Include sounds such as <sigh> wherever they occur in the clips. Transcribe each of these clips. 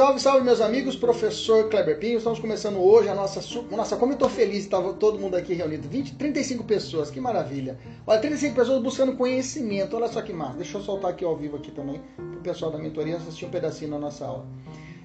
Salve, salve, meus amigos, professor Kleber Pinho. Estamos começando hoje a nossa. Nossa, como eu estou feliz, estava todo mundo aqui reunido. 20, 35 pessoas, que maravilha. Olha, 35 pessoas buscando conhecimento. Olha só que massa. Deixa eu soltar aqui ao vivo aqui também, para o pessoal da mentoria assistir um pedacinho na nossa aula.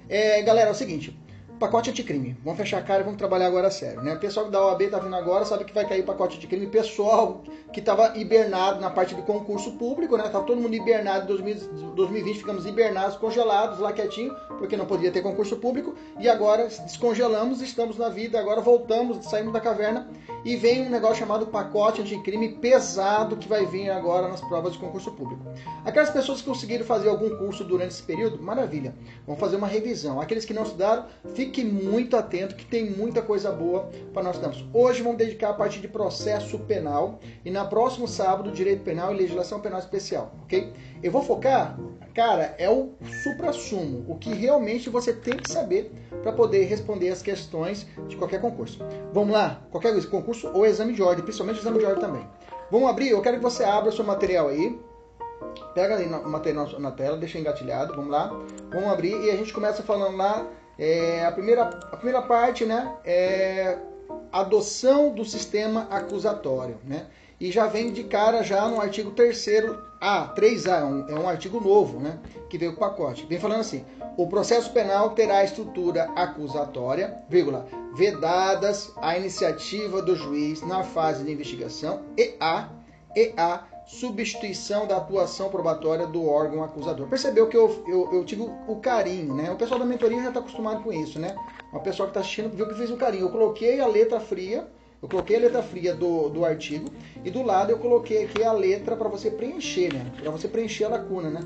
É, galera, é o seguinte pacote anticrime. Vamos fechar a cara e vamos trabalhar agora a sério. Né? O pessoal da OAB está vindo agora sabe que vai cair o pacote anticrime. Pessoal que estava hibernado na parte do concurso público, né? Tava todo mundo hibernado em 2020, ficamos hibernados, congelados lá quietinho, porque não podia ter concurso público. E agora descongelamos, estamos na vida, agora voltamos, saímos da caverna e vem um negócio chamado pacote anticrime pesado que vai vir agora nas provas de concurso público. Aquelas pessoas que conseguiram fazer algum curso durante esse período, maravilha. Vamos fazer uma revisão. Aqueles que não estudaram, fiquem Fique muito atento que tem muita coisa boa para nós estamos. Hoje vamos dedicar a parte de processo penal e na próximo sábado direito penal e legislação penal especial, ok? Eu vou focar, cara, é o supra-sumo, o que realmente você tem que saber para poder responder as questões de qualquer concurso. Vamos lá, qualquer concurso ou exame de ordem, principalmente exame de ordem também. Vamos abrir? Eu quero que você abra o seu material aí. Pega aí o material na tela, deixa engatilhado, vamos lá. Vamos abrir e a gente começa falando lá é, a, primeira, a primeira parte né, é adoção do sistema acusatório. Né? E já vem de cara já no artigo 3A, 3A, é um, é um artigo novo, né? Que veio com o pacote. Vem falando assim: o processo penal terá estrutura acusatória, vírgula, vedadas a iniciativa do juiz na fase de investigação e a, e a substituição da atuação probatória do órgão acusador. Percebeu que eu, eu, eu tive o carinho, né? O pessoal da mentoria já está acostumado com isso, né? Uma pessoa que está assistindo viu que fez o carinho. Eu coloquei a letra fria, eu coloquei a letra fria do, do artigo e do lado eu coloquei aqui a letra para você preencher, né? Para você preencher a lacuna, né?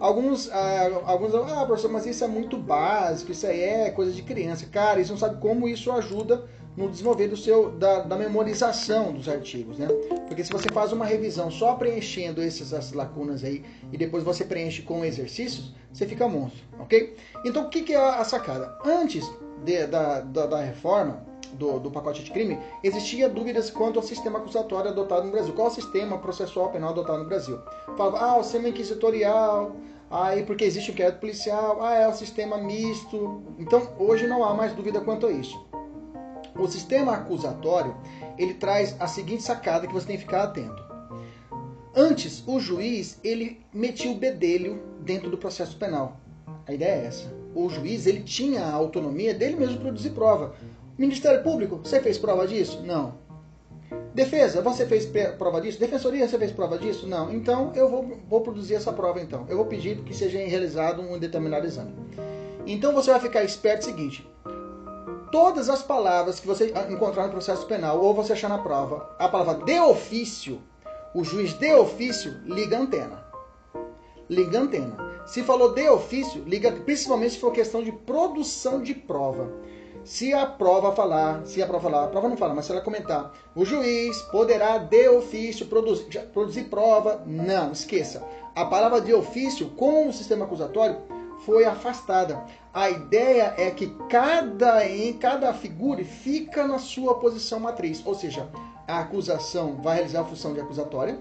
Alguns, ah, alguns, ah, professor, mas isso é muito básico, isso aí é coisa de criança. Cara, isso não sabe como isso ajuda no desenvolver do seu, da, da, memorização dos artigos, né? Porque se você faz uma revisão só preenchendo essas lacunas aí e depois você preenche com exercícios, você fica monstro, ok? Então o que, que é a sacada? Antes de, da, da, da, reforma do, do pacote de crime, existia dúvidas quanto ao sistema acusatório adotado no Brasil. Qual o sistema processual penal adotado no Brasil? Falava, ah, o sistema inquisitorial, aí porque existe o inquérito policial, ah, é o sistema misto. Então hoje não há mais dúvida quanto a isso. O sistema acusatório, ele traz a seguinte sacada que você tem que ficar atento. Antes, o juiz, ele metia o bedelho dentro do processo penal. A ideia é essa. O juiz, ele tinha a autonomia dele mesmo produzir prova. Ministério Público, você fez prova disso? Não. Defesa, você fez prova disso? Defensoria, você fez prova disso? Não. Então, eu vou, vou produzir essa prova então. Eu vou pedir que seja realizado um determinado exame. Então, você vai ficar esperto seguinte todas as palavras que você encontrar no processo penal ou você achar na prova, a palavra de ofício, o juiz de ofício liga a antena. Liga a antena. Se falou de ofício, liga principalmente se for questão de produção de prova. Se a prova falar, se a prova falar, a prova não fala, mas se ela comentar, o juiz poderá de ofício produzir, produzir prova, não, esqueça. A palavra de ofício com o sistema acusatório foi afastada. A ideia é que cada em cada figura fica na sua posição matriz, ou seja, a acusação vai realizar a função de acusatória,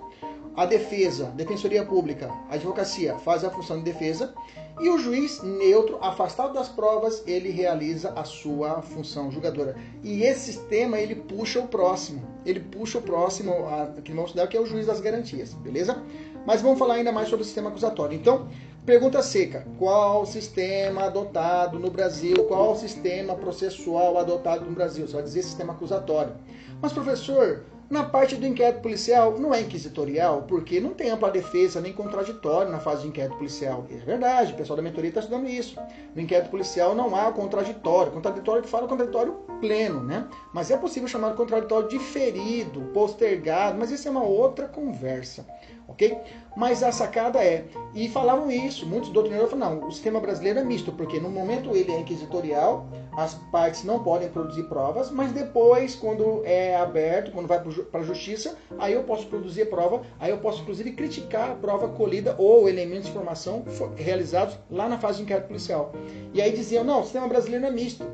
a defesa, defensoria pública, a advocacia faz a função de defesa e o juiz neutro, afastado das provas, ele realiza a sua função julgadora. E esse sistema ele puxa o próximo, ele puxa o próximo, a, que vamos estudar que é o juiz das garantias, beleza? Mas vamos falar ainda mais sobre o sistema acusatório. Então, Pergunta seca: qual sistema adotado no Brasil? Qual o sistema processual adotado no Brasil? Você vai dizer sistema acusatório. Mas, professor, Na parte do inquérito policial, não é inquisitorial, porque não tem ampla defesa nem contraditório na fase de inquérito policial. É verdade, o pessoal da mentoria está estudando isso. No inquérito policial não há contraditório. Contraditório que fala contraditório pleno, né? Mas é possível chamar contraditório diferido, postergado, mas isso é uma outra conversa ok? Mas a sacada é, e falavam isso, muitos doutrinadores falaram, não, o sistema brasileiro é misto, porque no momento ele é inquisitorial, as partes não podem produzir provas, mas depois, quando é aberto, quando vai para a justiça, aí eu posso produzir a prova, aí eu posso inclusive criticar a prova colhida ou elementos de informação realizados lá na fase de inquérito policial. E aí diziam, não, o sistema brasileiro é misto.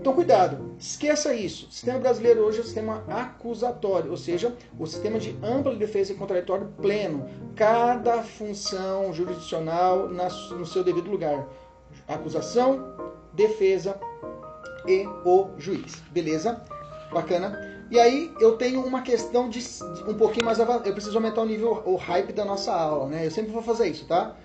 Então, cuidado, esqueça isso. O sistema brasileiro hoje é o sistema acusatório, ou seja, o sistema de ampla defesa e contraditório pleno. Cada função jurisdicional no seu devido lugar: acusação, defesa e o juiz. Beleza? Bacana? E aí eu tenho uma questão de um pouquinho mais avançada. Eu preciso aumentar o nível, o hype da nossa aula, né? Eu sempre vou fazer isso, tá?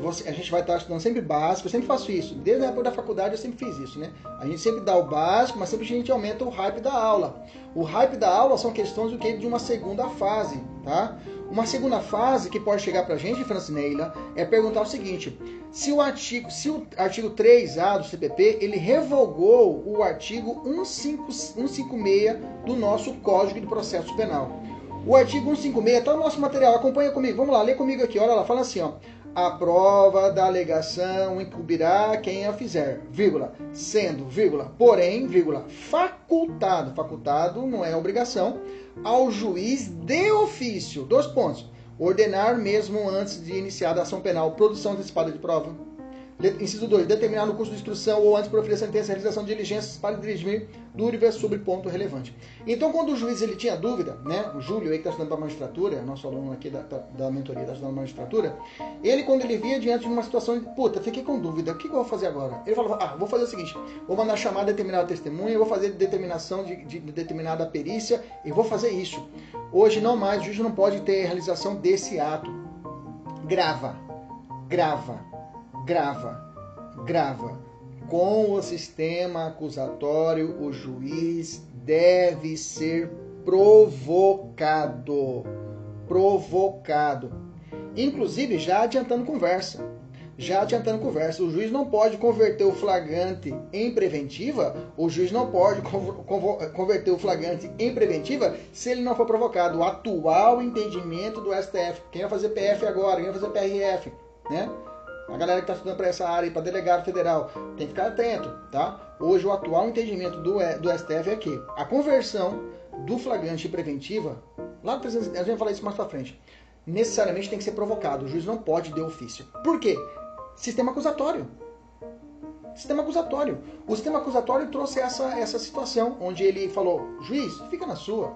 Vou, a gente vai estar estudando sempre básico, eu sempre faço isso. Desde a época da faculdade eu sempre fiz isso, né? A gente sempre dá o básico, mas sempre a gente aumenta o hype da aula. O hype da aula são questões do que de uma segunda fase, tá? Uma segunda fase que pode chegar pra gente, Francineila, é perguntar o seguinte: se o artigo, se o artigo 3A do CPP, ele revogou o artigo 156 do nosso Código de Processo Penal. O artigo 156 está no nosso material, acompanha comigo. Vamos lá, lê comigo aqui. Olha lá, fala assim, ó a prova da alegação incumbirá quem a fizer, vírgula, sendo, vírgula, porém, vírgula, facultado, facultado não é obrigação, ao juiz de ofício, dois pontos, ordenar mesmo antes de iniciar a ação penal. Produção antecipada de prova, Inciso 2. Determinar no curso de instrução ou antes por oferecer sentença a realização de diligências para dirigir dúvidas sobre ponto relevante. Então, quando o juiz ele tinha dúvida, né, o Júlio aí que está estudando para a magistratura, nosso aluno aqui da, da, da mentoria está estudando para a magistratura, ele quando ele via diante de uma situação de, puta, fiquei com dúvida, o que eu vou fazer agora? Ele falava, ah, vou fazer o seguinte, vou mandar chamar determinada testemunha, vou fazer determinação de, de, de determinada perícia e vou fazer isso. Hoje não mais, o juiz não pode ter realização desse ato. Grava, grava grava, grava. Com o sistema acusatório, o juiz deve ser provocado. Provocado. Inclusive, já adiantando conversa. Já adiantando conversa, o juiz não pode converter o flagrante em preventiva, o juiz não pode converter o flagrante em preventiva se ele não for provocado. O atual entendimento do STF, quem vai fazer PF agora, quem vai fazer PRF, né? A galera que está estudando para essa área, para delegado federal, tem que ficar atento, tá? Hoje o atual entendimento do, do STF é que a conversão do flagrante preventiva, lá no 300, a gente vai falar isso mais para frente, necessariamente tem que ser provocado. O juiz não pode de ofício. Por quê? Sistema acusatório. Sistema acusatório. O sistema acusatório trouxe essa, essa situação, onde ele falou: juiz, fica na sua.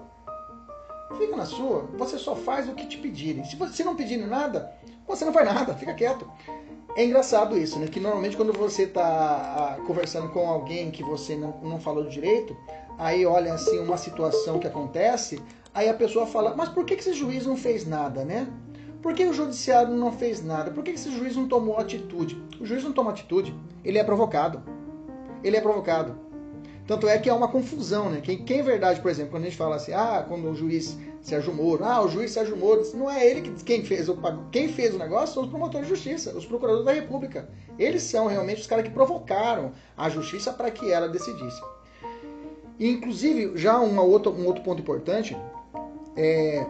Fica na sua. Você só faz o que te pedirem. Se você não pedir nada, você não faz nada, fica quieto. É engraçado isso, né? Que normalmente quando você está ah, conversando com alguém que você não, não falou direito, aí olha assim uma situação que acontece, aí a pessoa fala, mas por que esse juiz não fez nada, né? Por que o judiciário não fez nada? Por que esse juiz não tomou atitude? O juiz não toma atitude, ele é provocado. Ele é provocado. Tanto é que há uma confusão, né? Quem, quem é verdade, por exemplo, quando a gente fala assim, ah, quando o juiz Sérgio Moro. Ah, o juiz Sérgio Moro. Não é ele que, quem fez o quem fez o negócio são os promotores de justiça, os procuradores da República. Eles são realmente os caras que provocaram a justiça para que ela decidisse. E, inclusive, já uma outra, um outro ponto importante é.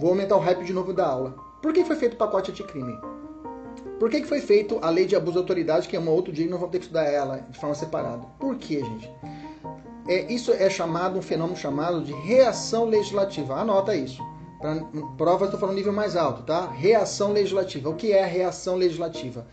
Vou aumentar o hype de novo da aula. Por que foi feito o pacote anticrime? Por que, que foi feito a lei de abuso de autoridade, que é um outro dia e nós vamos ter que estudar ela de forma separada? Por quê, gente? É, isso é chamado, um fenômeno chamado de reação legislativa. Anota isso. Para prova, estou falando nível mais alto, tá? Reação legislativa. O que é reação legislativa?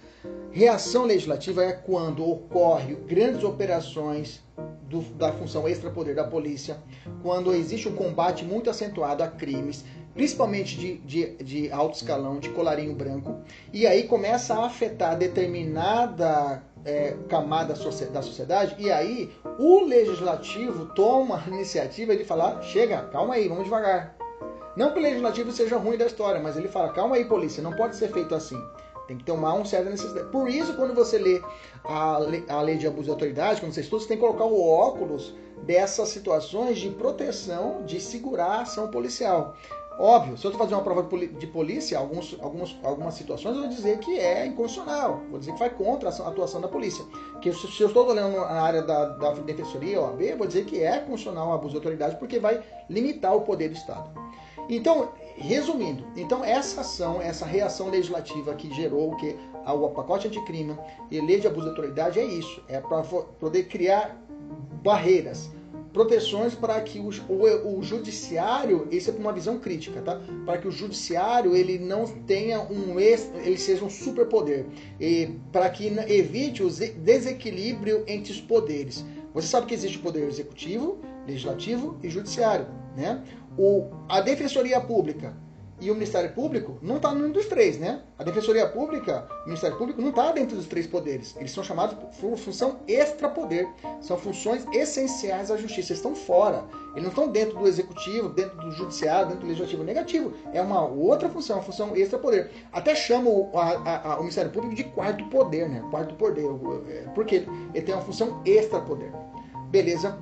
Reação legislativa é quando ocorre grandes operações do, da função extrapoder da polícia, quando existe um combate muito acentuado a crimes, principalmente de, de, de alto escalão, de colarinho branco, e aí começa a afetar determinada é, camada da sociedade, e aí o legislativo toma a iniciativa de falar: chega, calma aí, vamos devagar. Não que o legislativo seja ruim da história, mas ele fala: calma aí, polícia, não pode ser feito assim. Tem que tomar um certa necessidade. Por isso, quando você lê a lei, a lei de abuso de autoridade, quando você estuda, você tem que colocar o óculos dessas situações de proteção, de segurar a ação policial. Óbvio, se eu estou fazendo uma prova de polícia, alguns, alguns, algumas situações eu vou dizer que é inconstitucional, vou dizer que vai contra a atuação da polícia. Que se eu estou olhando na área da, da defensoria, OAB, vou dizer que é constitucional o abuso de autoridade, porque vai limitar o poder do Estado. Então, resumindo, então essa ação, essa reação legislativa que gerou o que o pacote anticrime e lei de abuso de autoridade é isso, é para poder criar barreiras, proteções para que o, o, o, judiciário, isso é uma visão crítica, tá? Para que o judiciário ele não tenha um ele seja um superpoder, e para que evite o desequilíbrio entre os poderes. Você sabe que existe o poder executivo, legislativo e judiciário, né? O, a defensoria pública e o Ministério Público não está nenhum dos três, né? A Defensoria Pública, o Ministério Público não está dentro dos três poderes. Eles são chamados por função extra-poder. São funções essenciais à justiça. Eles estão fora. Eles não estão dentro do Executivo, dentro do Judiciário, dentro do Legislativo. Negativo. É uma outra função, uma função extra-poder. Até chamam a, a, a, o Ministério Público de quarto poder, né? Quarto poder. É, porque ele tem uma função extra-poder. Beleza?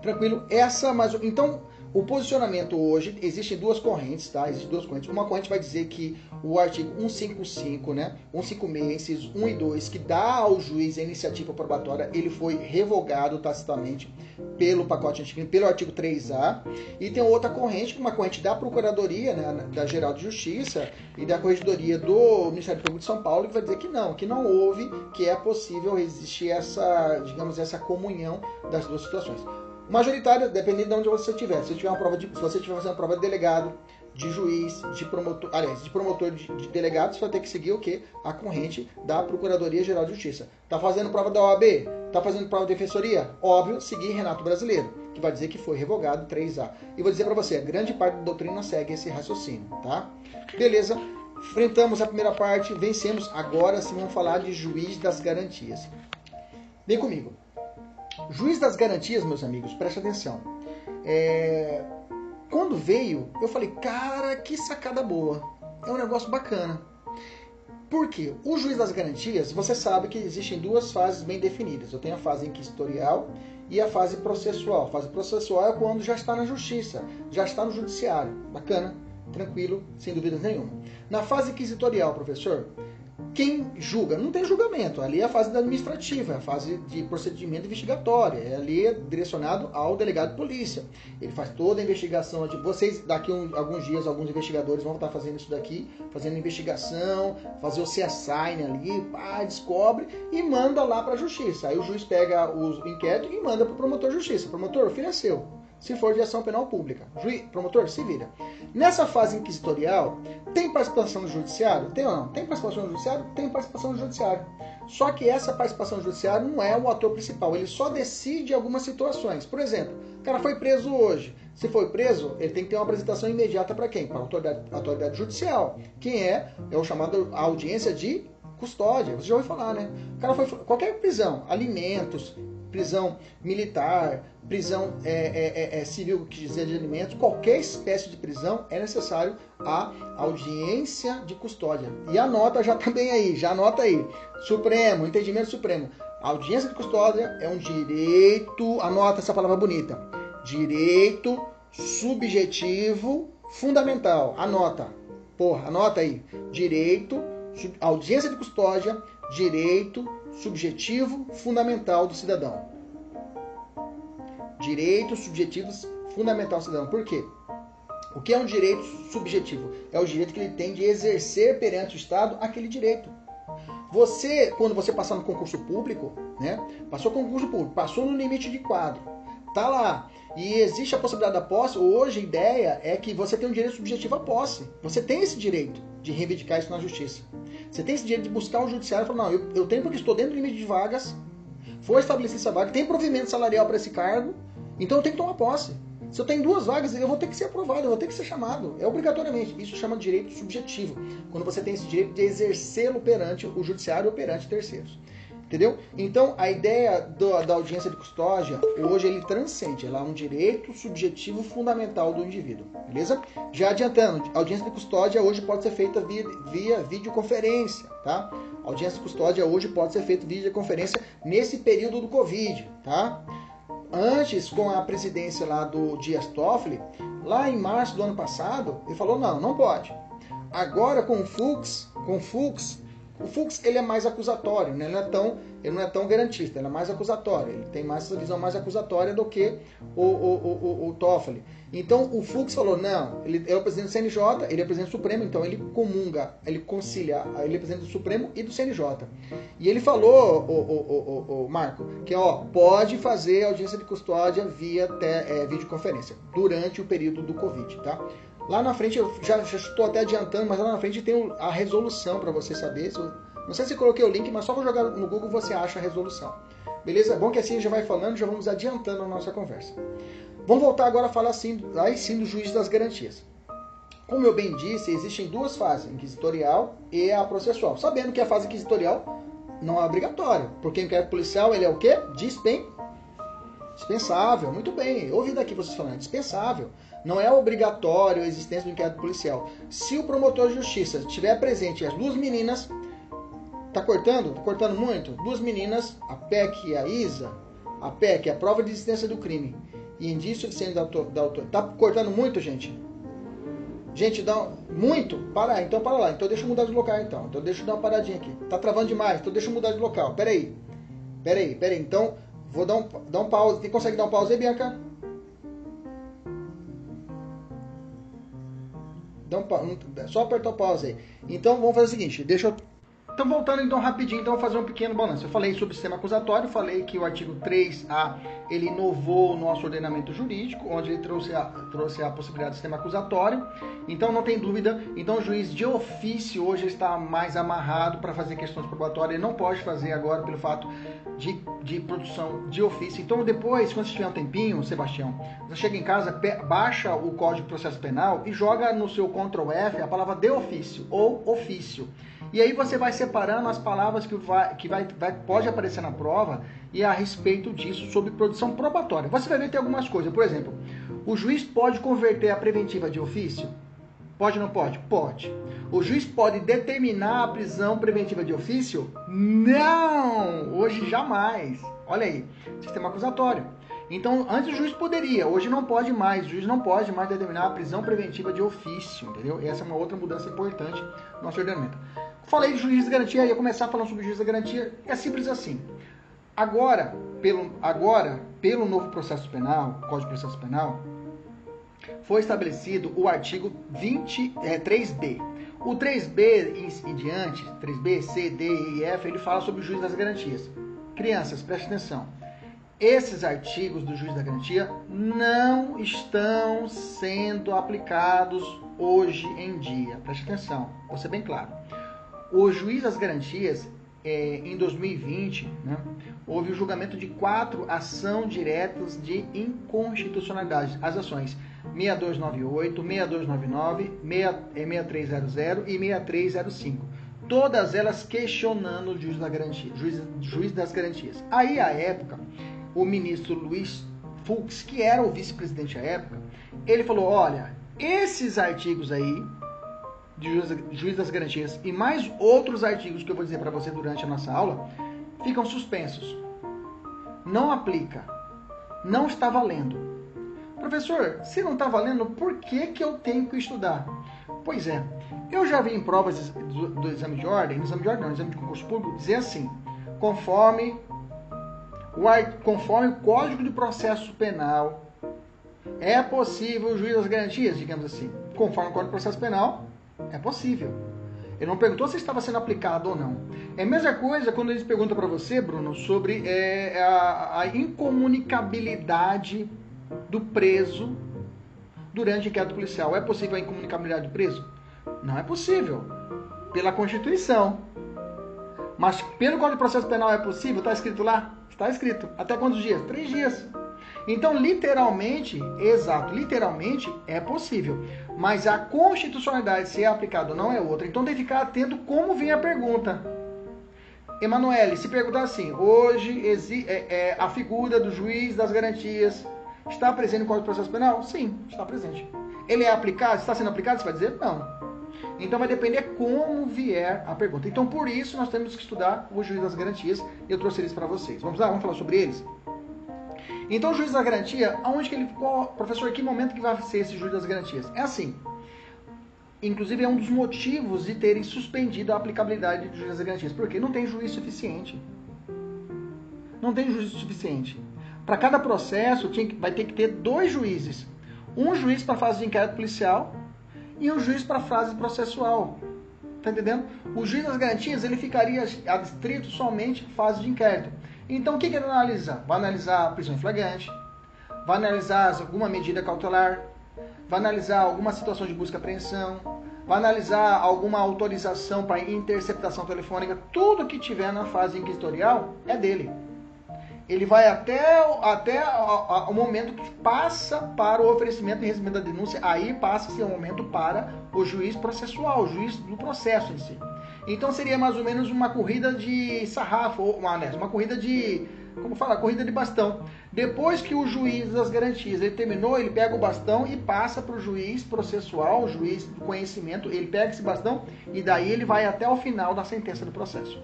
Tranquilo? Essa, mas então o posicionamento hoje, existem duas correntes, tá? Existem duas correntes. Uma corrente vai dizer que o artigo 155, né? 156, incisos 1 e 2, que dá ao juiz a iniciativa probatória, ele foi revogado tacitamente pelo pacote antigo, pelo artigo 3A. E tem outra corrente, uma corrente da Procuradoria, né, da Geral de Justiça e da Corregedoria do Ministério Público de São Paulo, que vai dizer que não, que não houve, que é possível existir essa, digamos, essa comunhão das duas situações. Majoritário, dependendo de onde você estiver. Se, tiver uma prova de, se você estiver fazendo uma prova de delegado, de juiz, de promotor, aliás, de promotor de, de delegado, você vai ter que seguir o quê? A corrente da Procuradoria Geral de Justiça. Tá fazendo prova da OAB? Tá fazendo prova de defensoria? Óbvio, seguir Renato Brasileiro, que vai dizer que foi revogado 3A. E vou dizer para você, grande parte da doutrina segue esse raciocínio, tá? Beleza? Enfrentamos a primeira parte, vencemos. Agora sim vamos falar de juiz das garantias. Vem comigo. Juiz das garantias, meus amigos, preste atenção. É... Quando veio, eu falei, cara, que sacada boa. É um negócio bacana. Por quê? O juiz das garantias, você sabe que existem duas fases bem definidas. Eu tenho a fase inquisitorial e a fase processual. A fase processual é quando já está na justiça, já está no judiciário. Bacana, tranquilo, sem dúvidas nenhuma. Na fase inquisitorial, professor, quem julga? Não tem julgamento. Ali é a fase administrativa, é a fase de procedimento investigatório. É ali direcionado ao delegado de polícia. Ele faz toda a investigação. Vocês, daqui um, alguns dias, alguns investigadores vão estar fazendo isso daqui, fazendo investigação, fazer o CSI ali, pá, descobre e manda lá para a justiça. Aí o juiz pega o inquérito e manda para o promotor de justiça. Promotor, o filho é seu se for de ação penal pública. Juiz, promotor, se vira. Nessa fase inquisitorial, tem participação do judiciário? Tem ou não? Tem participação do judiciário? Tem participação do judiciário. Só que essa participação do judiciário não é o ator principal, ele só decide algumas situações. Por exemplo, o cara foi preso hoje. Se foi preso, ele tem que ter uma apresentação imediata para quem? Para a autoridade, autoridade judicial. Quem é? É o chamado audiência de custódia. Você já ouviu falar, né? O cara foi qualquer prisão, alimentos, prisão militar, prisão é, é, é, é civil, que dizer de alimentos, qualquer espécie de prisão é necessário a audiência de custódia. E anota já também aí, já anota aí. Supremo, entendimento supremo. A audiência de custódia é um direito, anota essa palavra bonita. Direito subjetivo fundamental. Anota. Porra, anota aí. Direito, audiência de custódia, direito subjetivo fundamental do cidadão. Direitos subjetivos fundamental do cidadão. Por quê? O que é um direito subjetivo? É o direito que ele tem de exercer perante o Estado aquele direito. Você, quando você passar no concurso público, né? Passou concurso público, passou no limite de quadro, tá lá. E existe a possibilidade da posse. Hoje a ideia é que você tem um direito subjetivo à posse. Você tem esse direito de reivindicar isso na justiça. Você tem esse direito de buscar o judiciário e falar, não, eu, eu tenho porque estou dentro do limite de vagas, foi estabelecida essa vaga, tem provimento salarial para esse cargo, então eu tenho que tomar posse. Se eu tenho duas vagas, eu vou ter que ser aprovado, eu vou ter que ser chamado. É obrigatoriamente. Isso chama direito subjetivo. Quando você tem esse direito de exercê-lo perante o judiciário ou perante terceiros. Entendeu? Então, a ideia do, da audiência de custódia, hoje ele transcende, ela é um direito subjetivo fundamental do indivíduo, beleza? Já adiantando, audiência de custódia hoje pode ser feita via, via videoconferência, tá? Audiência de custódia hoje pode ser feita via videoconferência nesse período do Covid, tá? Antes, com a presidência lá do Dias Toffoli, lá em março do ano passado, ele falou, não, não pode. Agora, com o Fux, com o Fux, o Fux ele é mais acusatório, né? ele, não é tão, ele não é tão garantista, ele é mais acusatório, ele tem mais essa visão mais acusatória do que o, o, o, o Toffoli. Então o Fux falou, não, ele é o presidente do CNJ, ele é o presidente do Supremo, então ele comunga, ele concilia, ele é presidente do Supremo e do CNJ. E ele falou, o, o, o, Marco, que ó, pode fazer audiência de custódia via é, videoconferência, durante o período do Covid, tá? Lá na frente, eu já, estou até adiantando, mas lá na frente tem a resolução para você saber. Não sei se coloquei o link, mas só vou jogar no Google você acha a resolução. Beleza? Bom que assim já vai falando, já vamos adiantando a nossa conversa. Vamos voltar agora a falar assim, aí sim do juiz das garantias. Como eu bem disse, existem duas fases, inquisitorial e a processual. Sabendo que a fase inquisitorial não é obrigatória, porque o inquérito policial ele é o quê? Dispen... Dispensável. Muito bem, ouvi daqui vocês falando, é dispensável. Não é obrigatório a existência do inquérito policial. Se o promotor de justiça estiver presente as duas meninas. Tá cortando? Tá cortando muito? Duas meninas, a PEC e a Isa. A PEC, a prova de existência do crime. E indício suficiente da. Da autor. Tá cortando muito, gente? Gente, dá um... muito? Para então para lá. Então deixa eu mudar de local então. Então deixa eu dar uma paradinha aqui. Tá travando demais, então deixa eu mudar de local. Pera aí. Pera aí, pera aí. Então, vou dar um, dar um pause. Você consegue dar um pause aí, Bianca? Dá um, só apertar o pause aí. Então vamos fazer o seguinte, deixa eu então, voltando então rapidinho, então vou fazer um pequeno balanço. Eu falei sobre o sistema acusatório, falei que o artigo 3A, ele inovou o nosso ordenamento jurídico, onde ele trouxe a, trouxe a possibilidade do sistema acusatório. Então, não tem dúvida, então o juiz de ofício hoje está mais amarrado para fazer questões probatórias, ele não pode fazer agora pelo fato de, de produção de ofício. Então, depois, quando você tiver um tempinho, Sebastião, você chega em casa, baixa o Código de Processo Penal e joga no seu Ctrl F a palavra de ofício ou ofício. E aí você vai separando as palavras que, vai, que vai, vai, pode aparecer na prova e a respeito disso sobre produção probatória. Você vai ver que tem algumas coisas. Por exemplo, o juiz pode converter a preventiva de ofício? Pode ou não pode? Pode. O juiz pode determinar a prisão preventiva de ofício? Não! Hoje jamais. Olha aí, sistema acusatório. Então, antes o juiz poderia, hoje não pode mais. O juiz não pode mais determinar a prisão preventiva de ofício, entendeu? Essa é uma outra mudança importante no nosso ordenamento. Falei de juiz de garantia, ia começar falando sobre juiz de garantia. É simples assim. Agora, pelo, agora, pelo novo processo penal, Código de Processo Penal, foi estabelecido o artigo 20, é, 3B. O 3B em, em diante, 3B, C, D e F, ele fala sobre o juiz das garantias. Crianças, preste atenção. Esses artigos do juiz da garantia não estão sendo aplicados hoje em dia. Preste atenção, vou ser bem claro. O juiz das garantias, é, em 2020, né, houve o julgamento de quatro ações diretas de inconstitucionalidade. As ações 6298, 6299, 6300 e 6305. Todas elas questionando o juiz, da garantia, juiz, juiz das garantias. Aí, à época, o ministro Luiz Fux, que era o vice-presidente à época, ele falou: olha, esses artigos aí de juiz, das garantias e mais outros artigos que eu vou dizer para você durante a nossa aula ficam suspensos. Não aplica. Não está valendo. Professor, se não está valendo, por que, que eu tenho que estudar? Pois é, eu já vi em provas do, do exame de ordem, no exame de ordem não, exame de concurso público, dizer assim, conforme o, conforme o Código de Processo Penal, é possível o juiz das garantias, digamos assim. Conforme o Código de Processo Penal, é possível. Ele não perguntou se estava sendo aplicado ou não. É a mesma coisa quando eles perguntam para você, Bruno, sobre é, a, a, incomunicabilidade do preso durante o inquérito policial. É possível a incomunicabilidade do preso? Não é possível. Pela Constituição. Mas pelo Código de Processo Penal é possível? Está escrito lá? Está escrito. Até quantos dias? Três dias. Então, literalmente, exato, literalmente é possível. Mas a constitucionalidade, se é aplicada ou não, é outra. Então tem que ficar atento como vem a pergunta. Emanuele, se perguntar assim, hoje é, é, a figura do juiz das garantias está presente no Código de Processo Penal? Sim, está presente. Ele é aplicado? Está sendo aplicado? Você vai dizer não. Então vai depender como vier a pergunta. Então por isso nós temos que estudar o juiz das garantias. Eu trouxe eles para vocês. Vamos lá, vamos falar sobre eles. Então o juiz da garantia, aonde que ele, qual, professor, que momento que vai ser esse juiz das garantias? É assim. Inclusive é um dos motivos de terem suspendido a aplicabilidade do juiz das garantias, porque não tem juiz suficiente. Não tem juiz suficiente. Para cada processo tinha, vai ter que ter dois juízes. Um juiz para a fase de inquérito policial e um juiz para a fase processual. Tá entendendo? O juiz das garantias ele ficaria adstrito somente à fase de inquérito. Então o que, que ele vai analisar? Vai analisar a prisão em flagrante, vai analisar alguma medida cautelar, vai analisar alguma situação de busca e apreensão, vai analisar alguma autorização para interceptação telefônica, tudo que tiver na fase inquisitorial é dele ele vai até, até o momento que passa para o oferecimento e recebimento da denúncia, aí passa-se o momento para o juiz processual, o juiz do processo em si. Então seria mais ou menos uma corrida de sarrafo, ou uma, uma corrida de, como falar, corrida de bastão. Depois que o juiz das garantias ele terminou, ele pega o bastão e passa para o juiz processual, o juiz do conhecimento, ele pega esse bastão e daí ele vai até o final da sentença do processo.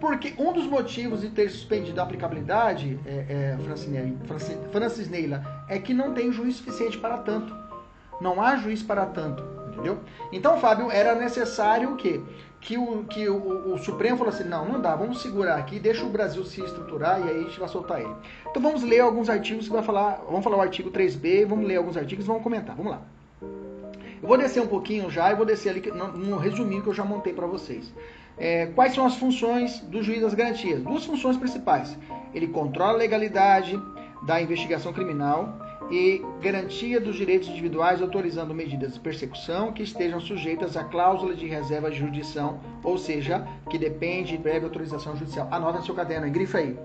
Porque um dos motivos de ter suspendido a aplicabilidade, é, é, Francis Neila, é que não tem juiz suficiente para tanto. Não há juiz para tanto, entendeu? Então, Fábio, era necessário o quê? Que, o, que o, o, Supremo falou assim, não, não dá, vamos segurar aqui, deixa o Brasil se estruturar e aí a gente vai soltar ele. Então vamos ler alguns artigos que vai falar, vamos falar o artigo 3b, vamos ler alguns artigos e vamos comentar, vamos lá. Eu vou descer um pouquinho já e vou descer ali no, no resuminho que eu já montei para vocês. É, quais são as funções do juiz das garantias? Duas funções principais. Ele controla a legalidade da investigação criminal e garantia dos direitos individuais, autorizando medidas de persecução que estejam sujeitas à cláusula de reserva de jurisdição, ou seja, que depende de prévia autorização judicial. Anota no seu caderno, grifa aí.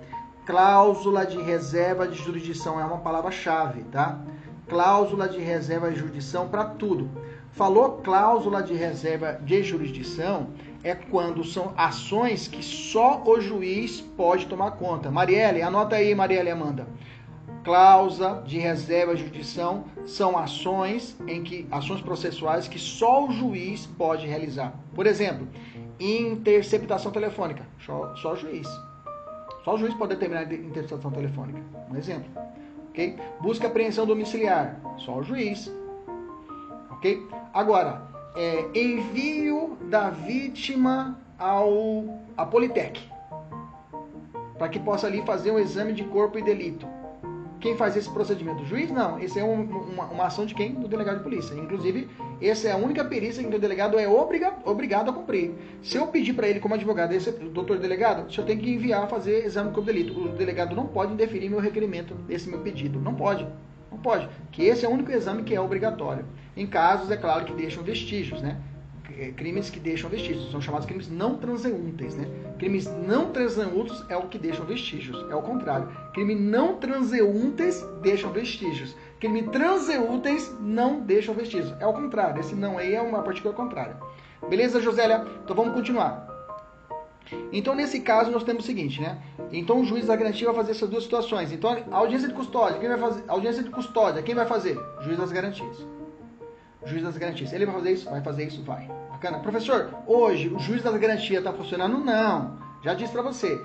Cláusula de reserva de jurisdição é uma palavra-chave, tá? Cláusula de reserva de jurisdição para tudo. Falou cláusula de reserva de jurisdição, é quando são ações que só o juiz pode tomar conta. Marielle, anota aí, Marielle Amanda. Cláusula de reserva de jurisdição são ações em que ações processuais que só o juiz pode realizar. Por exemplo, interceptação telefônica, só, só o juiz. Só o juiz pode determinar a interceptação telefônica. Um exemplo. Ok? Busca apreensão domiciliar, só o juiz. Ok? Agora, é, envio da vítima ao a Politec para que possa ali fazer um exame de corpo e delito. Quem faz esse procedimento? O juiz? Não. Esse é um, uma, uma, ação de quem? Do delegado de polícia. Inclusive, essa é a única perícia que o delegado é obriga, obrigado a cumprir. Se eu pedir para ele como advogado, esse doutor delegado, se eu tenho que enviar fazer exame e delito, o delegado não pode indeferir meu requerimento, esse meu pedido. Não pode. Não pode. Que esse é o único exame que é obrigatório. Em casos, é claro, que deixam vestígios, né? É, crimes que deixam vestígios, são chamados crimes não transeuntes, né? Crimes não transeuntes é o que deixam vestígios, é o contrário. Crime não transeuntes deixam vestígios. Crime transeuntes não deixam vestígios, é o contrário. Esse não aí é uma partícula contrária. Beleza, Josélia? Então vamos continuar. Então, nesse caso, nós temos o seguinte, né? Então, o juiz da garantia vai fazer essas duas situações. Então, audiência de custódia, quem vai fazer? Audiência de custódia, quem vai fazer? Juiz das garantias. Juiz das garantias. Ele vai fazer isso? Vai fazer isso? Vai. Bacana. Professor, hoje o juiz das garantias está funcionando? Não. Já disse para você.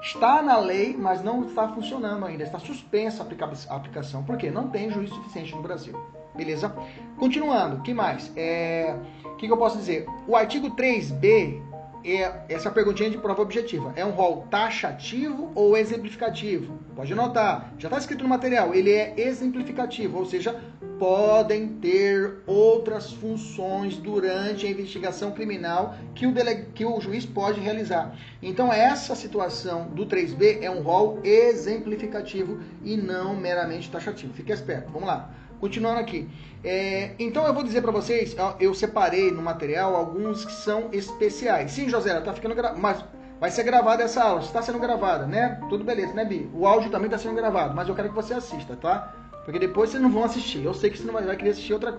Está na lei, mas não está funcionando ainda. Está suspensa a aplicação. Por quê? Não tem juiz suficiente no Brasil. Beleza? Continuando, que mais? É... O que, que eu posso dizer? O artigo 3b é essa perguntinha de prova objetiva. É um rol taxativo ou exemplificativo? Pode anotar. Já está escrito no material. Ele é exemplificativo, ou seja, podem ter outras funções durante a investigação criminal que o, dele... que o juiz pode realizar. Então, essa situação do 3B é um rol exemplificativo e não meramente taxativo. Fique esperto. Vamos lá. Continuando aqui. É, então eu vou dizer para vocês, eu separei no material alguns que são especiais. Sim, José, tá ficando mas vai ser gravada essa aula, está sendo gravada, né? Tudo beleza, né, Bi? O áudio também está sendo gravado, mas eu quero que você assista, tá? Porque depois vocês não vão assistir. Eu sei que você não vai querer assistir outra.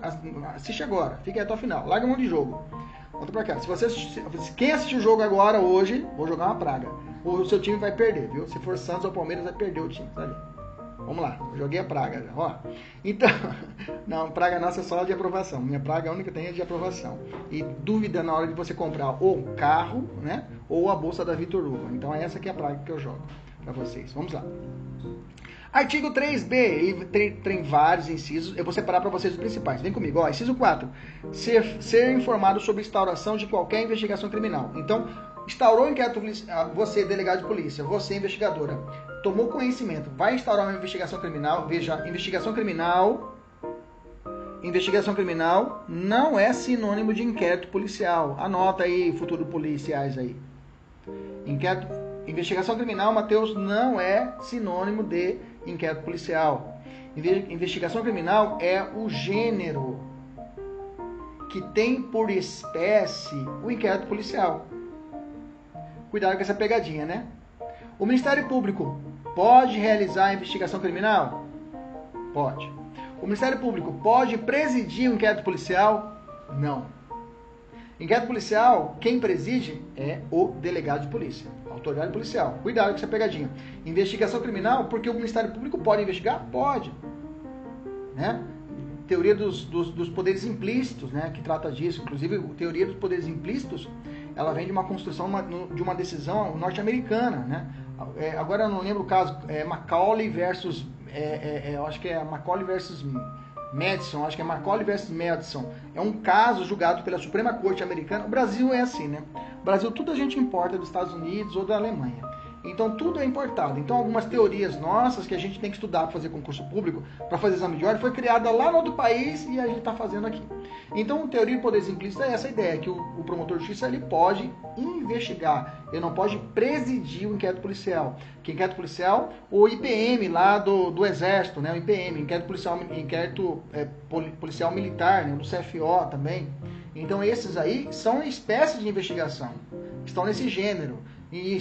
Assiste agora, fique até o final. Larga mão de jogo. Volta pra cá. Se você assistir, quem assistiu o jogo agora, hoje, vou jogar uma praga. O seu time vai perder, viu? Se for Santos ou Palmeiras, vai perder o time. Tá ali. Vamos lá, joguei a praga. Ó. Então, <laughs> não, praga nossa é só de aprovação. Minha praga única tem é de aprovação. E dúvida na hora de você comprar ou carro, né? Ou a bolsa da Vitor Hugo. Então é essa que é a praga que eu jogo para vocês. Vamos lá. Artigo 3b, ele tem, tem, vários incisos, eu vou separar para vocês os principais. Vem comigo, ó, inciso 4. Ser, ser informado sobre instauração de qualquer investigação criminal. Então, instaurou inquérito, ah, você, delegado de polícia, você, investigadora, tomou conhecimento, vai instaurar uma investigação criminal, veja, investigação criminal, investigação criminal não é sinônimo de inquérito policial. Anota aí, futuro policiais aí. Inquérito, investigação criminal, Matheus, não é sinônimo de inquérito policial. Investigação criminal é o gênero que tem por espécie o inquérito policial. Cuidado com essa pegadinha, né? O Ministério Público pode realizar a investigação criminal? Pode. O Ministério Público pode presidir um inquérito policial? Não. Inquérito policial, quem preside é o delegado de polícia, autoridade policial. Cuidado com essa pegadinha. Investigação criminal, porque o Ministério Público pode investigar? Pode. Né? Teoria dos, dos, dos poderes implícitos, né, que trata disso. Inclusive, a teoria dos poderes implícitos, ela vem de uma construção de uma decisão norte-americana. Né? É, agora eu não lembro o caso, é Macaulay versus. É, é, é eu acho que é Macaulay versus Madison, acho que é Macaulay versus Madison, é um caso julgado pela Suprema Corte Americana. O Brasil é assim, né? O Brasil tudo a gente importa dos Estados Unidos ou da Alemanha. Então tudo é importado. Então algumas teorias nossas que a gente tem que estudar para fazer concurso público, para fazer exame de ordem, foi criada lá no outro país e a gente está fazendo aqui. Então, teoria de poder implícito é essa ideia, que o, o, promotor de justiça ele pode investigar, ele não pode presidir o inquérito policial. Que inquérito policial, o IPM lá do, do Exército, né, o IPM, inquérito policial, inquérito é, policial militar, né, do CFO também. Então, esses aí são espécies de investigação, estão nesse gênero. E,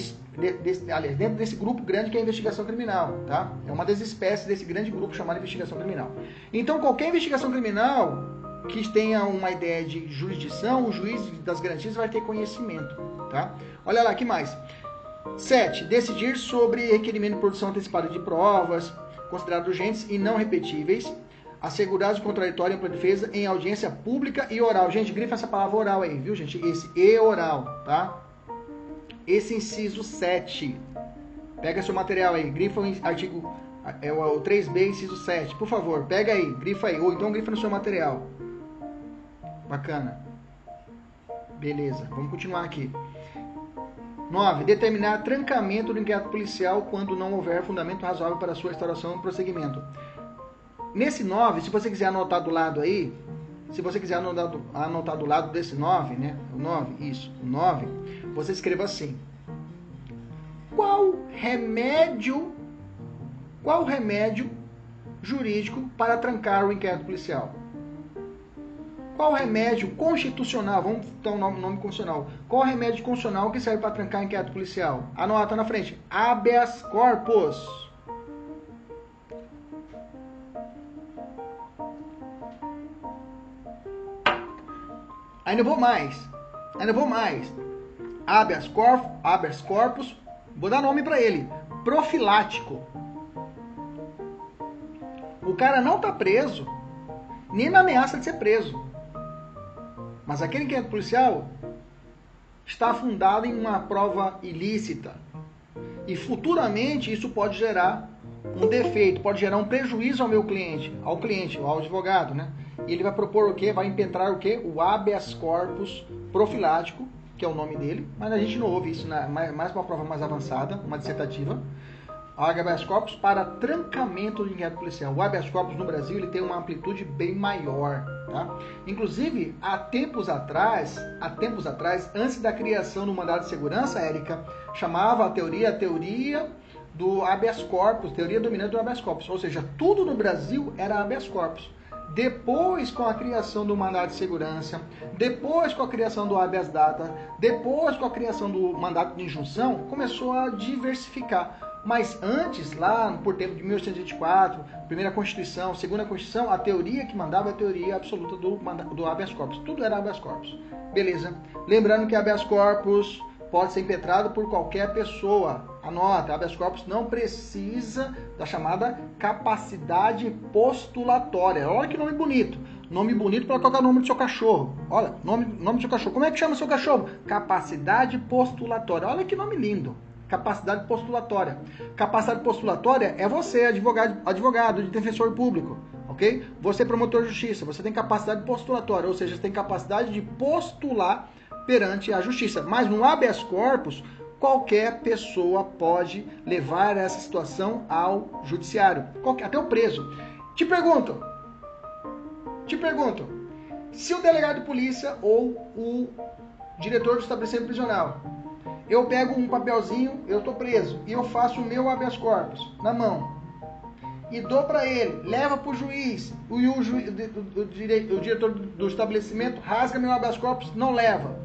aliás, dentro desse grupo grande que é a investigação criminal, tá? É uma das espécies desse grande grupo chamado investigação criminal. Então, qualquer investigação criminal que tenha uma ideia de jurisdição, o juiz das garantias vai ter conhecimento, tá? Olha lá, que mais? 7. Decidir sobre requerimento de produção antecipada de provas, consideradas urgentes e não repetíveis, assegurados contraditório para defesa em audiência pública e oral. Gente, grifa essa palavra oral aí, viu, gente? Esse e oral, tá? Esse inciso 7. Pega seu material aí, grifa o artigo é o 3B, inciso 7. Por favor, pega aí, grifa aí, ou então grifa no seu material. Bacana. Beleza, vamos continuar aqui. 9. Determinar trancamento do inquérito policial quando não houver fundamento razoável para sua instauração e prosseguimento. Nesse 9, se você quiser anotar do lado aí, se você quiser anotar do, anotar do lado desse 9, né? O 9, isso, o 9, você escreva assim. Qual remédio, qual remédio jurídico para trancar o inquérito policial? Qual remédio constitucional, vamos dar um nome, nome constitucional, qual remédio constitucional que serve para trancar inquérito policial? Anota na frente, habeas corpus. Ainda vou mais, ainda vou mais. Habeas corpus, habeas corpus, vou dar nome para ele, profilático. O cara não está preso, nem na ameaça de ser preso. Mas aquele inquérito policial está fundado em uma prova ilícita. E futuramente isso pode gerar um defeito, pode gerar um prejuízo ao meu cliente, ao cliente, ao advogado, né? E ele vai propor o quê? Vai impetrar o quê? O habeas corpus profilático, que é o nome dele, mas a gente não ouve isso, na, mais uma prova mais avançada, uma dissertativa habeas corpus para trancamento de inquérito policial. O habeas corpus no Brasil ele tem uma amplitude bem maior, tá? Inclusive, há tempos atrás, há tempos atrás, antes da criação do mandado de segurança, Érica, chamava a teoria a teoria do habeas corpus, teoria dominante do habeas corpus, ou seja, tudo no Brasil era habeas corpus. Depois, com a criação do mandato de segurança, depois com a criação do habeas data, depois com a criação do mandato de injunção, começou a diversificar Mas antes, lá por tempo de 1824, primeira Constituição, segunda Constituição, a teoria que mandava é a teoria absoluta do, do habeas corpus. Tudo era habeas corpus. Beleza. Lembrando que habeas corpus pode ser impetrado por qualquer pessoa. Anota, habeas corpus não precisa da chamada capacidade postulatória. Olha que nome bonito. Nome bonito para colocar o nome do seu cachorro. Olha, nome, nome do seu cachorro. Como é que chama seu cachorro? Capacidade postulatória. Olha que nome lindo. Capacidade postulatória. Capacidade postulatória é você, advogado, advogado de defensor público, ok? Você é promotor de justiça, você tem capacidade postulatória, ou seja, você tem capacidade de postular perante a justiça. Mas no habeas corpus, qualquer pessoa pode levar essa situação ao judiciário, até o preso. Te pergunto, te pergunto, se o delegado de polícia ou o diretor do estabelecimento prisional, eu pego um papelzinho, eu estou preso, e eu faço o meu habeas corpus na mão, e dou para ele, leva para o juiz, o, o, o, o, diretor do estabelecimento rasga meu habeas corpus, não leva,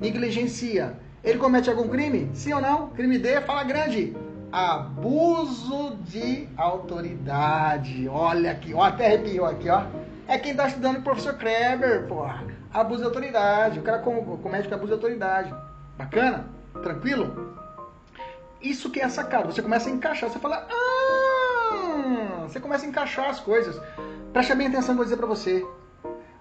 negligencia. Ele comete algum crime? Sim ou não? Crime D, fala grande. Abuso de autoridade. Olha aqui, ó, até arrepiou aqui, ó. É quem está estudando o professor Kreber, porra. Abuso de autoridade. O cara comete com abuso de autoridade. Bacana? Tranquilo? Isso que é sacado. Você começa a encaixar. Você fala, ah, você começa a encaixar as coisas. Preste bem atenção, vou dizer para você.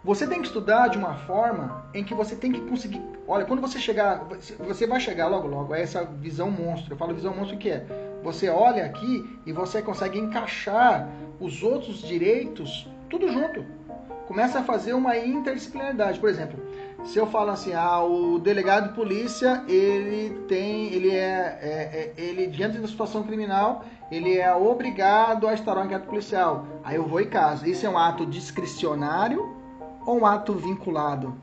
Você tem que estudar de uma forma em que você tem que conseguir. Olha, quando você chegar, você vai chegar logo logo a essa visão monstro. Eu falo visão monstro que é? Você olha aqui e você consegue encaixar os outros direitos tudo junto. Começa a fazer uma interdisciplinaridade. Por exemplo, se eu falo assim, ah, o delegado de polícia, ele tem, ele é, é, é ele diante da situação criminal, ele é obrigado a instaurar um inquérito policial. Aí eu vou e caso. Isso é um ato discricionário ou um ato vinculado?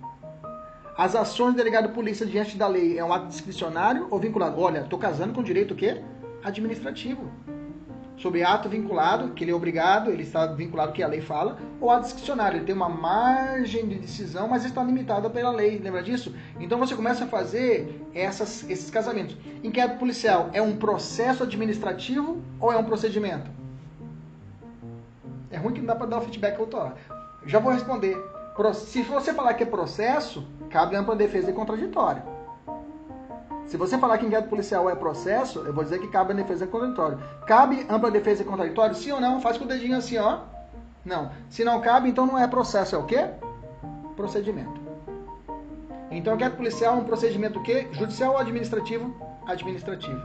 As ações do delegado de polícia diante da lei é um ato discricionário ou vinculado? Olha, estou casando com direito o quê? Administrativo. Sobre ato vinculado, que ele é obrigado, ele está vinculado que a lei fala, ou ato discricionário, ele tem uma margem de decisão, mas está limitado pela lei, lembra disso? Então você começa a fazer essas, esses casamentos. Inquérito policial é um processo administrativo ou é um procedimento? É ruim que não dá para dar o feedback autoral. Já vou responder. Se você falar que é processo, cabe ampla defesa e contraditório. Se você falar que inquérito policial é processo, eu vou dizer que cabe a defesa e contraditório. Cabe ampla defesa e contraditório? Sim ou não? Faz com o dedinho assim, ó. Não. Se não cabe, então não é processo, é o quê? Procedimento. Então, inquérito policial é um procedimento o quê? Judicial ou administrativo? Administrativo.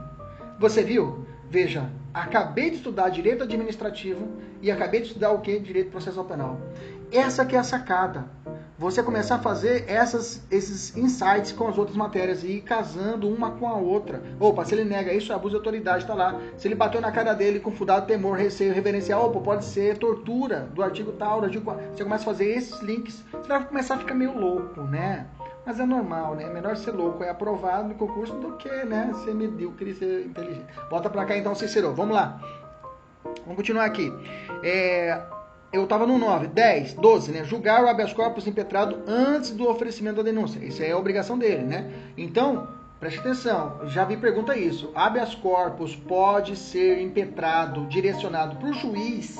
Você viu? Veja, acabei de estudar direito administrativo e acabei de estudar o quê? Direito processual penal. Essa que é a sacada. Você começar a fazer essas, esses insights com as outras matérias e ir casando uma com a outra. Opa, se ele nega isso, é abuso de autoridade, está lá. Se ele bateu na cara dele com fundado temor, receio, reverencial, opa, pode ser tortura do artigo tal, do artigo Você começa a fazer esses links, você vai começar a ficar meio louco, né? Mas é normal, né? É melhor ser louco, é aprovado no concurso do que, né, ser medíocre ser inteligente. Volta pra cá então, Cicero. Vamos lá. Vamos continuar aqui. É, eu estava no 9, 10, 12, né? Julgar o habeas corpus impetrado antes do oferecimento da denúncia. Isso é a obrigação dele, né? Então, preste atenção, já vi pergunta isso. Habeas corpus pode ser impetrado, direcionado para o juiz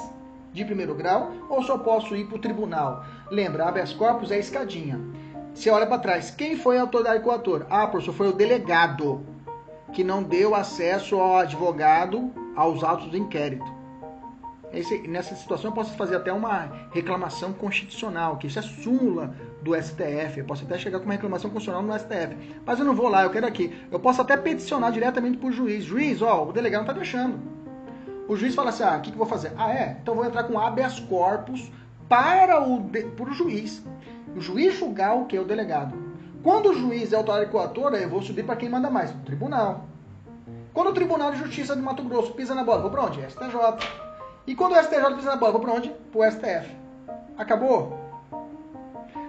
de primeiro grau ou só posso ir para o tribunal? Lembra, habeas corpus é escadinha. Você olha para trás, quem foi a autoridade coator? Ah, professor, foi o delegado que não deu acesso ao advogado aos autos do inquérito. Esse, nessa situação eu posso fazer até uma reclamação constitucional, que isso é súmula do STF. Eu posso até chegar com uma reclamação constitucional no STF. Mas eu não vou lá, eu quero aqui. Eu posso até peticionar diretamente para o juiz. Juiz, ó, o delegado não está deixando. O juiz fala assim, ah, o que, que eu vou fazer? Ah, é? Então eu vou entrar com habeas corpus para o, para o juiz. O juiz julgar o que é o delegado. Quando o juiz é autoridade coatora, eu vou subir para quem manda mais? O tribunal. Quando o Tribunal de Justiça de Mato Grosso pisa na bola, vou para onde? STJ. E quando o STJ pisa na bola, vou para onde? Para o STF. Acabou?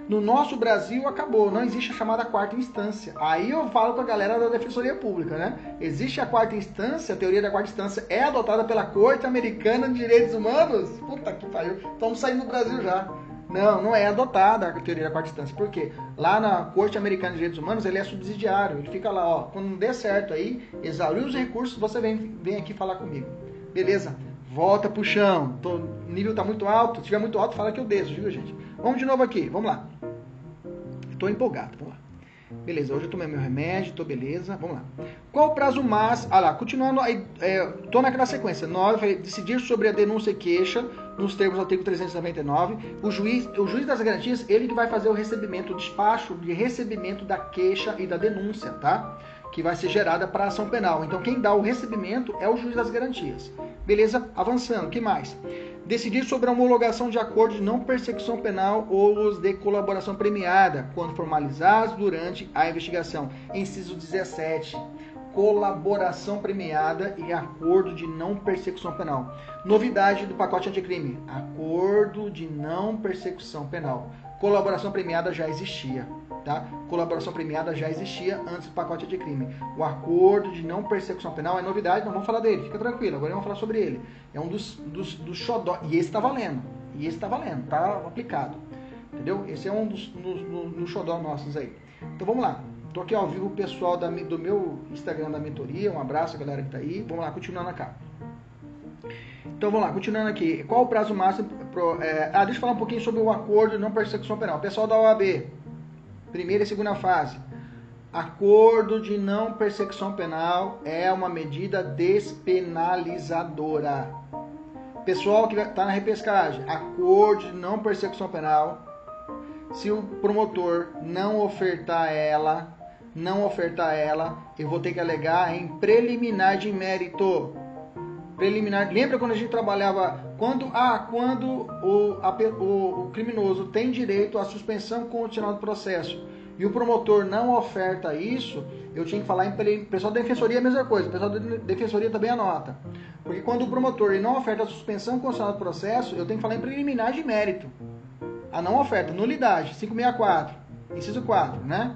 No nosso Brasil acabou, não existe a chamada quarta instância. Aí eu falo com a galera da Defensoria Pública, né? Existe a quarta instância, a teoria da quarta instância é adotada pela Corte Americana de Direitos Humanos. Puta que pariu, estamos saindo do Brasil já. Não, não é adotada a teoria da quarta instância. Por quê? Lá na Corte Americana de Direitos Humanos, ele é subsidiário. Ele fica lá, ó, quando não der certo aí, exauriu os recursos, você vem, vem aqui falar comigo. Beleza? Volta pro chão. O nível tá muito alto. Se estiver muito alto, fala que eu desço, viu, gente? Vamos de novo aqui. Vamos lá. Estou empolgado. Vamos lá. Beleza, hoje eu tomei meu remédio, tô beleza, vamos lá. Qual o prazo máximo? Ah lá, continuando, aí, é, tô naquela sequência. 9, decidir sobre a denúncia e queixa, nos termos do artigo 399. O juiz, o juiz das garantias, ele que vai fazer o recebimento, o despacho de recebimento da queixa e da denúncia, tá? Que vai ser gerada para ação penal. Então, quem dá o recebimento é o juiz das garantias. Beleza? Avançando, que mais? Decidir sobre a homologação de acordos de não persecução penal ou os de colaboração premiada, quando formalizados durante a investigação. Inciso 17. Colaboração premiada e acordo de não persecução penal. Novidade do pacote anticrime: acordo de não persecução penal. Colaboração premiada já existia tá? Colaboração premiada já existia antes do pacote de crime. O acordo de não persecução penal é novidade, não vamos falar dele, fica tranquilo, agora vamos falar sobre ele. É um dos, dos, dos xodó, e esse está valendo, e esse está valendo, tá aplicado, entendeu? Esse é um dos, dos, dos xodó nossos aí. Então vamos lá, tô aqui ao vivo o pessoal da, do meu Instagram da mentoria, um abraço a galera que tá aí, vamos lá, continuando cá. Então vamos lá, continuando aqui. Qual o prazo máximo? Pro, é, ah, deixa eu falar um pouquinho sobre o acordo de não persecução penal. Pessoal da OAB, Primeira e segunda fase. Acordo de não persecução penal é uma medida despenalizadora. Pessoal que está na repescagem, acordo de não persecução penal, se o promotor não ofertar ela, não ofertar ela, eu vou ter que alegar em preliminar de mérito. Preliminar. Lembra quando a gente trabalhava quando ah, quando o, a, o, o criminoso tem direito à suspensão condicional do processo e o promotor não oferta isso, eu tinha que falar em pessoal da defensoria é a mesma coisa, pessoal da defensoria também anota. Porque quando o promotor não oferta a suspensão condicional do processo, eu tenho que falar em preliminar de mérito. A não oferta, nulidade, 564, inciso 4, né?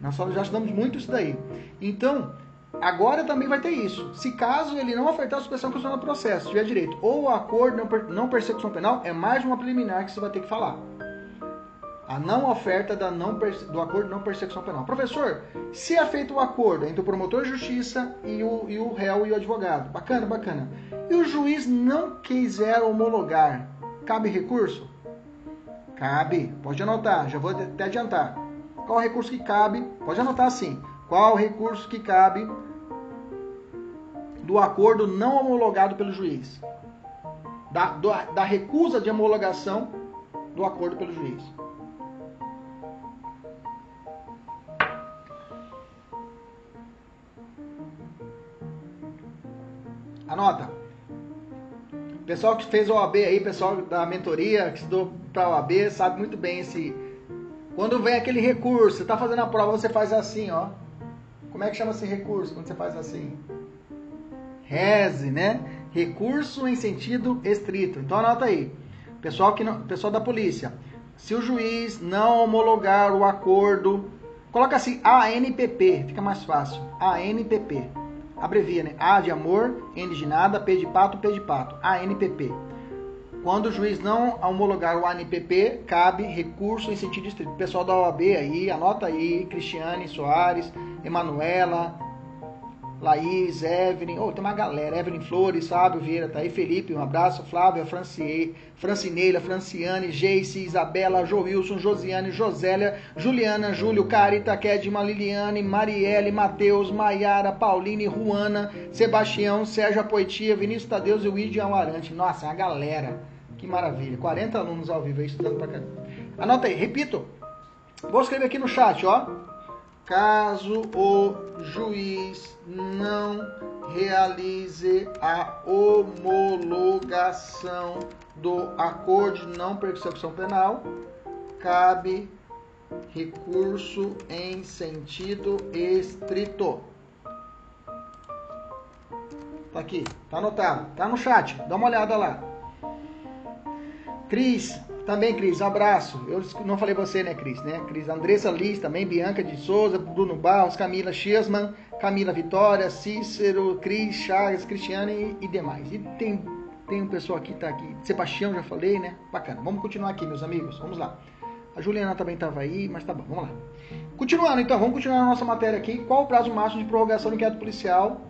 Nós já estudamos muito isso daí. Então, agora também vai ter isso. Se caso ele não ofertar a suspensão condicional do processo, tiver direito, ou o acordo não persecução penal, é mais uma preliminar que você vai ter que falar a não oferta da não, do acordo de não persecução penal. Professor, se é feito o acordo entre o promotor de justiça e o, e o réu e o advogado, bacana, bacana, e o juiz não quiser homologar, cabe recurso? Cabe, pode anotar, já vou até adiantar. Qual recurso que cabe? Pode anotar assim. Qual recurso que cabe do acordo não homologado pelo juiz? Da, da recusa de homologação do acordo pelo juiz. Anota. Pessoal que fez OAB aí, pessoal da mentoria, que estudou para OAB, sabe muito bem esse. Quando vem aquele recurso, você está fazendo a prova, você faz assim, ó. Como é que chama esse recurso quando você faz assim? Reze, né? Recurso em sentido estrito. Então anota aí. Pessoal, que não, pessoal da polícia. Se o juiz não homologar o acordo, coloca assim ANPP, fica mais fácil. ANPP abrevia, né? A de amor, N de nada, P de pato, P de pato. ANPP. Quando o juiz não homologar o ANPP, cabe recurso em sentido estrito. Pessoal da OAB aí, anota aí, Cristiane Soares, Emanuela, Laís, Evelyn, oh, tem uma galera, Evelyn Flores, Fábio Vieira, tá aí, Felipe, um abraço, Flávia, Francie, Francineila, Franciane, Geice, Isabela, Joilson, Josiane, Josélia, Juliana, Júlio, Carita, Kedma, Liliane, Marielle, Matheus, Maiara, Pauline, Ruana, Sebastião, Sérgio Apoitia, Vinícius Tadeus e o Idian Amarante. Nossa, é uma galera, que maravilha, 40 alunos ao vivo aí estudando pra cá. Anota aí, repito, vou escrever aqui no chat, ó, caso o juiz não realize a homologação do acordo de não persecução penal, cabe recurso em sentido estrito. Tá aqui, tá anotado, tá no chat, dá uma olhada lá. Cris, também, Cris, um abraço. Eu não falei você, né, Cris, né? Cris, Andressa Liz também, Bianca de Souza, Bruno Barros, Camila Chesman, Camila Vitória, Cícero, Cris, Chagas, Cristiane e, e demais. E tem Tem um pessoal aqui, tá aqui. Sebastião, já falei, né? Bacana. Vamos continuar aqui, meus amigos. Vamos lá. A Juliana também estava aí, mas tá bom, vamos lá. Continuando, então, vamos continuar a nossa matéria aqui. Qual o prazo máximo de prorrogação do inquérito policial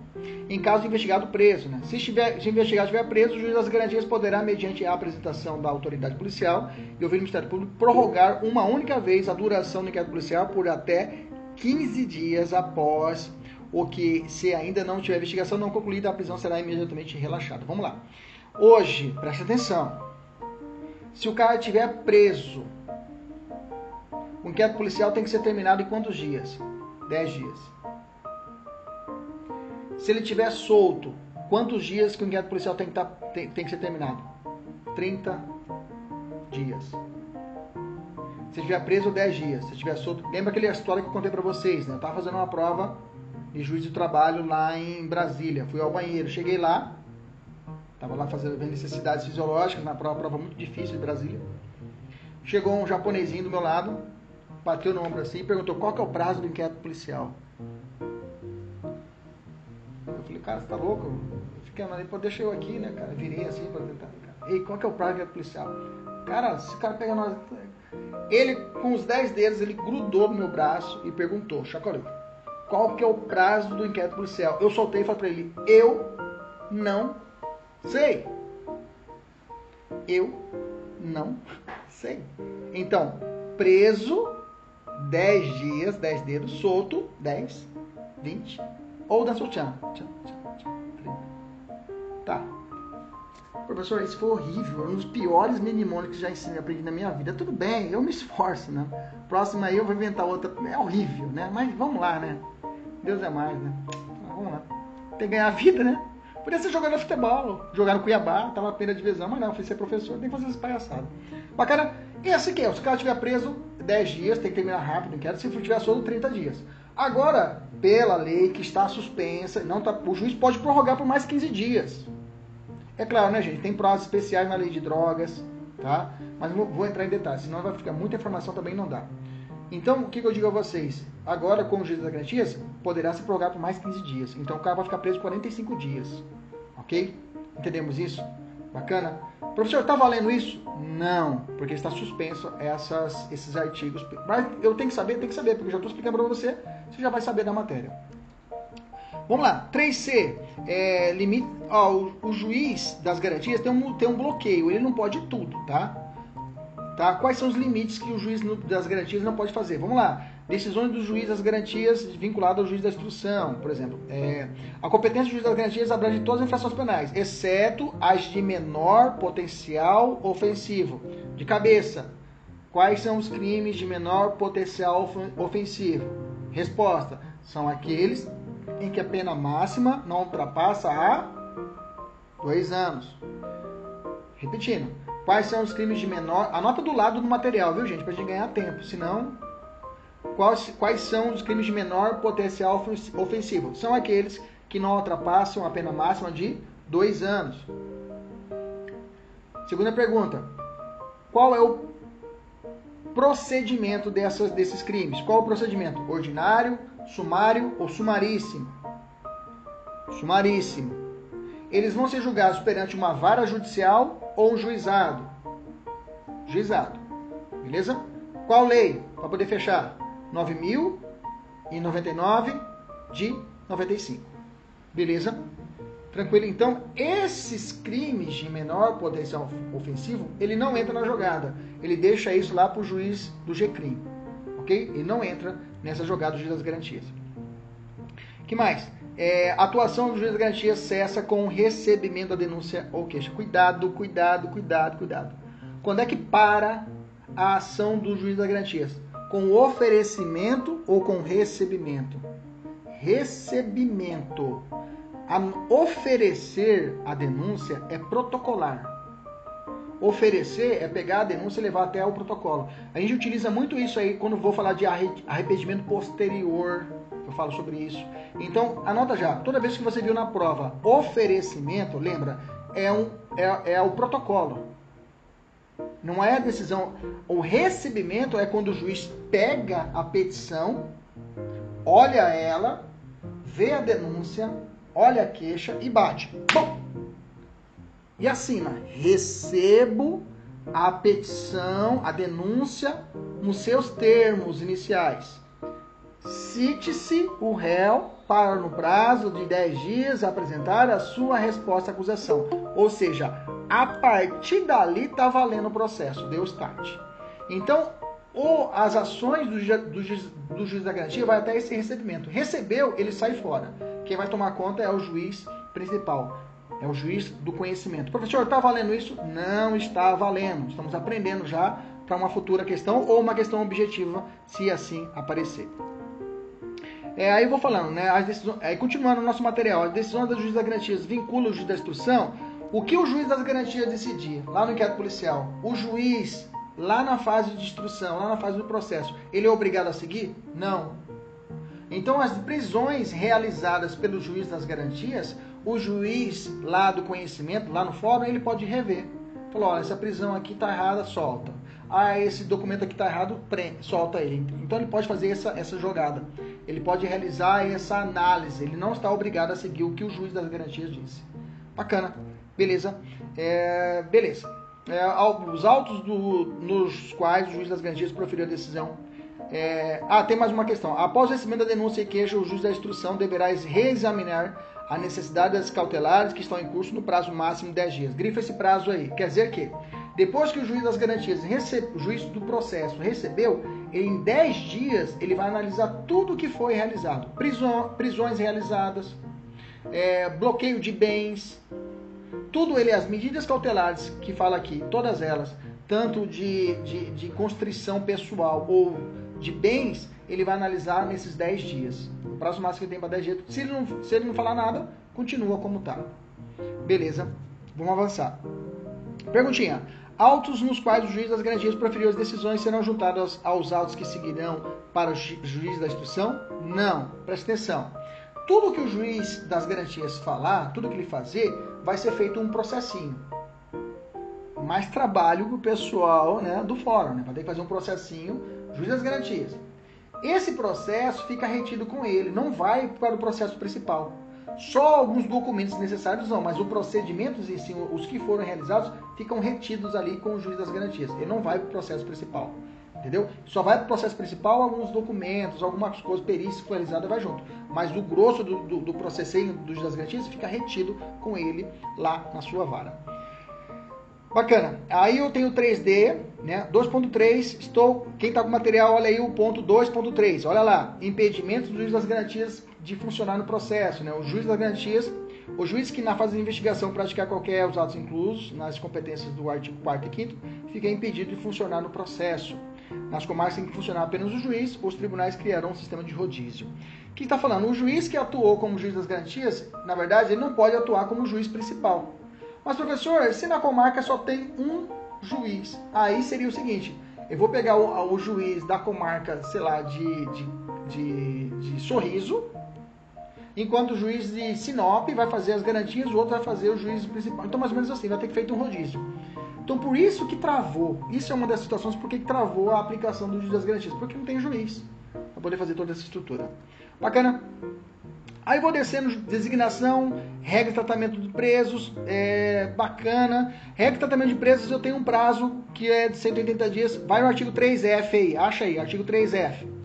em caso de investigado preso? Né? Se, estiver, se investigado estiver preso, o juiz das garantias poderá, mediante a apresentação da autoridade policial e ouvir o Ministério Público, prorrogar uma única vez a duração do inquérito policial por até 15 dias após o que, se ainda não tiver investigação não concluída, a prisão será imediatamente relaxada. Vamos lá. Hoje, preste atenção. Se o cara estiver preso, o inquérito policial tem que ser terminado em quantos dias? 10 dias. Se ele estiver solto, quantos dias que o inquérito policial tem que, tá, tem, tem que ser terminado? 30 dias. Se estiver preso, 10 dias. Se estiver solto. Lembra aquela história que eu contei para vocês, né? Eu estava fazendo uma prova de juiz de trabalho lá em Brasília. Fui ao banheiro. Cheguei lá, Estava lá fazendo necessidades fisiológicas, na prova, prova muito difícil de Brasília. Chegou um japonesinho do meu lado, bateu no ombro assim e perguntou qual que é o prazo do inquérito policial. Cara, você tá louco? Fiquei pô, deixa eu aqui, né, cara? Virei assim para tentar. Ei, qual que é o prazo inquérito policial? Cara, esse cara pega nós. Ele, com os 10 dedos, ele grudou no meu braço e perguntou, chacoalhou, qual que é o prazo do inquérito policial? Eu soltei e falei para ele, eu não Sei. Eu não sei. Então, preso 10 dias, 10 dedos, solto 10, 20, ou da sutiã. Tá. Professor, isso foi horrível. Um dos piores mnemônicos que já ensinei, aprendi na minha vida. Tudo bem, eu me esforço, né? Próxima aí eu vou inventar outra. É horrível, né? Mas vamos lá, né? Deus é mais, né? Vamos lá. Tem que ganhar a vida, né? Podia ser jogador de futebol, jogar no Cuiabá, tava na primeira divisão, mas não, fui ser professor, tem que fazer essas palhaçadas. Bacana. E assim que é, se o cara estiver preso 10 dias, tem que terminar rápido, não quero, se tiver solto 30 dias. Agora, pela lei que está suspensa, não tá, o juiz pode prorrogar por mais 15 dias. É claro, né, gente? Tem prazos especiais na lei de drogas, tá? Mas não vou entrar em detalhes, senão vai ficar muita informação também não dá. Então, o que, que eu digo a vocês? Agora, com o juiz das garantias, poderá se prorrogar por mais 15 dias. Então, o cara vai ficar preso 45 dias. Ok? Entendemos isso? Bacana? Professor, está valendo isso? Não, porque está suspenso essas, esses artigos. Mas eu tenho que saber, tenho que saber, porque já estou explicando para você, você já vai saber da matéria. Vamos lá, 3C. É, limite, ó, o, o, juiz das garantias tem um, tem um bloqueio, ele não pode tudo, tá? Tá? Quais são os limites que o juiz das garantias não pode fazer? Vamos lá. Decisões do juiz das garantias vinculadas ao juiz da instrução, por exemplo. É, a competência do juiz das garantias abrange todas as infrações penais, exceto as de menor potencial ofensivo. De cabeça, quais são os crimes de menor potencial ofensivo? Resposta: são aqueles em que a pena máxima não ultrapassa a dois anos. Repetindo, Quais são os crimes de menor. Anota do lado do material, viu, gente? Pra gente ganhar tempo. Senão. Quais, quais são os crimes de menor potencial ofensivo? São aqueles que não ultrapassam a pena máxima de dois anos. Segunda pergunta. Qual é o procedimento dessas, desses crimes? Qual o procedimento? Ordinário, sumário ou sumaríssimo? Sumaríssimo. Eles vão ser julgados perante uma vara judicial ou um juizado? Juizado. Beleza? Qual lei? Para poder fechar. 9.099 de 95. Beleza? Tranquilo? Então, esses crimes de menor potencial ofensivo, ele não entra na jogada. Ele deixa isso lá para o juiz do GCRIM. Ok? Ele não entra nessa jogada do juiz das garantias. que mais? É, atuação do juiz de garantia cessa com o recebimento da denúncia ou queixa. Cuidado, cuidado, cuidado, cuidado. Quando é que para a ação do juiz das garantias? Com oferecimento ou com recebimento? Recebimento. A oferecer a denúncia é protocolar. Oferecer é pegar a denúncia e levar até o protocolo. A gente utiliza muito isso aí quando vou falar de arrependimento posterior eu falo sobre isso. Então, anota já. Toda vez que você viu na prova oferecimento, lembra, é, um, é, é o protocolo. Não é a decisão. O recebimento é quando o juiz pega a petição, olha ela, vê a denúncia, olha a queixa e bate. Bom, e assina: recebo a petição, a denúncia nos seus termos iniciais. Cite-se o réu para, no prazo de 10 dias, apresentar a sua resposta à acusação. Ou seja, a partir dali está valendo o processo, deu start. Então, ou as ações do, do, do juiz da garantia vai até esse recebimento. Recebeu, ele sai fora. Quem vai tomar conta é o juiz principal. É o juiz do conhecimento. Professor, está valendo isso? Não está valendo. Estamos aprendendo já para uma futura questão ou uma questão objetiva, se assim aparecer. É, aí eu vou falando, né? As decisões, aí continuando o nosso material, as decisões do juiz das garantias vinculam o juiz da instrução. O que o juiz das garantias decidir lá no inquérito policial? O juiz lá na fase de instrução, lá na fase do processo, ele é obrigado a seguir? Não. Então, as prisões realizadas pelo juiz das garantias, o juiz lá do conhecimento, lá no fórum, ele pode rever. Falou, olha, essa prisão aqui está errada, solta. Ah, esse documento aqui está errado, prende, solta ele. Então ele pode fazer essa, essa jogada. Ele pode realizar essa análise. Ele não está obrigado a seguir o que o juiz das garantias disse. Bacana. Beleza. É, beleza é, os autos do, nos quais o juiz das garantias proferiu a decisão. É, ah, tem mais uma questão. Após o recebimento da denúncia e queixa, o juiz da instrução deverá reexaminar a necessidade das cautelares que estão em curso no prazo máximo de 10 dias. Grifa esse prazo aí. Quer dizer que, depois que o juiz das garantias, recebe, o juiz do processo recebeu, em 10 dias ele vai analisar tudo o que foi realizado. Prisão, prisões realizadas, é, bloqueio de bens, tudo ele, as medidas cautelares que fala aqui, todas elas, tanto de, de, de constrição pessoal ou de bens, ele vai analisar nesses 10 dias. O prazo máximo que ele tem para 10 dias. Se ele, não, se ele não falar nada, continua como está. Beleza, vamos avançar. Perguntinha. Autos nos quais o juiz das garantias proferiu as decisões serão juntados aos autos que seguirão para o juiz da instrução? Não. Presta atenção. Tudo que o juiz das garantias falar, tudo que ele fazer, vai ser feito um processinho. Mais trabalho para o pessoal né, do fórum, né? Vai ter que fazer um processinho, juiz das garantias. Esse processo fica retido com ele, não vai para o processo principal. Só alguns documentos necessários não, mas os procedimentos em si, os que foram realizados, ficam retidos ali com o juiz das garantias. Ele não vai para o processo principal. Entendeu? Só vai para o processo principal alguns documentos, algumas coisas, perícia finalizada vai junto. Mas o grosso do, do, do processinho dos das garantias fica retido com ele lá na sua vara. Bacana. Aí eu tenho 3D, né? 2.3, estou. Quem está com material, olha aí o ponto 2.3. Olha lá. Impedimentos do juiz das garantias de funcionar no processo. Né? O juiz das garantias, o juiz que na fase de investigação praticar qualquer dos atos inclusos nas competências do artigo 4 e 5 fica impedido de funcionar no processo. Nas comarcas tem que funcionar apenas o juiz, os tribunais criarão um sistema de rodízio. O que está falando? O juiz que atuou como juiz das garantias, na verdade, ele não pode atuar como juiz principal. Mas, professor, se na comarca só tem um juiz, aí seria o seguinte: eu vou pegar o, o juiz da comarca, sei lá, de, de, de, de Sorriso, enquanto o juiz de Sinop vai fazer as garantias, o outro vai fazer o juiz principal. Então, mais ou menos assim, vai ter que feito um rodízio. Então, por isso que travou. Isso é uma das situações porque que travou a aplicação do juiz das garantias. Porque não tem juiz para poder fazer toda essa estrutura. Bacana? Aí vou descendo, designação, regra de tratamento de presos, é, bacana. Regra de tratamento de presos eu tenho um prazo que é de 180 dias. Vai no artigo 3F aí, acha aí, artigo 3F.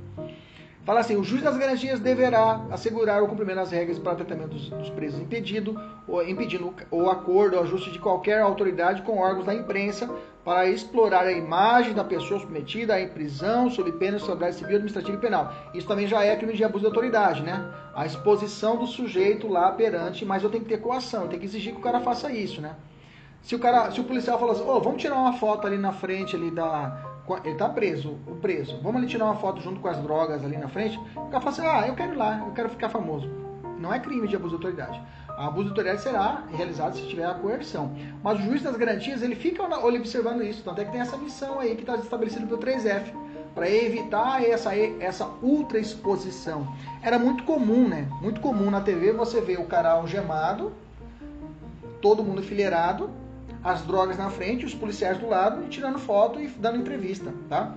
Fala assim: o juiz das garantias deverá assegurar o cumprimento das regras para tratamento dos, dos presos impedido, ou impedindo o acordo ou ajuste de qualquer autoridade com órgãos da imprensa para explorar a imagem da pessoa submetida à prisão sob pena de responsabilidade civil, administrativa e penal. Isso também já é crime de abuso de autoridade, né? A exposição do sujeito lá perante, mas eu tenho que ter coação, eu tenho que exigir que o cara faça isso, né? Se o cara, se o policial fala assim, oh, vamos tirar uma foto ali na frente ali da ele tá preso, o preso. Vamos ali tirar uma foto junto com as drogas ali na frente. O cara fala assim: ah, eu quero ir lá, eu quero ficar famoso. Não é crime de abuso de autoridade. A abuso de autoridade será realizado se tiver a coerção. Mas o juiz das garantias, ele fica observando isso. Tanto é que tem essa missão aí que está estabelecida pelo 3F. Para evitar essa, essa ultra exposição. Era muito comum, né? Muito comum na TV você ver o cara algemado, todo mundo enfileirado, as drogas na frente, os policiais do lado e tirando foto e dando entrevista, tá?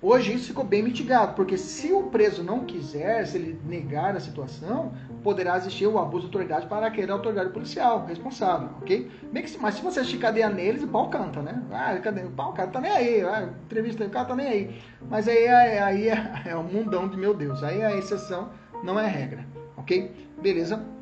Hoje isso ficou bem mitigado, porque se o preso não quiser, se ele negar a situação, poderá existir o abuso de autoridade para aquele autoridade policial responsável, ok? Mas se você chicadeia neles, o pau canta, né? Ah, cadê? O pau, cara tá nem aí, ah, entrevista, o cara tá nem aí. Mas aí, aí, aí é, <laughs> é um mundão de meu Deus, aí é a exceção, não é regra, ok? Beleza?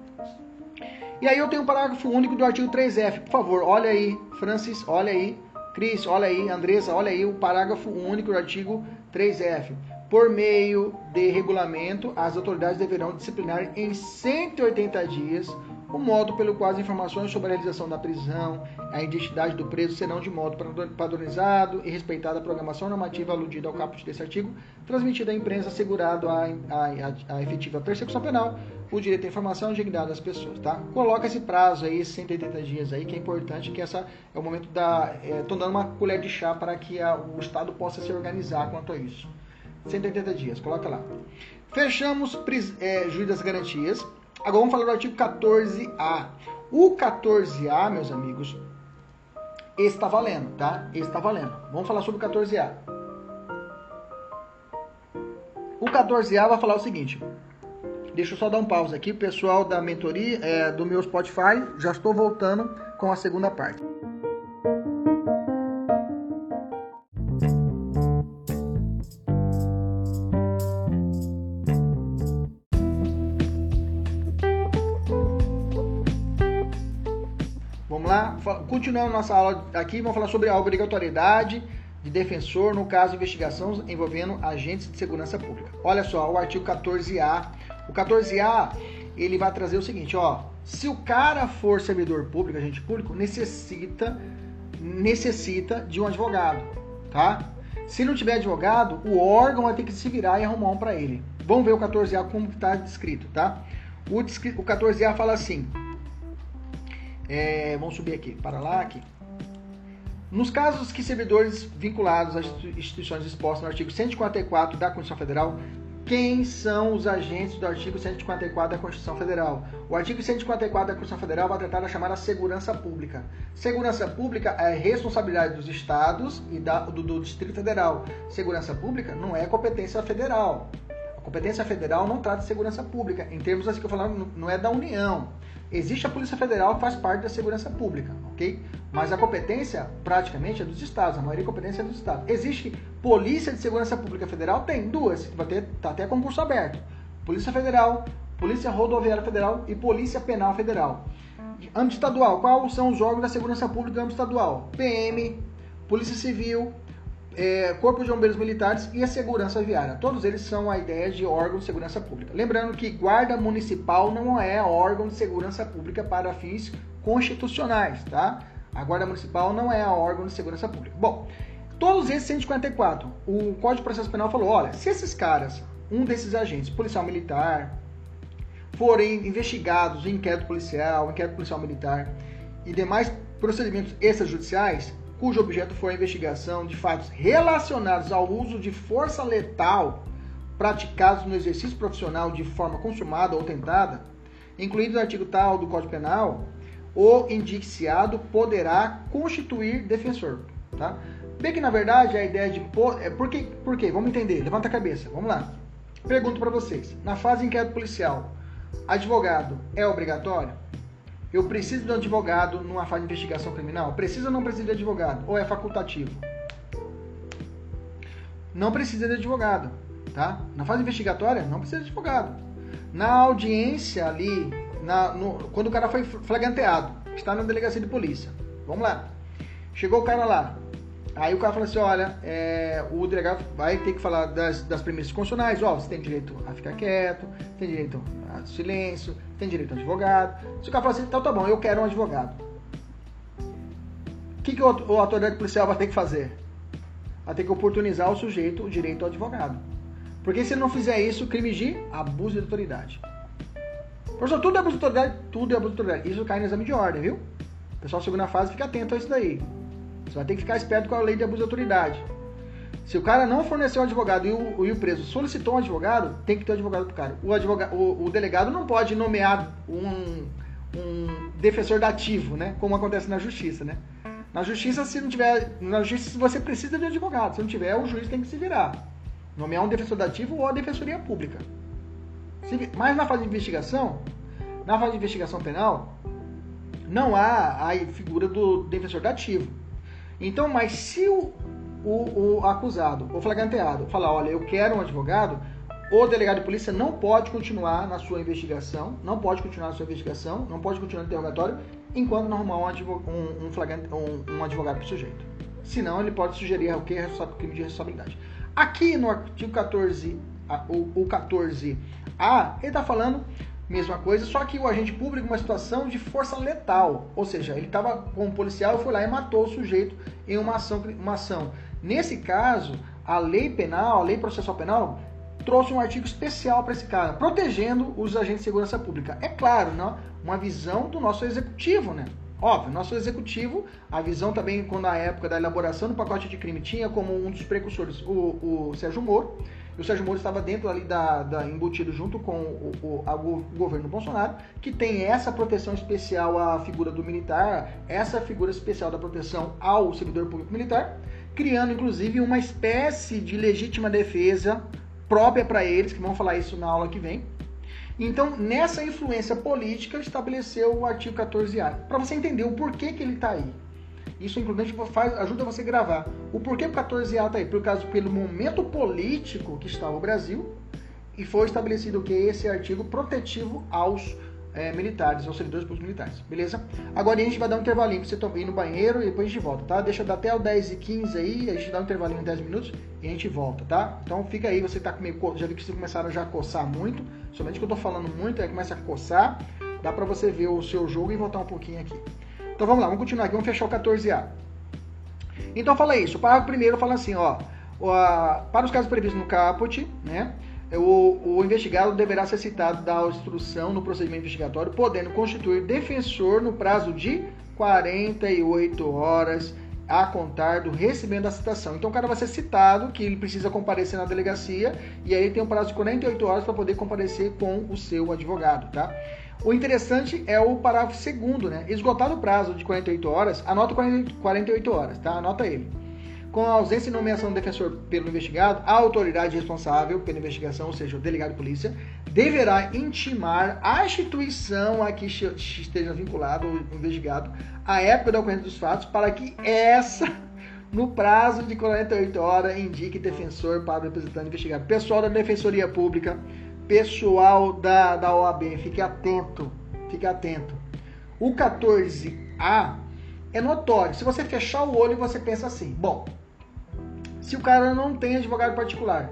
E aí eu tenho o um parágrafo único do artigo 3F, por favor, olha aí, Francis, olha aí, Cris, olha aí, Andressa, olha aí o parágrafo único do artigo 3F. Por meio de regulamento, as autoridades deverão disciplinar em 180 dias o modo pelo qual as informações sobre a realização da prisão, a identidade do preso serão de modo padronizado e respeitada a programação normativa aludida ao caput desse artigo, transmitida à imprensa, assegurado a, a, a, efetiva persecução penal, o direito à informação e dignidade das pessoas, tá? Coloca esse prazo aí, 180 dias aí, que é importante, que essa é o momento da... Estou é, dando uma colher de chá para que a, o Estado possa se organizar quanto a isso. 180 dias, coloca lá. Fechamos é, juiz das garantias. Agora vamos falar do artigo 14A. O 14A, meus amigos, está valendo, tá? Está valendo. Vamos falar sobre o 14A. O 14A vai falar o seguinte. Deixa eu só dar um pause aqui. Pessoal da mentoria, é, do meu Spotify, já estou voltando com a segunda parte. continuando nossa aula aqui, vamos falar sobre a obrigatoriedade de defensor no caso de investigação envolvendo agentes de segurança pública. Olha só, o artigo 14A. O 14A, ele vai trazer o seguinte, ó, se o cara for servidor público, agente público, necessita necessita de um advogado, tá? Se não tiver advogado, o órgão vai ter que se virar e arrumar um para ele. Vamos ver o 14A como está descrito, tá? O, o 14A fala assim: é, vamos subir aqui, para lá, aqui. Nos casos que servidores vinculados às instituições expostas no artigo 144 da Constituição Federal, quem são os agentes do artigo 144 da Constituição Federal? O artigo 144 da Constituição Federal vai tratar da chamada segurança pública. Segurança pública é responsabilidade dos estados e da, do, do Distrito Federal. Segurança pública não é competência federal. A competência federal não trata de segurança pública. Em termos assim que eu falando, não é da União. Existe a Polícia Federal que faz parte da segurança pública, ok? Mas a competência praticamente é dos estados, a maioria da competência é dos estados. Existe Polícia de Segurança Pública Federal? Tem duas, vai ter tá até concurso aberto. Polícia Federal, Polícia Rodoviária Federal e Polícia Penal Federal. Âmbito estadual, quais são os órgãos da segurança pública âmbito estadual? PM, Polícia Civil, é, Corpo de Bombeiros Militares e a Segurança Viária. Todos eles são a ideia de órgão de segurança pública. Lembrando que Guarda Municipal não é órgão de segurança pública para fins constitucionais, tá? A Guarda Municipal não é órgão de segurança pública. Bom, todos esses 154, o Código de Processo Penal falou, olha, se esses caras, um desses agentes, policial militar, forem investigados em inquérito policial, inquérito policial militar e demais procedimentos extrajudiciais, cujo objeto for a investigação de fatos relacionados ao uso de força letal praticados no exercício profissional de forma consumada ou tentada, incluído o artigo tal do Código Penal, o indiciado poderá constituir defensor. Tá? Bem que, na verdade, a ideia de... É, por, quê? por quê? Vamos entender. Levanta a cabeça. Vamos lá. Pergunto para vocês. Na fase de inquérito policial, advogado é obrigatório? Eu preciso de um advogado numa fase de investigação criminal? Precisa ou não precisa de advogado? Ou é facultativo? Não precisa de advogado, tá? Na fase investigatória, não precisa de advogado. Na audiência ali, na, no, quando o cara foi flagranteado, está na delegacia de polícia. Vamos lá. Chegou o cara lá. Aí o cara fala assim, olha, é, o delegado vai ter que falar das, das premissas constitucionais, ó, você tem direito a ficar quieto, tem direito a silêncio, tem direito a advogado. Se o cara fala assim, então tá bom, eu quero um advogado. O que, que o, o autoridade policial vai ter que fazer? Vai ter que oportunizar ao sujeito o direito ao advogado. Porque se ele não fizer isso, crime de abuso de autoridade. Professor, tudo é abuso de autoridade? Tudo é abuso de autoridade. Isso cai no exame de ordem, viu? Pessoal, segunda fase, fica atento a isso daí. Você vai ter que ficar esperto com a lei de abuso de autoridade. Se o cara não forneceu um advogado e o, e o preso solicitou um advogado, tem que ter um advogado pro cara. O, advogado, o, o delegado não pode nomear um, um defensor dativo, né? Como acontece na justiça, né? Na justiça, se não tiver. Na justiça, você precisa de advogado. Se não tiver, o juiz tem que se virar. Nomear um defensor dativo ou a defensoria pública. Mas na fase de investigação, na fase de investigação penal, não há a figura do defensor dativo. Então, mas se o, o, o acusado, o flagranteado, falar, olha, eu quero um advogado, o delegado de polícia não pode continuar na sua investigação, não pode continuar na sua investigação, não pode continuar no interrogatório, enquanto não arrumar um, advogado, um, um, um, advogado para o sujeito. Senão, ele pode sugerir o que? Crime de responsabilidade. Aqui no artigo 14, o, o 14A, ele está falando mesma coisa, só que o agente público uma situação de força letal, ou seja, ele estava com um policial e foi lá e matou o sujeito em uma ação, uma ação. Nesse caso, a lei penal, a lei processual penal, trouxe um artigo especial para esse cara, protegendo os agentes de segurança pública. É claro, não? uma visão do nosso executivo, né? Óbvio, nosso executivo, a visão também, quando na época da elaboração do pacote de crime, tinha como um dos precursores o, o Sérgio Moro, e o Sérgio Moro estava dentro ali da, da embutido junto com o, o, a, o, governo Bolsonaro, que tem essa proteção especial à figura do militar, essa figura especial da proteção ao servidor público militar, criando inclusive uma espécie de legítima defesa própria para eles, que vão falar isso na aula que vem. Então, nessa influência política, estabeleceu o artigo 14A, para você entender o porquê que ele está aí. Isso, inclusive, faz, ajuda você a gravar. O porquê o 14A está aí? Por causa pelo momento político que está o Brasil e foi estabelecido que esse artigo protetivo aos é, militares, servidores públicos militares, beleza? Agora a gente vai dar um intervalinho pra você ir no banheiro e depois a gente volta, tá? Deixa dar até o 10 e 15 aí, a gente dá um intervalinho de 10 minutos e a gente volta, tá? Então fica aí, você tá meio, já vi que vocês começaram já a coçar muito, somente que eu tô falando muito, aí começa a coçar, dá pra você ver o seu jogo e voltar um pouquinho aqui. Então vamos lá, vamos continuar aqui, vamos fechar o 14A. Então fala isso, o parágrafo primeiro fala assim, ó, para os casos previstos no caput, né? O, o, investigado deverá ser citado da instrução no procedimento investigatório, podendo constituir defensor no prazo de 48 horas a contar do recebimento da citação. Então o cara vai ser citado que ele precisa comparecer na delegacia e aí tem um prazo de 48 horas para poder comparecer com o seu advogado, tá? O interessante é o parágrafo segundo, né? Esgotado o prazo de 48 horas, anota 48 horas, tá? Anota ele com a ausência de nomeação do defensor pelo investigado, a autoridade responsável pela investigação, ou seja, o delegado de polícia, deverá intimar a instituição a que esteja vinculado o investigado à época da ocorrência dos fatos para que essa, no prazo de 48 horas, indique defensor para o representante investigado. Pessoal da Defensoria Pública, pessoal da, da OAB, fique atento, fique atento. O 14A é notório. Se você fechar o olho, você pensa assim: bom, se o cara não tem advogado particular?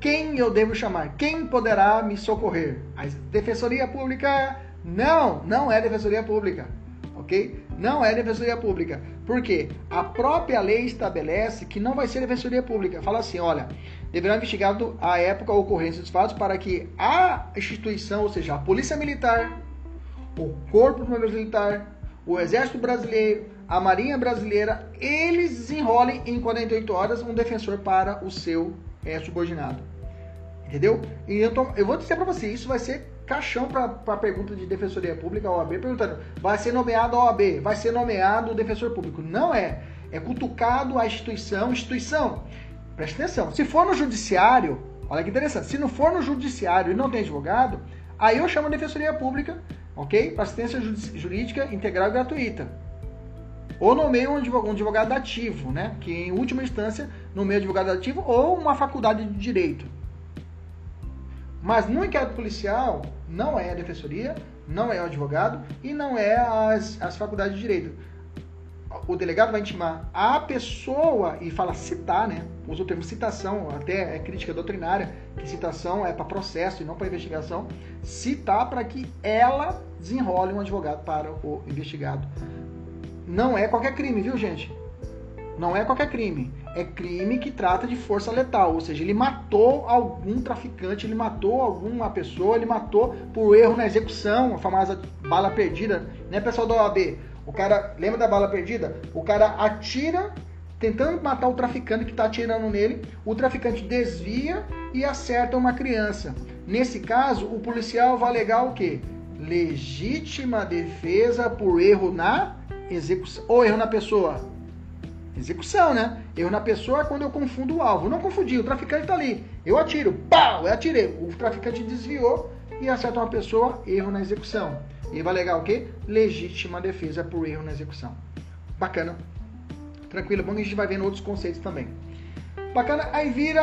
Quem eu devo chamar? Quem poderá me socorrer? A Defensoria Pública? Não, não é Defensoria Pública, ok? Não é Defensoria Pública. Por quê? A própria lei estabelece que não vai ser Defensoria Pública. Fala assim, olha, deverá investigar a época ou ocorrência dos fatos para que a instituição, ou seja, a Polícia Militar, o Corpo Militar, o Exército Brasileiro, a Marinha Brasileira, eles desenrolem em 48 horas um defensor para o seu é, subordinado. Entendeu? E eu, tô, eu vou dizer para você, isso vai ser caixão para pergunta de Defensoria Pública, OAB, perguntando, vai ser nomeado a OAB, vai ser nomeado o defensor público. Não é. É cutucado a instituição. Instituição, preste atenção, se for no judiciário, olha que interessante, se não for no judiciário e não tem advogado, aí eu chamo a Defensoria Pública, ok? Para assistência jurídica integral e gratuita. Ou nomeia um advogado ativo, né? Que em última instância nomeia advogado ativo ou uma faculdade de direito. Mas no inquérito policial não é a defensoria, não é o advogado e não é as, as faculdades de direito. O delegado vai intimar a pessoa e fala citar, né? Usa o termo citação, até é crítica doutrinária, que citação é para processo e não para investigação. Citar para que ela desenrole um advogado para o investigado não é qualquer crime, viu, gente? Não é qualquer crime. É crime que trata de força letal, ou seja, ele matou algum traficante, ele matou alguma pessoa, ele matou por erro na execução, a famosa bala perdida, né, pessoal da OAB? O cara, lembra da bala perdida? O cara atira tentando matar o traficante que está atirando nele, o traficante desvia e acerta uma criança. Nesse caso, o policial vai alegar o quê? Legítima defesa por erro na execução. Ou erro na pessoa. Execução, né? Erro na pessoa é quando eu confundo o alvo. Não confundi, o traficante tá ali. Eu atiro, pau, eu atirei. O traficante desviou e acerta uma pessoa, erro na execução. E vai alegar o quê? Legítima defesa por erro na execução. Bacana. Tranquilo, bom que a gente vai vendo outros conceitos também. Bacana, aí vira.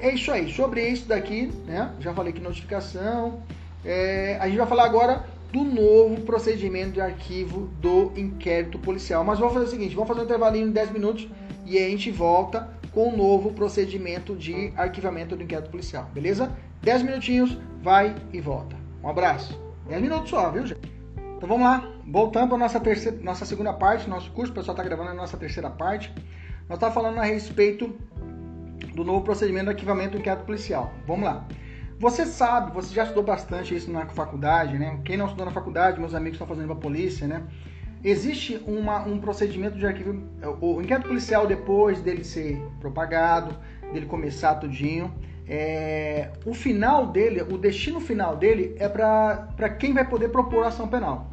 É isso aí. Sobre isso daqui, né? Já falei que notificação. É, a gente vai falar agora do novo procedimento de arquivo do inquérito policial. Mas vamos fazer o seguinte: vamos fazer um intervalinho de 10 minutos e a gente volta com o novo procedimento de arquivamento do inquérito policial, beleza? 10 minutinhos, vai e volta. Um abraço. 10 minutos só, viu, gente? Então vamos lá, voltando para nossa terceira, nossa segunda parte, nosso curso, o pessoal está gravando a nossa terceira parte. Nós estamos falando a respeito do novo procedimento de arquivamento do inquérito policial. Vamos lá. Você sabe, você já estudou bastante isso na faculdade, né? Quem não estudou na faculdade, meus amigos estão fazendo para a polícia, né? Existe uma, um procedimento de arquivo. O inquérito policial, depois dele ser propagado, dele começar tudinho, é, o final dele, o destino final dele é para quem vai poder propor ação penal.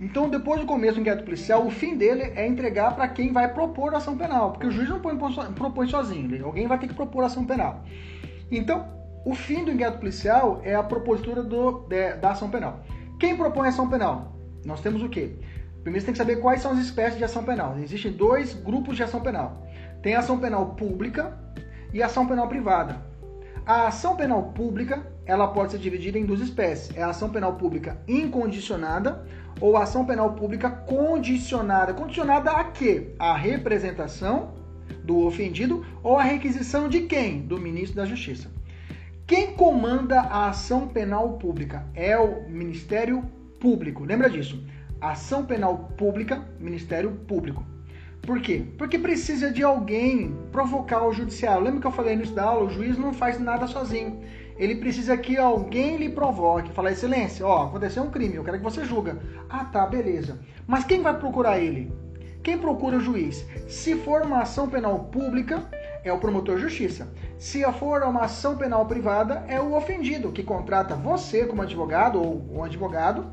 Então, depois do começo do inquérito policial, o fim dele é entregar para quem vai propor ação penal, porque o juiz não propõe sozinho, alguém vai ter que propor ação penal. Então, o fim do inquérito policial é a propositura do, de, da ação penal. Quem propõe ação penal? Nós temos o quê? Primeiro você tem que saber quais são as espécies de ação penal. Existem dois grupos de ação penal. Tem ação penal pública e ação penal privada. A ação penal pública, ela pode ser dividida em duas espécies. É a ação penal pública incondicionada ou a ação penal pública condicionada. Condicionada a quê? A representação do ofendido ou a requisição de quem? Do ministro da Justiça. Quem comanda a ação penal pública é o Ministério Público. Lembra disso? Ação penal pública, Ministério Público. Por quê? Porque precisa de alguém provocar o judiciário. Lembra que eu falei no início da aula? O juiz não faz nada sozinho. Ele precisa que alguém lhe provoque. Falar, excelência, ó, aconteceu um crime, eu quero que você julga. Ah, tá, beleza. Mas quem vai procurar ele? Quem procura o juiz? Se for uma ação penal pública, é o promotor de justiça. Se for uma ação penal privada, é o ofendido, que contrata você como advogado ou um advogado.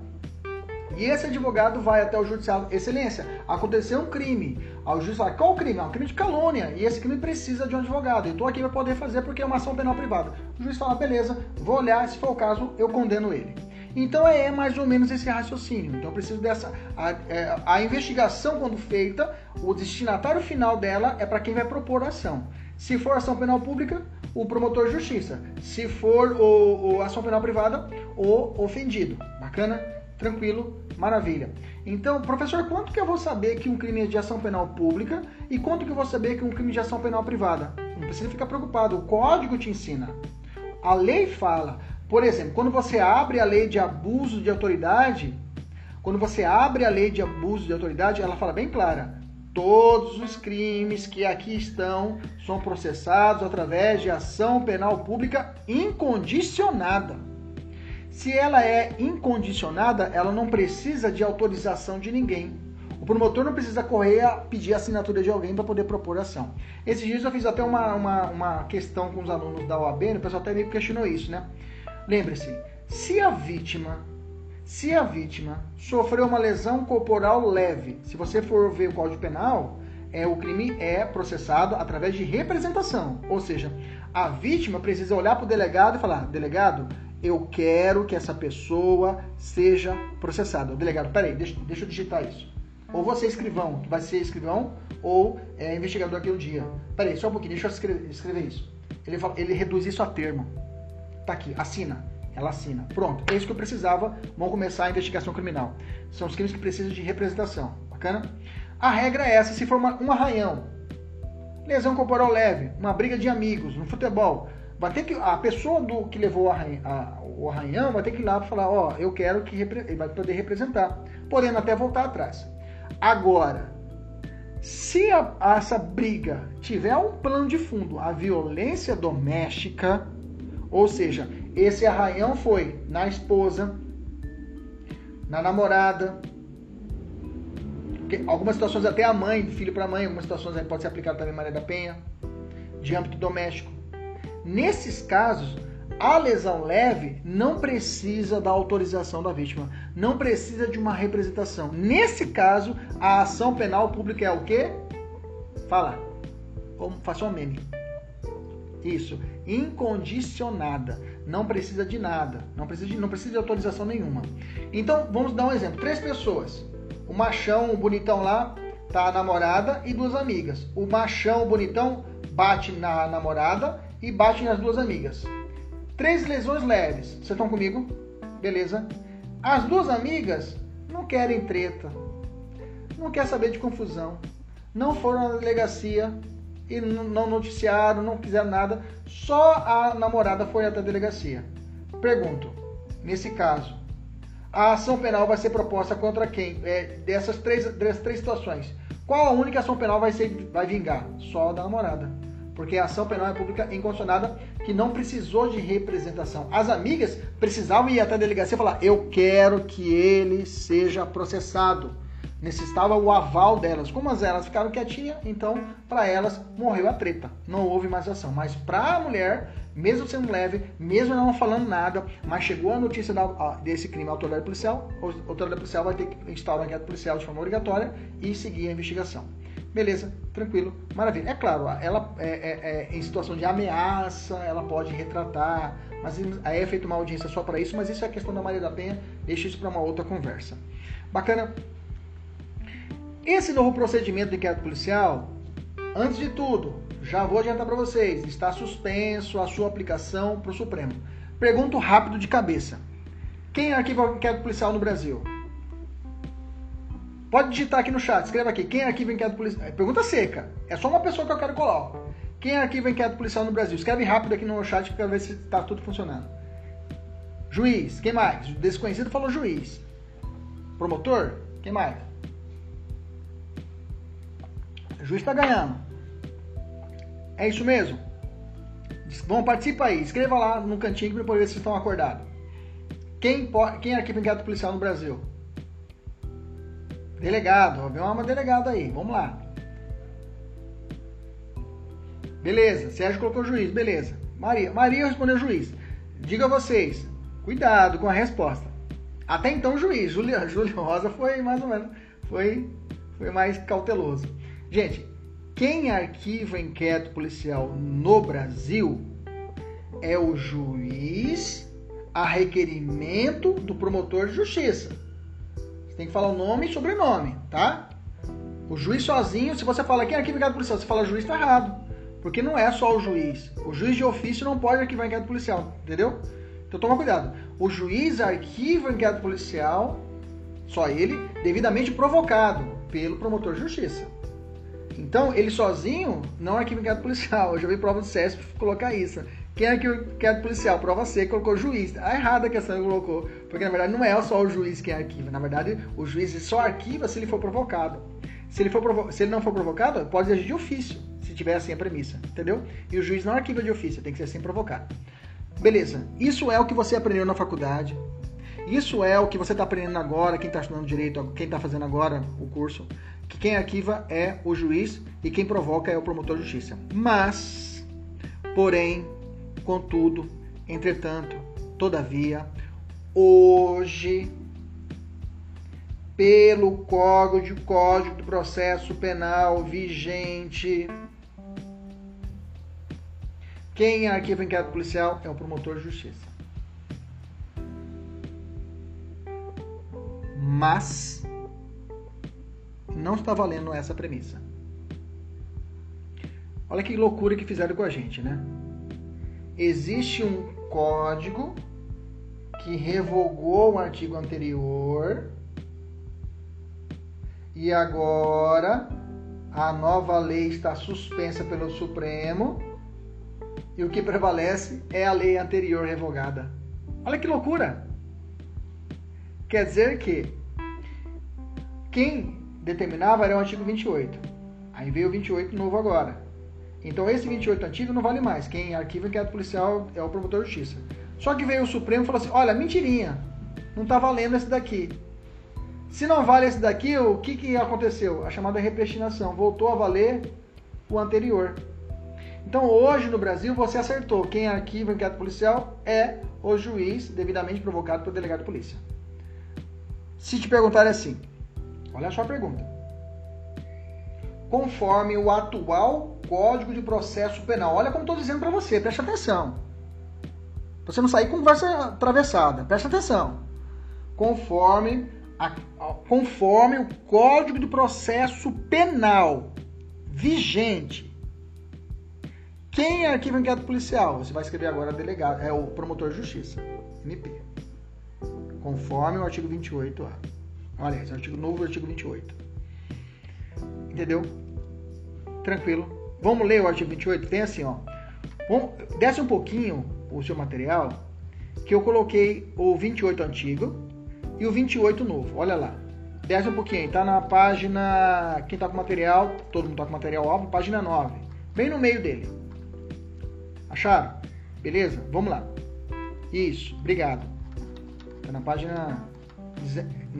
E esse advogado vai até o judiciário. Excelência, aconteceu um crime. o juiz fala, qual o crime? É um crime de calúnia. E esse crime precisa de um advogado. Eu estou aqui para poder fazer porque é uma ação penal privada. O juiz fala, beleza, vou olhar, se for o caso, eu condeno ele. Então é mais ou menos esse raciocínio. Então eu preciso dessa. A, é, a investigação, quando feita, o destinatário final dela é para quem vai propor a ação. Se for ação penal pública, o promotor de justiça. Se for o, o ação penal privada, o ofendido. Bacana? Tranquilo? Maravilha. Então, professor, quanto que eu vou saber que um crime é de ação penal pública e quanto que eu vou saber que um crime é de ação penal privada? Não precisa ficar preocupado, o código te ensina. A lei fala. Por exemplo, quando você abre a lei de abuso de autoridade, quando você abre a lei de abuso de autoridade, ela fala bem clara: todos os crimes que aqui estão são processados através de ação penal pública incondicionada. Se ela é incondicionada, ela não precisa de autorização de ninguém. O promotor não precisa correr a pedir a assinatura de alguém para poder propor ação. Esses dias eu fiz até uma, uma, uma questão com os alunos da OAB, o pessoal até me questionou isso, né? Lembre-se, se a vítima, se a vítima sofreu uma lesão corporal leve, se você for ver o Código Penal, é o crime é processado através de representação, ou seja, a vítima precisa olhar para o delegado e falar: delegado, eu quero que essa pessoa seja processada. O delegado, peraí, deixa, deixa eu digitar isso. Ou você escrivão, que vai ser escrivão, ou é investigador aqui um dia. Peraí, só um pouquinho, deixa eu escrever, escrever isso. Ele, ele reduz isso a termo. Tá aqui, assina. Ela assina. Pronto, é isso que eu precisava. Vamos começar a investigação criminal. São os crimes que precisam de representação. Bacana? A regra é essa: se for uma, um arranhão, lesão corporal leve, uma briga de amigos, no futebol, vai ter que a pessoa do que levou o, a, o arranhão vai ter que ir lá falar, ó, eu quero que ele vai poder representar, podendo até voltar atrás. Agora, se a, essa briga tiver um plano de fundo, a violência doméstica, ou seja, esse arranhão foi na esposa, na namorada, algumas situações até a mãe, do filho para a mãe, algumas situações pode ser aplicado também Maria da Penha, de âmbito doméstico. Nesses casos, a lesão leve não precisa da autorização da vítima, não precisa de uma representação. Nesse caso, a ação penal pública é o quê? Fala. Faça um meme. Isso. Incondicionada. Não precisa de nada. Não precisa de, não precisa de autorização nenhuma. Então, vamos dar um exemplo. Três pessoas. O machão, o bonitão lá, tá a namorada e duas amigas. O machão, o bonitão, bate na namorada e bate nas duas amigas. Três lesões leves. Vocês estão comigo? Beleza. As duas amigas não querem treta. Não quer saber de confusão. Não foram na delegacia e não noticiaram, não fizeram nada. Só a namorada foi até a delegacia. Pergunto, nesse caso, a ação penal vai ser proposta contra quem? É, dessas, três, dessas três situações. Qual a única ação penal vai, ser, vai vingar? Só a da namorada porque a ação penal é pública incondicionada que não precisou de representação. As amigas precisavam ir até a delegacia e falar: eu quero que ele seja processado. Necessitava o aval delas. Como as elas ficaram quietinhas, então para elas morreu a treta. Não houve mais ação. Mas para a mulher, mesmo sendo leve, mesmo não falando nada, mas chegou a notícia da, desse crime à autoridade policial, a autoridade policial vai ter que instaurar uma enquete policial de forma obrigatória e seguir a investigação. Beleza, tranquilo, maravilha. É claro, ela é, é, é, em situação de ameaça, ela pode retratar, mas aí é feita uma audiência só para isso, mas isso é questão da Maria da Penha, deixa isso para uma outra conversa. Bacana. Esse novo procedimento de inquérito policial, antes de tudo, já vou adiantar para vocês, está suspenso a sua aplicação para o Supremo. Pergunto rápido de cabeça. Quem arquiva o inquérito policial no Brasil? Pode digitar aqui no chat, escreva aqui. Quem arquiva inquérito policial? É pergunta seca. É só uma pessoa que eu quero colar. Quem arquiva inquérito policial no Brasil? Escreve rápido aqui no chat para ver se está tudo funcionando. Juiz, quem mais? Desconhecido falou juiz. Promotor, quem mais? O juiz está ganhando. É isso mesmo? Vamos participar aí. Escreva lá no cantinho para poder ver se estão acordados. Quem, quem arquiva inquérito policial no Brasil? Delegado, vem uma delegada aí, vamos lá. Beleza, Sérgio colocou juiz, beleza. Maria, Maria respondeu juiz. Diga a vocês, cuidado com a resposta. Até então juiz, Júlio, <laughs> Júlio Rosa foi mais ou menos, foi, foi mais cauteloso. Gente, quem arquiva inquérito policial no Brasil é o juiz a requerimento do promotor de justiça. Tem que falar o nome e sobrenome, tá? O juiz sozinho, se você fala quem arquiva inquérito policial, você fala juiz, tá errado. Porque não é só o juiz. O juiz de ofício não pode arquivar inquérito policial, entendeu? Então toma cuidado. O juiz arquiva inquérito policial, só ele, devidamente provocado pelo promotor de justiça. Então, ele sozinho não arquiva inquérito policial. Eu já vi prova do CESP colocar isso. Quem é que inquérito policial? Prova C, colocou juiz. A errada a questão que colocou. Porque na verdade não é só o juiz que arquiva. Na verdade, o juiz só arquiva se ele for provocado. Se ele, for se ele não for provocado, pode agir de ofício, se tiver assim a premissa, entendeu? E o juiz não arquiva de ofício, tem que ser assim provocado. Beleza, isso é o que você aprendeu na faculdade. Isso é o que você está aprendendo agora, quem está estudando direito, quem está fazendo agora o curso. Que quem arquiva é o juiz e quem provoca é o promotor de justiça. Mas, porém, Contudo, entretanto, todavia, hoje, pelo Código Código do Processo Penal vigente, quem arquiva inquérito policial é o promotor de justiça. Mas não está valendo essa premissa. Olha que loucura que fizeram com a gente, né? existe um código que revogou o artigo anterior e agora a nova lei está suspensa pelo Supremo e o que prevalece é a lei anterior revogada. Olha que loucura! Quer dizer que quem determinava era o artigo 28. Aí veio o 28 novo agora. Então esse 28 antigo não vale mais. Quem arquiva inquérito policial é o promotor de justiça. Só que veio o Supremo e falou assim: olha, mentirinha, não está valendo esse daqui. Se não vale esse daqui, o que, que aconteceu? A chamada repristinação voltou a valer o anterior. Então hoje no Brasil você acertou. Quem arquiva inquérito policial é o juiz devidamente provocado pelo delegado de polícia. Se te perguntarem assim, olha só a pergunta. conforme o atual Código de Processo Penal. Olha como estou dizendo para você, preste atenção. Pra você não sair com conversa atravessada, preste atenção. Conforme, a, conforme o Código de Processo Penal vigente. Quem arquiva inquérito policial? Você vai escrever agora delegado, é o promotor de justiça, MP. Conforme o artigo 28A. Esse artigo novo, artigo 28. Entendeu? Tranquilo. Vamos ler o artigo 28? Tem assim, ó. Desce um pouquinho o seu material, que eu coloquei o 28 antigo e o 28 novo. Olha lá. Desce um pouquinho, tá na página. Quem tá com material, todo mundo tá com material alvo, página 9. Bem no meio dele. Acharam? Beleza? Vamos lá. Isso, obrigado. Tá na página.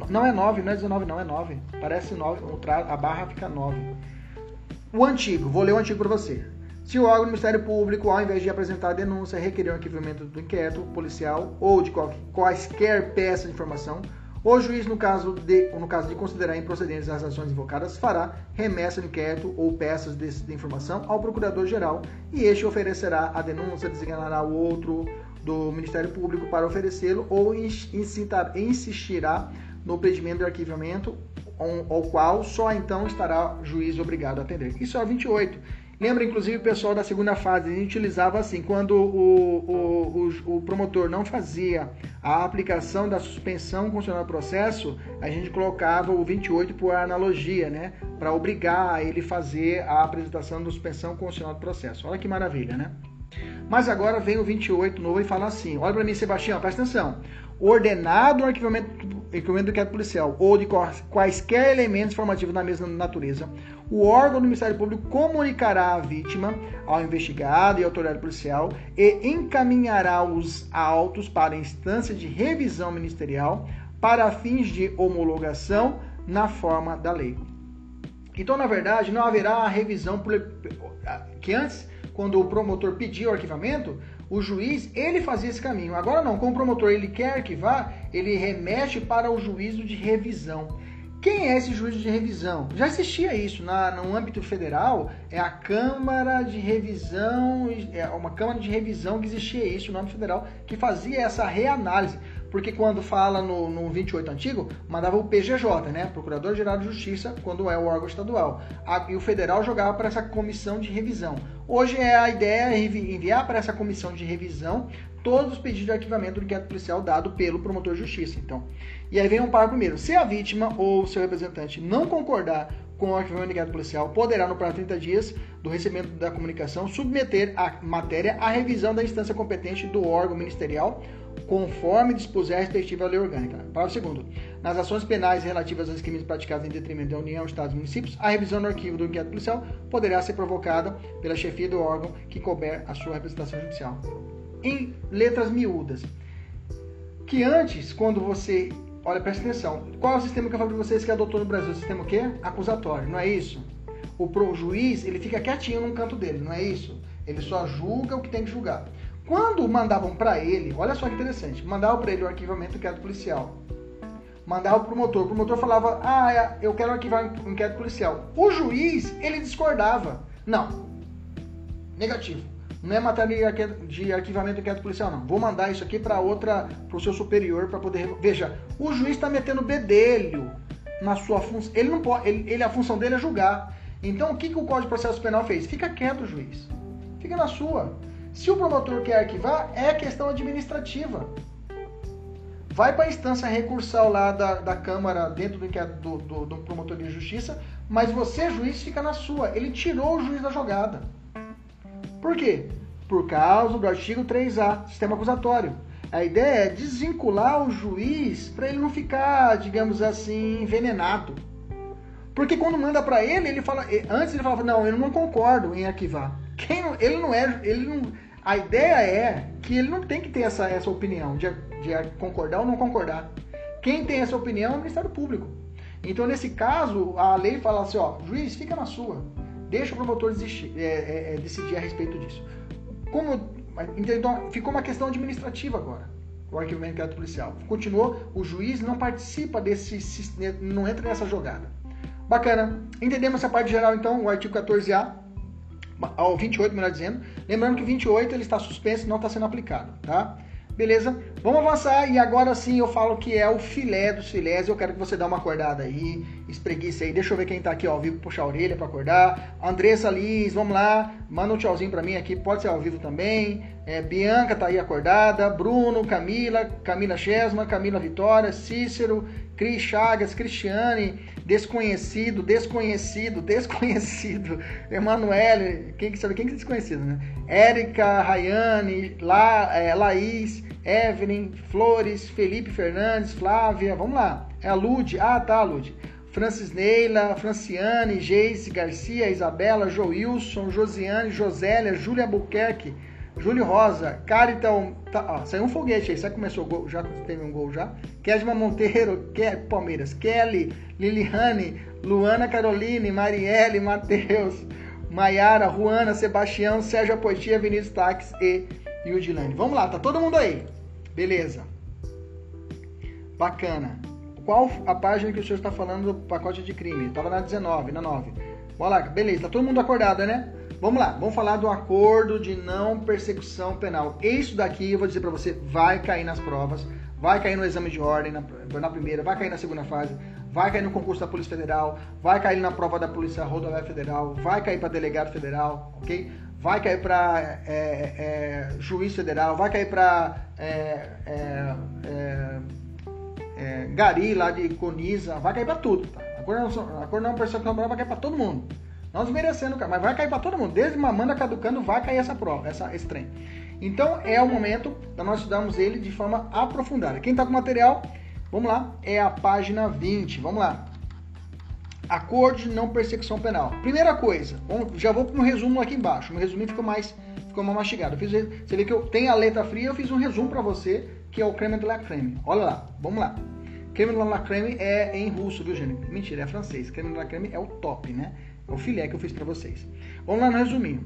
Não é 9, não é 19, não, é 9. Parece 9, a barra fica 9. O antigo, vou ler o antigo para você. Se o órgão do Ministério Público, ao invés de apresentar a denúncia, requerer o arquivamento do inquérito policial ou de quaisquer peça de informação, o juiz, no caso de, no caso de considerar improcedentes as ações invocadas, fará remessa do inquérito ou peças de, de informação ao Procurador-Geral e este oferecerá a denúncia, designará o outro do Ministério Público para oferecê-lo ou insistirá no pedimento de arquivamento ao qual só então estará o juiz obrigado a atender. Isso é o 28. Lembra, inclusive, o pessoal da segunda fase, a gente utilizava assim, quando o, o, o, o promotor não fazia a aplicação da suspensão constitucional do processo, a gente colocava o 28 por analogia, né? Para obrigar ele fazer a apresentação da suspensão constitucional do processo. Olha que maravilha, né? Mas agora vem o 28 novo e fala assim: olha para mim, Sebastião, presta atenção ordenado o arquivamento, arquivamento do inquérito policial ou de quaisquer elementos formativos da mesma natureza, o órgão do Ministério Público comunicará a vítima ao investigado e autoridade policial e encaminhará os autos para a instância de revisão ministerial para fins de homologação na forma da lei. Então, na verdade, não haverá a revisão que antes, quando o promotor pediu o arquivamento, o juiz, ele fazia esse caminho. Agora não, como o promotor ele quer arquivar, ele remete para o juízo de revisão. Quem é esse juízo de revisão? Já existia isso na, no âmbito federal, é a Câmara de Revisão, é uma Câmara de Revisão que existia isso no âmbito federal, que fazia essa reanálise. Porque quando fala no, no 28 antigo, mandava o PGJ, né? Procurador-Geral de Justiça, quando é o órgão estadual. A, e o federal jogava para essa comissão de revisão. Hoje é a ideia é enviar para essa comissão de revisão todos os pedidos de arquivamento do inquérito policial dado pelo promotor de justiça. Então, e aí vem um parágrafo primeiro. Se a vítima ou seu representante não concordar com o arquivamento do inquérito policial, poderá, no prazo de 30 dias do recebimento da comunicação, submeter a matéria à revisão da instância competente do órgão ministerial conforme dispuser a respectiva lei orgânica. Parágrafo segundo. Nas ações penais relativas aos crimes praticados em detrimento da União, Estados e municípios, a revisão do arquivo do inquérito policial poderá ser provocada pela chefia do órgão que couber a sua representação judicial. Em letras miúdas. Que antes, quando você. Olha, presta atenção. Qual é o sistema que eu falei para vocês que adotou no Brasil? O sistema o quê? Acusatório, não é isso? O pro juiz, ele fica quietinho num canto dele, não é isso? Ele só julga o que tem que julgar. Quando mandavam para ele, olha só que interessante, mandavam para ele o arquivamento do inquérito policial. Mandava o promotor, o promotor falava, ah, é, eu quero arquivar o inquérito policial. O juiz, ele discordava. Não, negativo. Não é matéria de arquivamento do inquérito policial, não. Vou mandar isso aqui para outra, para o seu superior, para poder. Veja, o juiz está metendo bedelho na sua função. Ele não pode, ele, ele, a função dele é julgar. Então, o que, que o Código de Processo Penal fez? Fica quieto, juiz. Fica na sua. Se o promotor quer arquivar, é questão administrativa. Vai para a instância recursal lá da, da Câmara, dentro do, do, do, do promotor de justiça, mas você, juiz, fica na sua. Ele tirou o juiz da jogada. Por quê? Por causa do artigo 3A, sistema acusatório. A ideia é desvincular o juiz para ele não ficar, digamos assim, envenenado. Porque quando manda para ele, ele fala, antes ele falava, não, eu não concordo em arquivar. Quem ele não é, ele não, a ideia é que ele não tem que ter essa, essa opinião de, de concordar ou não concordar. Quem tem essa opinião é o Ministério Público. Então, nesse caso, a lei fala assim, ó, juiz, fica na sua. Deixa o promotor desistir, é, é, é, decidir a respeito disso. Como, então, ficou uma questão administrativa agora, o arquivamento inquérito policial. Continuou, o juiz não participa desse, não entra nessa jogada. Bacana. Entendemos essa parte geral, então, o artigo 14A, ao 28, melhor dizendo. Lembrando que o 28 ele está suspenso e não está sendo aplicado, tá? Beleza? Vamos avançar e agora sim eu falo que é o filé dos filés. Eu quero que você dê uma acordada aí, espreguice aí. Deixa eu ver quem tá aqui ao vivo, puxar a orelha para acordar. Andressa Liz, vamos lá. Manda um tchauzinho para mim aqui, pode ser ao vivo também. É, Bianca tá aí acordada. Bruno, Camila, Camila Chesma, Camila Vitória, Cícero, Cris Chagas, Cristiane, Desconhecido, Desconhecido, Desconhecido, <laughs> Emanuele, quem que sabe quem que é desconhecido, né? Érica, Rayane, La, é, Laís, Evelyn, Flores, Felipe Fernandes, Flávia, vamos lá. É a Lude, ah tá, Lude. Francis Neila, Franciane, Geise Garcia, Isabela, Joilson, Josiane, Josélia, Júlia Buquerque, Júlio Rosa, Carital. Tá, ó, saiu um foguete aí. Será que começou o gol? Já teve um gol já? Kedma Monteiro, Ke, Palmeiras. Kelly, Liliane, Luana Caroline, Marielle, Matheus, Maiara, Juana, Sebastião, Sérgio Apoitia, Vinícius Taques e Yudilane. Vamos lá, tá todo mundo aí. Beleza. Bacana. Qual a página que o senhor está falando do pacote de crime? Estava na 19, na 9. Bora lá, beleza. Tá todo mundo acordado, né? Vamos lá, vamos falar do acordo de não persecução penal. Isso daqui, eu vou dizer para você, vai cair nas provas, vai cair no exame de ordem, na, na, primeira, vai cair na segunda fase, vai cair no concurso da Polícia Federal, vai cair na prova da Polícia Rodoviária Federal, vai cair para delegado federal, ok? Vai cair para é, é, juiz federal, vai cair para é, é, é, é, Gari lá de Coniza, vai cair para tudo. Tá? A acordo não persecução penal vai cair para todo mundo. Não desmerecendo, mas vai cair para todo mundo. Desde Mamanda caducando, vai cair essa prova, essa, esse trem. Então é o momento para nós estudarmos ele de forma aprofundada. Quem está com material, vamos lá, é a página 20. Vamos lá. Acordo de não persecução penal. Primeira coisa, já vou para um resumo aqui embaixo. Meu resumo ficou mais, ficou mais mastigado. Fiz, você vê que eu tenho a letra fria, eu fiz um resumo para você, que é o creme de la creme. Olha lá, vamos lá. Creme de la creme é em russo, viu, gente? Mentira, é francês. Creme de la creme é o top, né? É o filé que eu fiz para vocês. Vamos lá no resuminho.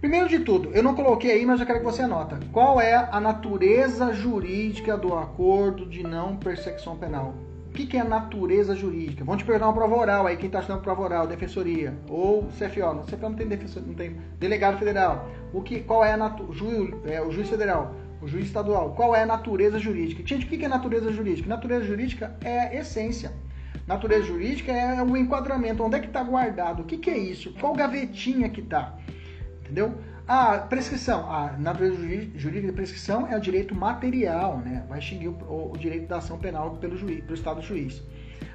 Primeiro de tudo, eu não coloquei aí, mas eu quero que você anota. Qual é a natureza jurídica do acordo de não persecução penal? O que, é a natureza jurídica? Vamos te perguntar uma prova oral aí, quem está estudando prova oral, defensoria, ou CFO. No CFO não tem defensor, não tem delegado federal. O que, qual é a juiz, é, o juiz federal, o juiz estadual? Qual é a natureza jurídica? Gente, o que é natureza jurídica? Natureza jurídica é essência. Natureza jurídica é o enquadramento. Onde é que está guardado? O que, que é isso? Qual gavetinha que está? Entendeu? A prescrição. A natureza jurídica de prescrição é o direito material, né? Vai extinguir o, o direito da ação penal pelo, juiz, pelo Estado juiz.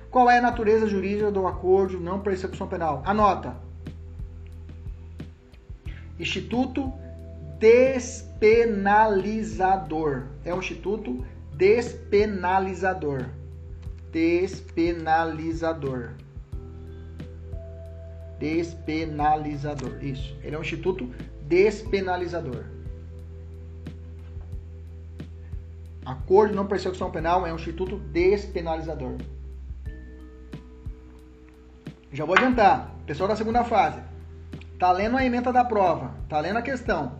Qual é a natureza jurídica do acordo não persecução penal? Anota. Instituto despenalizador. É um instituto despenalizador despenalizador. Despenalizador. Isso. Ele é um instituto despenalizador. Acordo de não persecução penal é um instituto despenalizador. Já vou adiantar. Pessoal da segunda fase. Tá lendo a emenda da prova. Tá lendo a questão.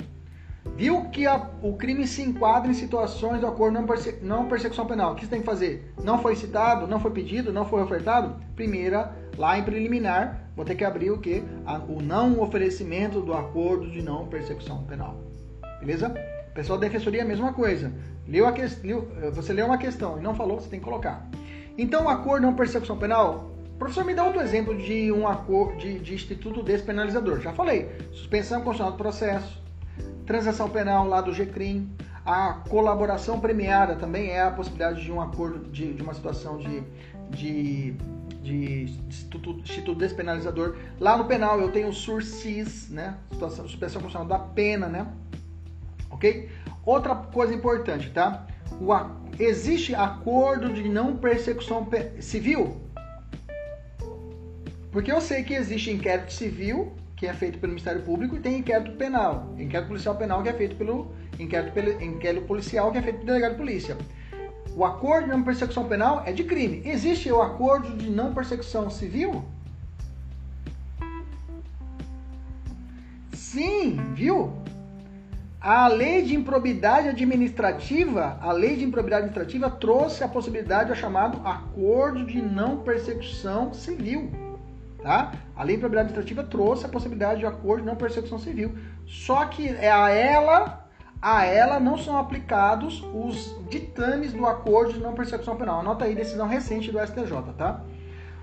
Viu que a, o crime se enquadra em situações de acordo não, perse, não persecução penal. O que você tem que fazer? Não foi citado, não foi pedido, não foi ofertado? Primeira, lá em preliminar, vou ter que abrir o que? O não oferecimento do acordo de não persecução penal. Beleza? Pessoal da defensoria, a mesma coisa. Leu a que, leu, você leu uma questão e não falou, você tem que colocar. Então, o acordo não persecução penal, professor, me dá outro exemplo de um acordo de, de instituto despenalizador. Já falei. Suspensão constitucional do processo transação penal lá do GCRIM, a colaboração premiada também é a possibilidade de um acordo, de, de uma situação de, de, de instituto, instituto, despenalizador. Lá no penal eu tenho o SURCIS, né? Situação, suspensão constitucional da pena, né? Ok? Outra coisa importante, tá? O, existe acordo de não persecução civil? Porque eu sei que existe inquérito civil que é feito pelo Ministério Público, e tem inquérito penal, inquérito policial penal que é feito pelo inquérito, pelo, inquérito policial que é feito pelo delegado de polícia. O acordo de não persecução penal é de crime. Existe o acordo de não persecução civil? Sim, viu? a lei de improbidade administrativa, a lei de improbidade administrativa trouxe a possibilidade do chamado acordo de não persecução civil. Tá? A lei de improbidade administrativa trouxe a possibilidade de acordo de não persecução civil. Só que é a ela a ela não são aplicados os ditames do acordo de não persecução penal. Anota aí decisão recente do STJ, tá?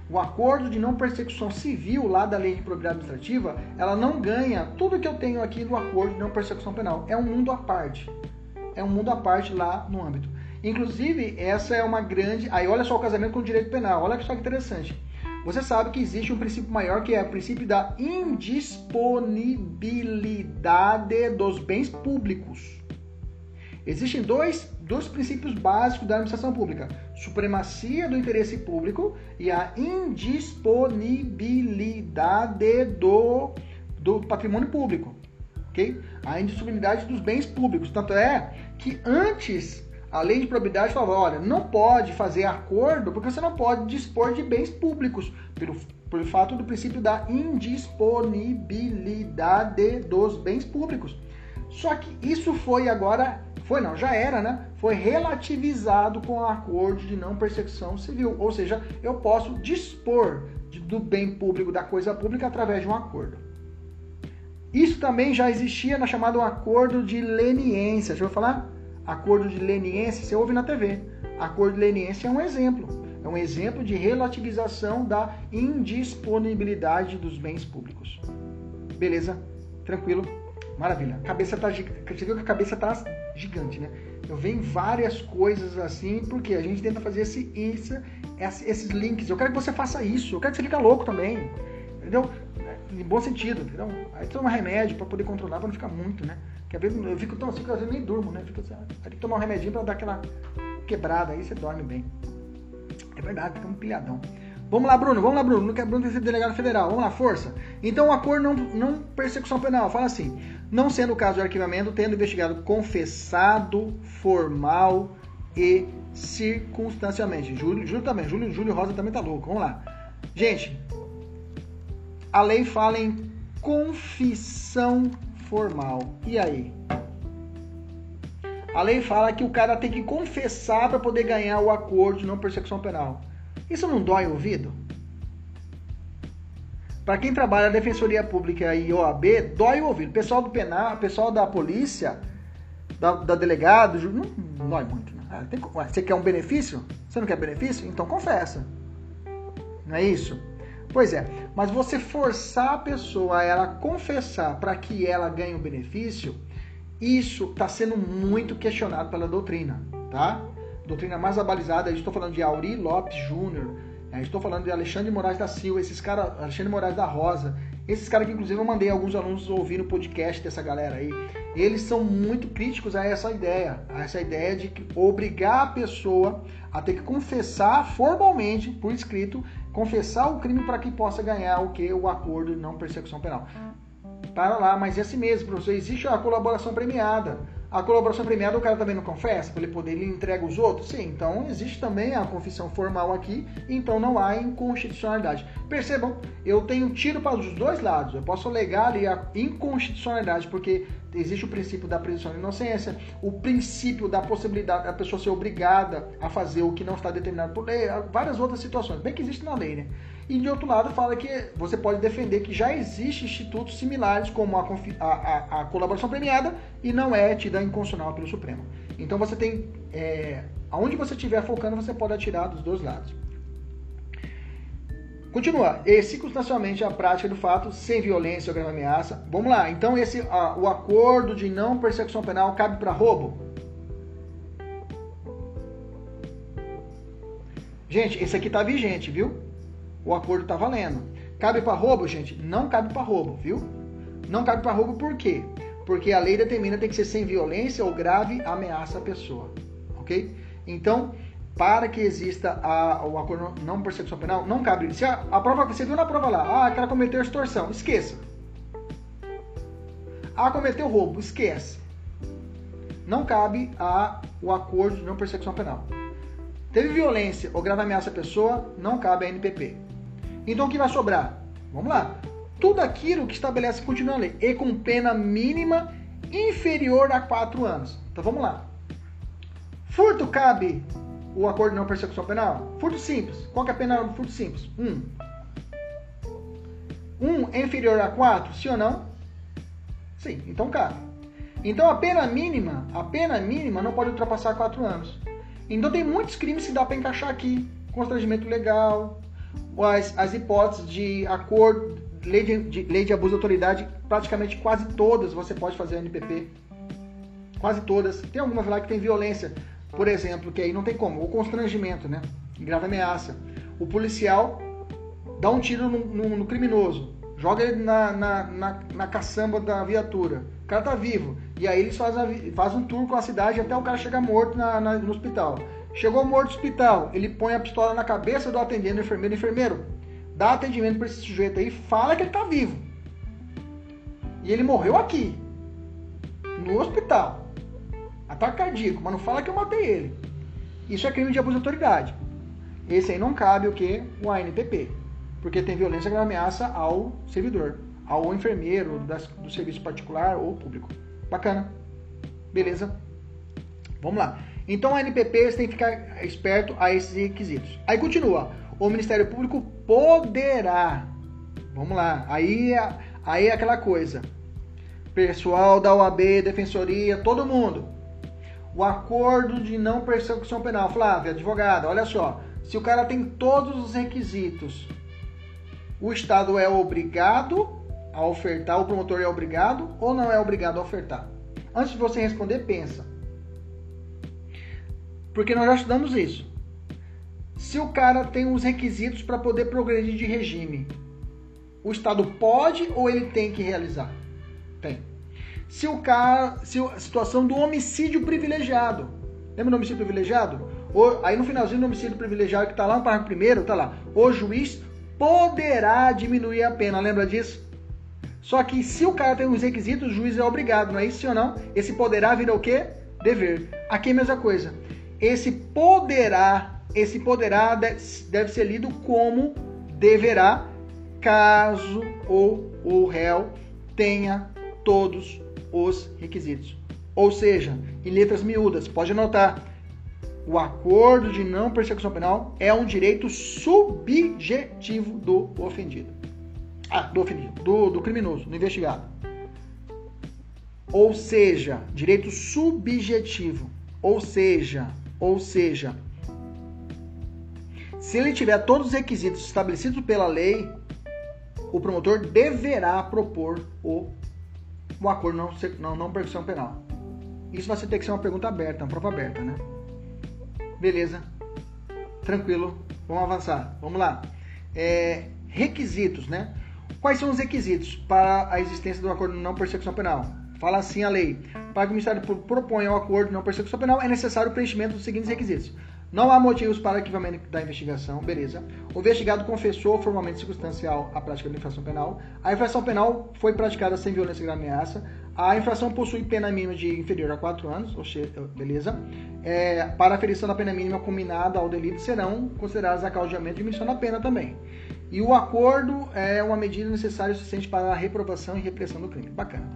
O acordo de não persecução civil lá da lei de probidade administrativa, ela não ganha tudo que eu tenho aqui do acordo de não persecução penal. É um mundo à parte. É um mundo à parte lá no âmbito. Inclusive, essa é uma grande. Aí, olha só o casamento com o direito penal. Olha só que interessante. Você sabe que existe um princípio maior que é o princípio da indisponibilidade dos bens públicos. Existem dois, dois princípios básicos da administração pública: supremacia do interesse público e a indisponibilidade do, do patrimônio público. Okay? A indisponibilidade dos bens públicos. Tanto é que antes a lei de probidade falava, olha, não pode fazer acordo porque você não pode dispor de bens públicos, pelo, pelo fato do princípio da indisponibilidade dos bens públicos. Só que isso foi agora, foi não, já era, né? Foi relativizado com o acordo de não persecução civil. Ou seja, eu posso dispor de, do bem público, da coisa pública, através de um acordo. Isso também já existia na chamada acordo de leniência. Deixa eu falar? Acordo de leniência, você ouve na TV. Acordo de leniência é um exemplo. É um exemplo de relativização da indisponibilidade dos bens públicos. Beleza? Tranquilo? Maravilha. Cabeça tá Você viu que a cabeça tá gigante, né? Eu venho várias coisas assim, porque a gente tenta fazer esse, isso, esses links. Eu quero que você faça isso. Eu quero que você fique louco também. Entendeu? Em bom sentido, entendeu? Aí toma remédio para poder controlar, para não ficar muito, né? Que às vezes eu fico tão assim que às vezes nem durmo, né? Fico assim, aí tem que tomar um remedinho para dar aquela quebrada, aí você dorme bem. É verdade, fica um pilhadão. Vamos lá, Bruno, vamos lá, Bruno. Não quer Bruno ser delegado federal. Vamos lá, força. Então, o acordo não, não persecução penal. Fala assim: não sendo o caso de arquivamento, tendo investigado confessado, formal e circunstancialmente. Júlio, Júlio também, Júlio, Júlio Rosa também tá louco. Vamos lá. Gente, a lei fala em confissão formal. E aí? A lei fala que o cara tem que confessar para poder ganhar o acordo de não persecução penal. Isso não dói o ouvido? Para quem trabalha na Defensoria Pública e OAB, dói o ouvido. Pessoal do penal, pessoal da polícia, da, da delegado, não, não dói muito. Ah, tem, você quer um benefício? Você não quer benefício? Então confessa. Não é isso? Pois é, mas você forçar a pessoa a ela confessar para que ela ganhe um benefício, isso está sendo muito questionado pela doutrina, tá? Doutrina mais abalizada, estou falando de Auri Lopes Júnior, é, estou falando de Alexandre Moraes da Silva, esses caras, Alexandre Moraes da Rosa, esses caras que inclusive eu mandei alguns alunos ouvir no podcast dessa galera aí. Eles são muito críticos a essa ideia, a essa ideia de obrigar a pessoa a ter que confessar formalmente, por escrito, confessar o crime para que possa ganhar o que? O acordo de não persecução penal. Para lá, mas é assim mesmo, professor, existe a colaboração premiada. A colaboração premiada o cara também não confessa, para ele poder, ele entrega os outros? Sim, então existe também a confissão formal aqui, então não há inconstitucionalidade. Percebam, eu tenho tiro para os dois lados. Eu posso alegar ali a inconstitucionalidade, porque existe o princípio da presunção de inocência, o princípio da possibilidade da pessoa ser obrigada a fazer o que não está determinado por lei, várias outras situações, bem que existe na lei, né? E de outro lado, fala que você pode defender que já existem institutos similares, como a, a, a colaboração premiada, e não é tida inconstitucional pelo Supremo. Então você tem. É, aonde você estiver focando, você pode atirar dos dois lados. Continua. E circunstancialmente a prática do fato sem violência ou grave ameaça. Vamos lá. Então esse o acordo de não persecução penal cabe para roubo? Gente, esse aqui tá vigente, viu? O acordo está valendo. Cabe para roubo, gente? Não cabe para roubo, viu? Não cabe para roubo por quê? Porque a lei determina tem que ser sem violência ou grave ameaça à pessoa, ok? Então, para que exista a, o acordo não persecução penal, não cabe. Se a, a prova você viu na prova lá, ah, aquela cometeu extorsão, esqueça. Ah, cometeu roubo, esquece. Não cabe a, o acordo de não persecução penal. Teve violência ou grave ameaça à pessoa, não cabe a NPP. Então o que vai sobrar? Vamos lá. Tudo aquilo que estabelece continua a lei. E com pena mínima inferior a 4 anos. Então vamos lá. Furto cabe o acordo de não persecução penal? Furto simples. Qual é a pena do furto simples? 1. Um. 1 um é inferior a 4, sim ou não? Sim, então cabe. Então a pena mínima, a pena mínima não pode ultrapassar 4 anos. Então tem muitos crimes que dá para encaixar aqui. Constrangimento legal, as, as hipóteses de acordo, lei de, de, lei de abuso de autoridade, praticamente quase todas você pode fazer NPP. Quase todas. Tem algumas lá que tem violência, por exemplo, que aí não tem como. O constrangimento, né? Grave ameaça. O policial dá um tiro no, no, no criminoso, joga ele na, na, na, na, caçamba da viatura. O cara tá vivo. E aí eles fazem, fazem um tour com a cidade até o cara chegar morto na, na, no hospital. Chegou morto no hospital, ele põe a pistola na cabeça do atendente, do enfermeiro, enfermeiro, dá atendimento para esse sujeito aí, fala que ele tá vivo. E ele morreu aqui, no hospital. Ataque cardíaco, mas não fala que eu matei ele. Isso é crime de abuso de autoridade. Esse aí não cabe o que? O ANPP. Porque tem violência que ameaça ao servidor, ao enfermeiro das, do serviço particular ou público. Bacana. Beleza? Vamos lá. Então a NPP tem que ficar esperto a esses requisitos. Aí continua. O Ministério Público poderá. Vamos lá. Aí, é, aí é aquela coisa. Pessoal da OAB, Defensoria, todo mundo. O acordo de não persecução penal. Flávia, advogada, olha só. Se o cara tem todos os requisitos, o Estado é obrigado a ofertar, o promotor é obrigado ou não é obrigado a ofertar? Antes de você responder, pensa. Porque nós já estudamos isso. Se o cara tem os requisitos para poder progredir de regime, o Estado pode ou ele tem que realizar? Tem. Se o cara, se a situação do homicídio privilegiado, lembra do homicídio privilegiado? O, aí no finalzinho do homicídio privilegiado que está lá no parágrafo primeiro, está lá, o juiz poderá diminuir a pena, lembra disso? Só que se o cara tem os requisitos, o juiz é obrigado, não é isso ou não? Esse poderá vira o quê? Dever. Aqui é a mesma coisa. Esse poderá, esse poderá deve ser lido como deverá, caso ou o réu tenha todos os requisitos. Ou seja, em letras miúdas, pode anotar. O acordo de não persecução penal é um direito subjetivo do ofendido. Ah, do ofendido, do, do criminoso, do investigado. Ou seja, direito subjetivo. Ou seja, ou seja, se ele tiver todos os requisitos estabelecidos pela lei, o promotor deverá propor o, o acordo não, não, não persecução penal. Isso vai ter que ser uma pergunta aberta, uma prova aberta, né? Beleza. Tranquilo. Vamos avançar. Vamos lá. É, requisitos, né? Quais são os requisitos para a existência do acordo não persecução penal? Fala assim a lei. Para que o Ministério Público proponha o acordo de não persecução penal, é necessário o preenchimento dos seguintes requisitos. Não há motivos para arquivamento da investigação, beleza. O investigado confessou formalmente circunstancial a prática da infração penal. A infração penal foi praticada sem violência e ameaça. A infração possui pena mínima de inferior a 4 anos, seja, beleza. É, para a aferição da pena mínima combinada ao delito serão consideradas a causa de aumento e diminuição da pena também. E o acordo é uma medida necessária e suficiente para a reprovação e repressão do crime. Bacana.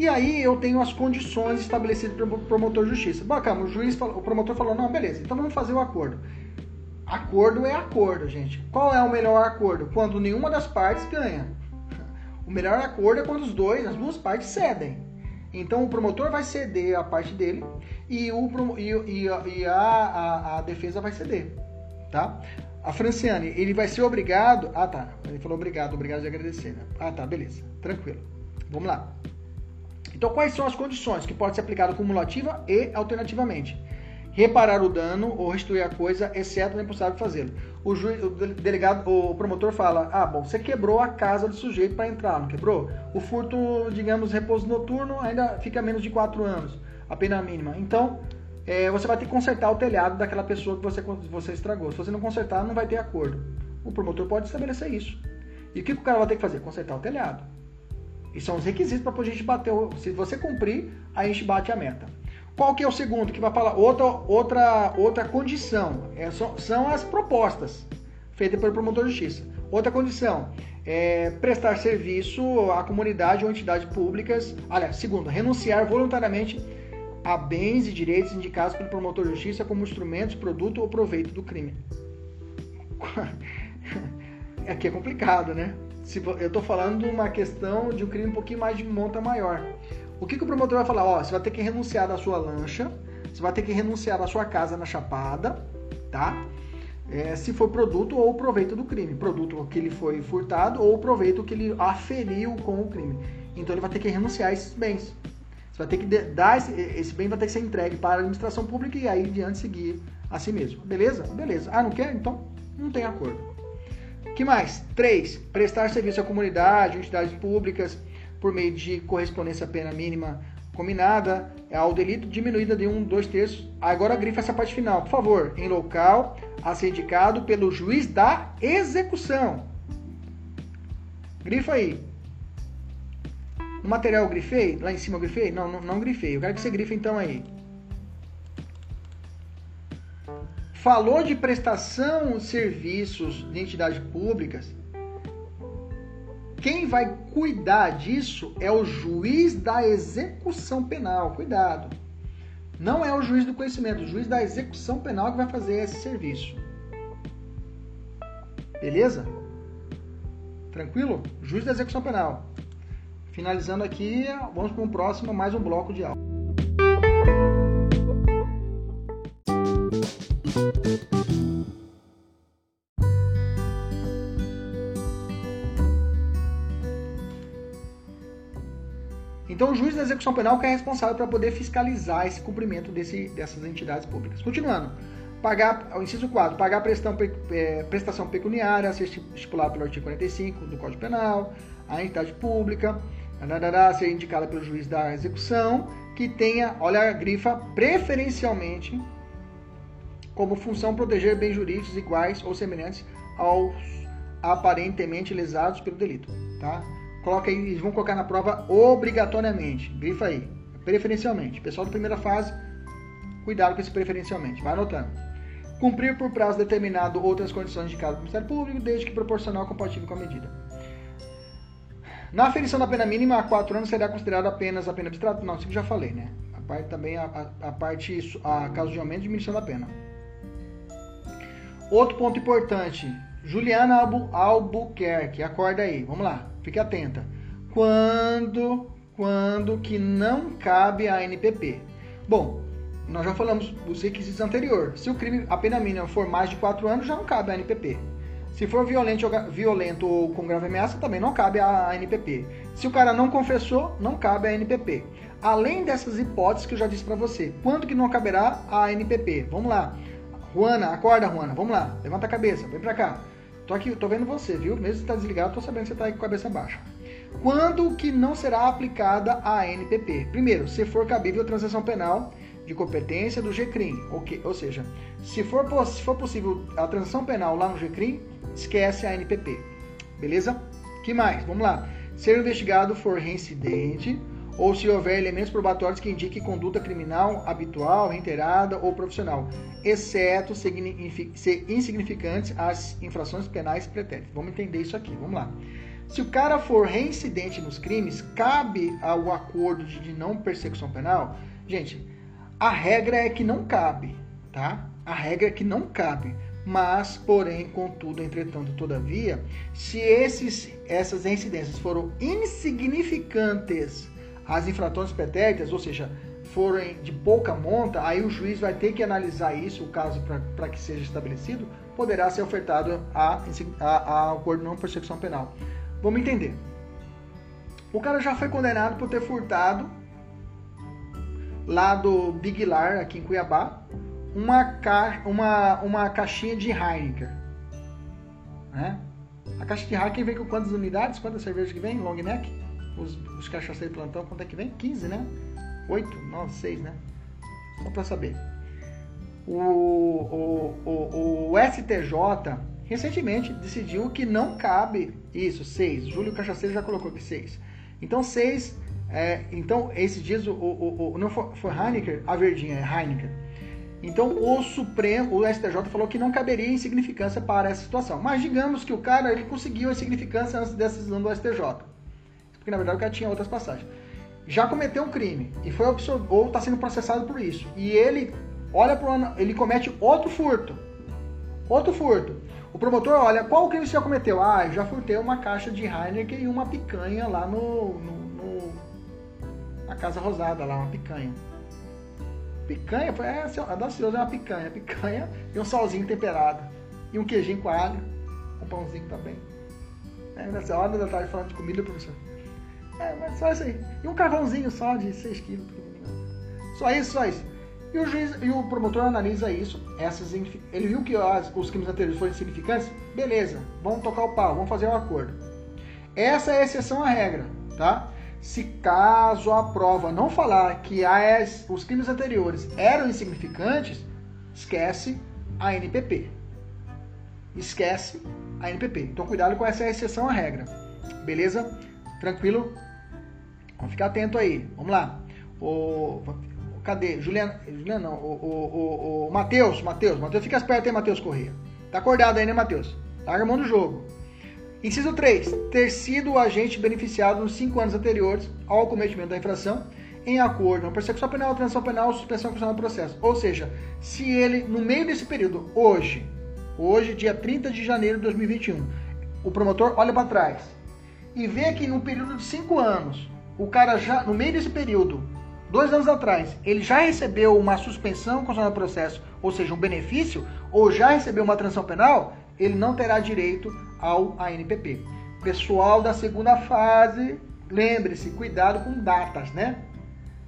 E aí eu tenho as condições estabelecidas pelo promotor de justiça. Bacana, o juiz, falou, o promotor falou, não, beleza, então vamos fazer o acordo. Acordo é acordo, gente. Qual é o melhor acordo? Quando nenhuma das partes ganha. <laughs> O melhor acordo é quando os dois, as duas partes cedem. Então o promotor vai ceder a parte dele e, o, e, e, a, a, a, defesa vai ceder. Tá? A Franciane, ele vai ser obrigado. Ah, tá. Ele falou obrigado, obrigado de agradecer. Né? Ah, tá, beleza. Tranquilo. Vamos lá. Então, quais são as condições que pode ser aplicado cumulativa e alternativamente? Reparar o dano ou restituir a coisa, exceto o impossível fazê-lo. O, juiz, o delegado, o promotor fala: Ah, bom, você quebrou a casa do sujeito para entrar, não quebrou? O furto, digamos, repouso noturno ainda fica menos de 4 anos, a pena mínima. Então, é, você vai ter que consertar o telhado daquela pessoa que você, você estragou. Se você não consertar, não vai ter acordo. O promotor pode estabelecer isso. E o que o cara vai ter que fazer? Consertar o telhado. E são os requisitos para a gente bater. Se você cumprir, a gente bate a meta. Qual que é o segundo que vai falar? Outra, outra, outra condição. É, são, são as propostas feitas pelo promotor de justiça. Outra condição é, prestar serviço à comunidade ou entidades públicas. Olha, segundo, renunciar voluntariamente a bens e direitos indicados pelo promotor de justiça como instrumentos, produto ou proveito do crime. <laughs> Aqui é complicado, né? Se, eu estou falando uma questão de um crime um pouquinho mais de monta maior. O que, que o promotor vai falar? Ó, você vai ter que renunciar da sua lancha, você vai ter que renunciar da sua casa na Chapada, tá? É, se for produto ou proveito do crime. Produto que ele foi furtado ou proveito que ele aferiu com o crime. Então ele vai ter que renunciar a esses bens. Você vai ter que dar esse, esse bem vai ter que ser entregue para a administração pública e aí diante seguir a si mesmo. Beleza? Beleza. Ah, não quer? Então não tem acordo. Que mais? 3. Prestar serviço à comunidade, entidades públicas, por meio de correspondência à pena mínima combinada ao delito diminuída de um, dois terços. Agora grifa essa parte final, por favor. Em local a ser indicado pelo juiz da execução. Grifa aí. No material eu grifei? Lá em cima eu grifei? Não, não, não grifei. Eu quero que você grife então aí. Falou de prestação de serviços de entidades públicas. Quem vai cuidar disso é o juiz da execução penal. Cuidado. Não é o juiz do conhecimento, o juiz da execução penal que vai fazer esse serviço. Beleza? Tranquilo? Juiz da execução penal. Finalizando aqui, vamos para um próximo, mais um bloco de aula. Então, o juiz da execução penal que é responsável para poder fiscalizar esse cumprimento desse, dessas entidades públicas. Continuando. Pagar, o inciso 4, pagar prestação, é, prestação pecuniária a ser estipulado pelo artigo 45 do Código Penal, a entidade pública, a ser indicada pelo juiz da execução, que tenha, olha a grifa, preferencialmente como função proteger bens jurídicos iguais ou semelhantes aos aparentemente lesados pelo delito, tá? Coloca aí, eles vão colocar na prova obrigatoriamente. Grifa aí. Preferencialmente. Pessoal da primeira fase, cuidado com esse preferencialmente. Vai anotando. Cumprir por prazo determinado outras condições indicadas pelo Ministério Público, desde que proporcional compatível com a medida. Na aferição da pena mínima, a 4 anos será considerada apenas a pena abstrata. Não, isso que já falei, né? A parte também, a, a, a parte, a caso de aumento e diminuição da pena. Outro ponto importante. Juliana Albu, Albuquerque, acorda aí. Vamos lá. Fique atenta. Quando, quando que não cabe a NPP? Bom, nós já falamos os requisitos anteriores. Se o crime, a pena mínima for mais de 4 anos, já não cabe a NPP. Se for violento, violento ou com grave ameaça, também não cabe a NPP. Se o cara não confessou, não cabe a NPP. Além dessas hipóteses que eu já disse para você, quando que não caberá a NPP? Vamos lá. Juana, acorda, Juana. Vamos lá. Levanta a cabeça. Vem para cá. Tô aqui, tô vendo você, viu? Mesmo se tá desligado, tô sabendo que você tá aí com a cabeça baixa. Quando que não será aplicada a NPP? Primeiro, se for cabível a transação penal de competência do GCRIM, okay? ou seja, se for, se for possível a transação penal lá no GCRIM, esquece a NPP. Beleza? que mais? Vamos lá. Se o investigado for reincidente ou se houver elementos probatórios que indiquem conduta criminal habitual, reiterada ou profissional, exceto se insignificantes as infrações penais pretéritas. Vamos entender isso aqui, vamos lá. Se o cara for reincidente nos crimes, cabe ao acordo de não persecução penal? Gente, a regra é que não cabe, tá? A regra é que não cabe. Mas, porém, contudo, entretanto, todavia, se esses, essas incidências foram insignificantes as infrações pretéritas, ou seja, forem de pouca monta, aí o juiz vai ter que analisar isso, o caso para que seja estabelecido, poderá ser ofertado a, a, a acordo não persecução penal. Vamos entender. O cara já foi condenado por ter furtado lá do Big Lar, aqui em Cuiabá, uma, ca... uma, uma caixinha de Heineken. Né? A caixa de Heineken vem com quantas unidades? Quantas cervejas que vem? Long neck? Os, os cachaceiros de plantão, quanto é que vem? 15, né? 8, 9, 6, né? Só para saber. O, o, o, o, STJ recentemente decidiu que não cabe isso, 6. Júlio Cachaceiro já colocou aqui 6. Então, 6. É, então, esses dias, o, o, o, não foi, foi Heineken, a verdinha é Heineken. Então o Supremo, o STJ falou que não caberia insignificância para essa situação. Mas digamos que o cara ele conseguiu a insignificância antes dessa decisão do STJ. Porque na verdade o cara tinha outras passagens. Já cometeu um crime e foi ou está sendo processado por isso. E ele olha para ele comete outro furto. Outro furto. O promotor olha, qual crime você já cometeu? Ah, eu já furtei uma caixa de Heineken e uma picanha lá no, no, no na Casa Rosada, lá, uma picanha. Picanha, é, audacioso, é uma picanha. Picanha e um salzinho temperado. E um queijinho com alho. Um pãozinho também. É, nessa hora da tarde falando de comida, professor. É, mas só isso aí. E um carvãozinho só de 6 quilos. Só isso, só isso. E o, juiz, e o promotor analisa isso. Essas, ele viu que as, os crimes anteriores foram insignificantes. Beleza, vamos tocar o pau, vamos fazer um acordo. Essa é a exceção à regra, tá? Se caso a prova não falar que as, os crimes anteriores eram insignificantes, esquece a NPP. Esquece a NPP. Então cuidado com essa exceção à regra. Beleza? Tranquilo? Vamos ficar atento aí. Vamos lá. O, cadê? Juliana, Juliana não. O, o, o, o Matheus, Matheus. Matheus, fica esperto aí, Matheus Corrêa. Tá acordado aí, né, Matheus? Larga a mão do jogo. Inciso 3. Ter sido o agente beneficiado nos cinco anos anteriores ao cometimento da infração em acordo com persecução penal, transação penal, suspensão constitucional do processo. Ou seja, se ele, no meio desse período, hoje, hoje, dia 30 de janeiro de 2021, o promotor olha para trás e vê que no período de cinco anos, o cara já, no meio desse período, dois anos atrás, ele já recebeu uma suspensão constitucional do processo, ou seja, um benefício, ou já recebeu uma transação penal, ele não terá direito ao ANPP. Pessoal da segunda fase, lembre-se, cuidado com datas, né?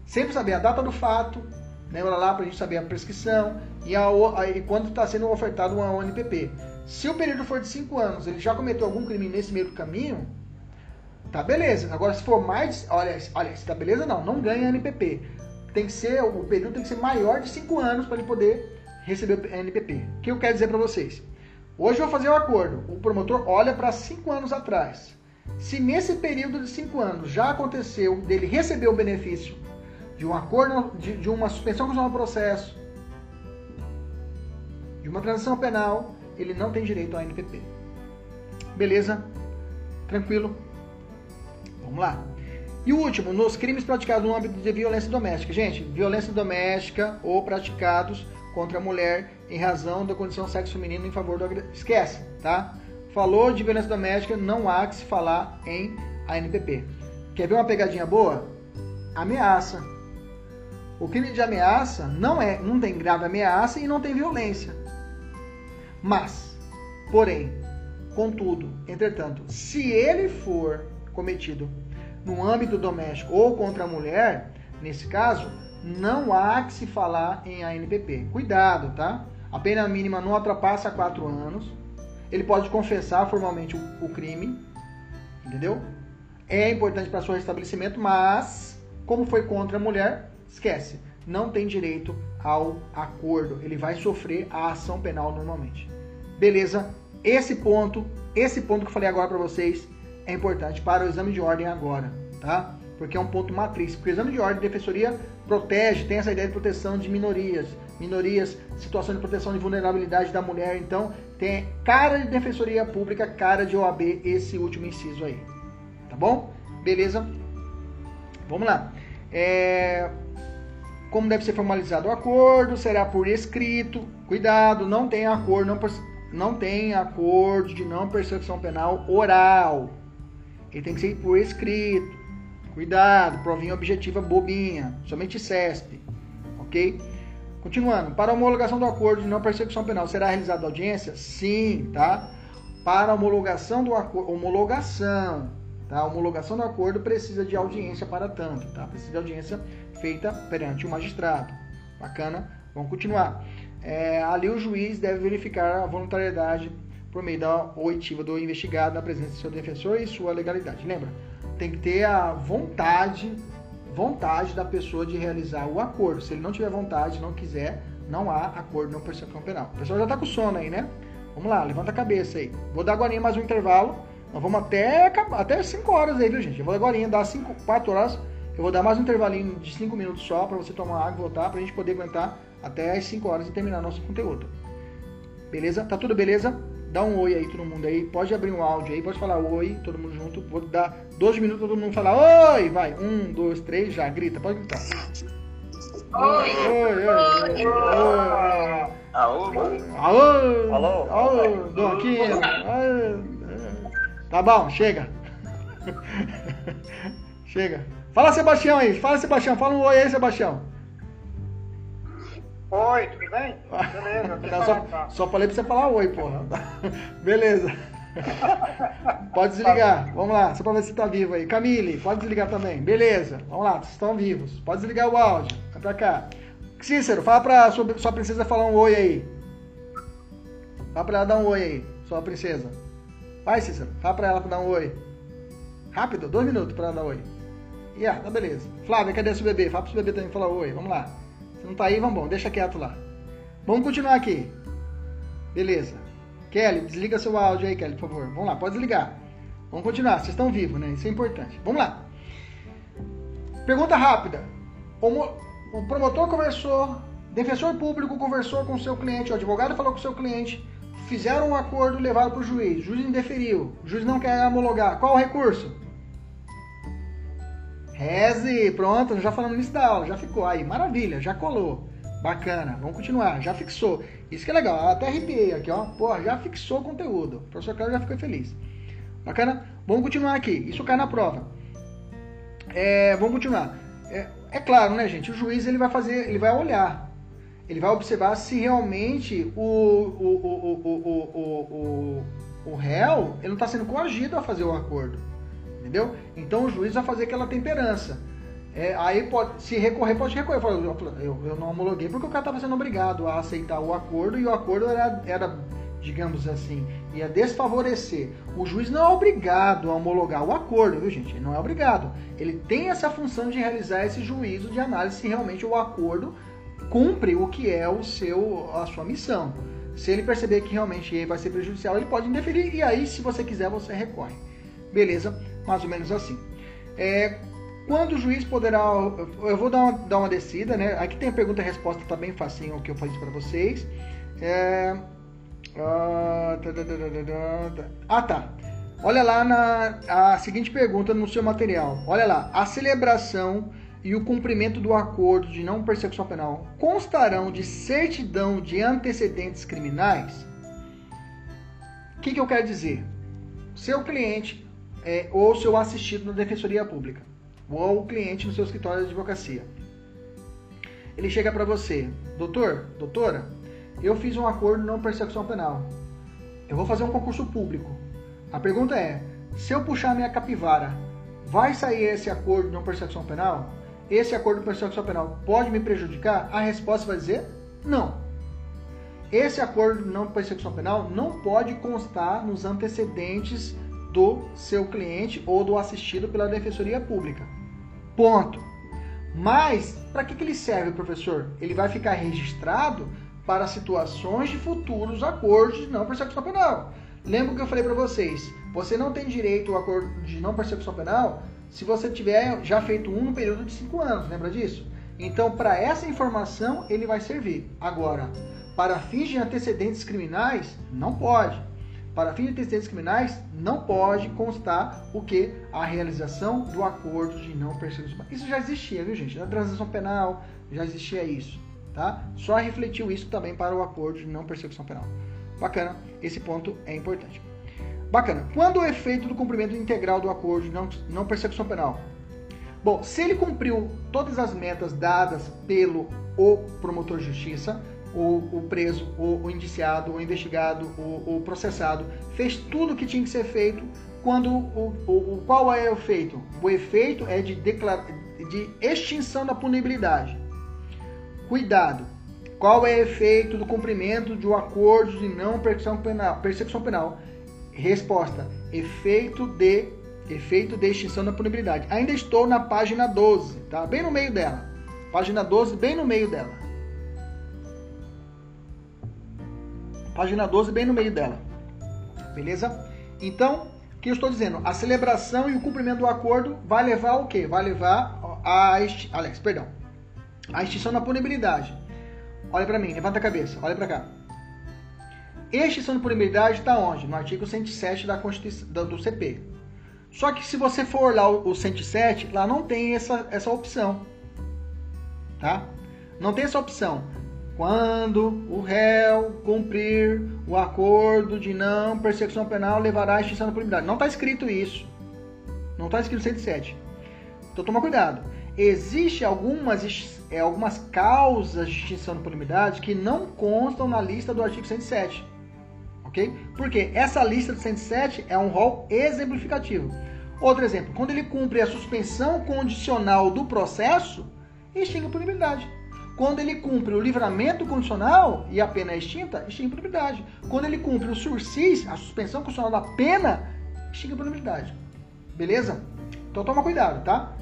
Sempre saber a data do fato, lembra lá para a gente saber a prescrição e, a, e quando está sendo ofertado um ANPP. Se o período for de 5 anos, ele já cometeu algum crime nesse meio do caminho, tá beleza. Agora, se for mais, olha, olha, se tá beleza, não, não ganha ANPP. Tem que ser, o período tem que ser maior de 5 anos para ele poder receber o ANPP. O que eu quero dizer para vocês? Hoje eu vou fazer um acordo. O promotor olha para cinco anos atrás. Se nesse período de cinco anos já aconteceu dele receber o benefício de um acordo, de, de uma suspensão constitucional do processo, de uma transação penal, ele não tem direito ao NPP. Beleza? Tranquilo? Vamos lá. E o último, nos crimes praticados no âmbito de violência doméstica. Gente, violência doméstica ou praticados contra a mulher em razão da condição sexo feminino em favor do agressor. Esquece, tá? Falou de violência doméstica, não há que se falar em ANPP. Quer ver uma pegadinha boa? Ameaça. O crime de ameaça não é, não tem grave ameaça e não tem violência. Mas, porém, contudo, entretanto, se ele for cometido no âmbito doméstico ou contra a mulher, nesse caso, não há que se falar em ANPP. Cuidado, tá? A pena mínima não ultrapassa 4 anos. Ele pode confessar formalmente o, o crime, entendeu? É importante para seu restabelecimento, mas como foi contra a mulher, esquece. Não tem direito ao acordo. Ele vai sofrer a ação penal normalmente. Beleza? Esse ponto, esse ponto que eu falei agora para vocês é importante para o exame de ordem agora, tá? porque é um ponto matriz. Porque o exame de ordem de defensoria protege, tem essa ideia de proteção de minorias, minorias, situação de proteção de vulnerabilidade da mulher. Então, tem cara de defensoria pública, cara de OAB, esse último inciso aí. Tá bom? Beleza? Vamos lá. É... Como deve ser formalizado o acordo? Será por escrito. Cuidado, não tem acordo, não, não tem acordo de não persecução penal oral. Ele tem que ser por escrito. Cuidado, provinha objetiva bobinha, somente CESP, ok? Continuando, para a homologação do acordo de não persecução penal, será realizada audiência? Sim, tá? Para a homologação do acordo, homologação, tá? A homologação do acordo precisa de audiência para tanto, tá? Precisa de audiência feita perante o magistrado. Bacana? Vamos continuar. É, ali o juiz deve verificar a voluntariedade por meio da oitiva do investigado na presença do seu defensor e sua legalidade. Lembra? tem que ter a vontade, vontade da pessoa de realizar o acordo. Se ele não tiver vontade, não quiser, não há acordo não persecução penal. O pessoal já está com sono aí, né? Vamos lá, levanta a cabeça aí. Vou dar agora mais um intervalo. Nós vamos até, até 5 horas aí, viu, gente? Eu vou agora dar 5, 4 horas Eu vou dar mais um intervalinho de 5 minutos só para você tomar água e voltar, para a gente poder aguentar até as 5 horas e terminar nosso conteúdo. Beleza? Tá tudo beleza? Dá um oi aí todo mundo aí. Pode abrir um áudio aí, pode falar oi, todo mundo junto. Vou dar 12 minutos todo mundo falar oi. Vai, um, dois, três, já. Grita, pode gritar. Oi! Oi, oi, oi! Alô! Alô! Alô! Doquinha! Tá bom, chega. <laughs> chega. Fala, Sebastião aí. Fala, Sebastião. Fala um oi aí, Sebastião. Oi, tudo bem? Beleza. <laughs> Não, só, só falei pra você falar oi, porra. <laughs> Beleza. <laughs> Pode desligar. Vamos lá, só pra ver se tá vivo aí. Camille, pode desligar também. Beleza. Vamos lá, vocês estão vivos. Pode desligar o áudio. Vai pra cá. Cícero, fala pra sua, sua princesa falar um oi aí. Fala pra ela dar um oi aí, sua princesa. Vai, Cícero. Fala pra ela dar um oi. Rápido, dois minutos pra ela dar oi. E yeah, tá beleza. Flávia, cadê seu bebê? Fala pro seu bebê também falar oi. Vamos lá. Se não tá aí, vamos bom. Deixa quieto lá. Vamos continuar aqui. Beleza. Kelly, desliga seu áudio aí, Kelly, por favor. Vamos lá, pode desligar. Vamos continuar. Vocês estão vivos, né? Isso é importante. Vamos lá. Pergunta rápida. O promotor conversou, defensor público conversou com seu cliente, o advogado falou com seu cliente, fizeram um acordo, levaram para o juiz, o juiz indeferiu, o juiz não quer homologar. Qual o recurso? Reze, pronto, já falamos nisso da aula, já ficou aí, maravilha, já colou. Bacana, vamos continuar, já fixou. Isso que é legal, até arrepiei aqui, ó. Pô, já fixou o conteúdo. O professor Cláudio já ficou feliz. Bacana? Vamos continuar aqui, isso cai na prova. É, vamos continuar. É, é, claro, né, gente? O juiz ele vai fazer, ele vai olhar, ele vai observar se realmente o, o, o, o, o, o, o réu ele não está sendo coagido a fazer o acordo, entendeu? Então o juiz vai fazer aquela temperança. É, aí pode, se recorrer, pode recorrer. Eu, eu, eu não homologuei porque o cara estava sendo obrigado a aceitar o acordo e o acordo era, era digamos assim, ia desfavorecer. O juiz não é obrigado a homologar o acordo, viu gente? Ele não é obrigado. Ele tem essa função de realizar esse juízo de análise se realmente o acordo cumpre o que é o seu, a sua missão. Se ele perceber que realmente vai ser prejudicial, ele pode indeferir e aí, se você quiser, você recorre. Beleza? Mais ou menos assim. É, quando o juiz poderá. Eu vou dar uma, dar uma descida, né? Aqui tem a pergunta e resposta, tá bem facinho o que eu fiz para vocês. É, ah, tá, tá, tá, ah, tá. Olha lá na a seguinte pergunta no seu material. Olha lá. A celebração e o cumprimento do acordo de não persecução penal constarão de certidão de antecedentes criminais? O que, que eu quero dizer? Seu cliente é, ou seu assistido na defensoria pública ou o cliente no seu escritório de advocacia. Ele chega para você, doutor, doutora, eu fiz um acordo não persecução penal. Eu vou fazer um concurso público. A pergunta é: se eu puxar minha capivara, vai sair esse acordo não persecução penal? Esse acordo de persecução penal pode me prejudicar? A resposta vai dizer não. Esse acordo não persecução penal não pode constar nos antecedentes do seu cliente ou do assistido pela Defensoria Pública. Ponto. Mas, para que, que ele serve, professor? Ele vai ficar registrado para situações de futuros acordos de não persecução penal. Lembra que eu falei para vocês? Você não tem direito ao acordo de não persecução penal se você tiver já feito um no período de cinco anos. Lembra disso? Então, para essa informação, ele vai servir. Agora, para fins de antecedentes criminais, não pode. Para fins de antecedentes criminais, não pode constar o que? A realização do acordo de não persecução. Isso já existia, viu, gente? Na transação penal já existia isso tá? Só refletiu isso também para o acordo de não persecução penal. Bacana, esse ponto é importante. Bacana. Quando o efeito do cumprimento integral do acordo de não, não persecução penal? Bom, se ele cumpriu todas as metas dadas pelo o promotor de justiça, o, o preso, o, o, indiciado, o investigado, o, o, processado, fez tudo o que tinha que ser feito, quando o, o, qual é o efeito? O efeito é de, declara, de extinção da punibilidade. Cuidado! Qual é o efeito do cumprimento de um acordo de não persecução penal? Persecução penal? Resposta: efeito de efeito de extinção da punibilidade. Ainda estou na página 12, tá? Bem no meio dela. Página 12, bem no meio dela. Página 12, bem no meio dela. Beleza? Então, o que eu estou dizendo? A celebração e o cumprimento do acordo vai levar o quê? Vai levar a esti... Alex, perdão. A extinção da punibilidade. Olha para mim, levanta a cabeça, olha para cá. Extinção de punibilidade está onde? No artigo 107 da Constituição, do CP. Só que se você for lá o 107, lá não tem essa, essa opção. Tá? Não tem essa opção. Quando o réu cumprir o acordo de não persecução penal, levará à extinção da punibilidade. Não está escrito isso. Não está escrito 107. Então toma cuidado. Existem algumas, é, algumas causas de extinção da punibilidade que não constam na lista do artigo 107. Ok? Porque essa lista do 107 é um rol exemplificativo. Outro exemplo, quando ele cumpre a suspensão condicional do processo, extingue a punibilidade. Quando ele cumpre o livramento condicional e a pena é extinta, extingue a punibilidade. Quando ele cumpre o sursis, a suspensão condicional da pena, extingue a punibilidade. Beleza? Então toma cuidado, tá?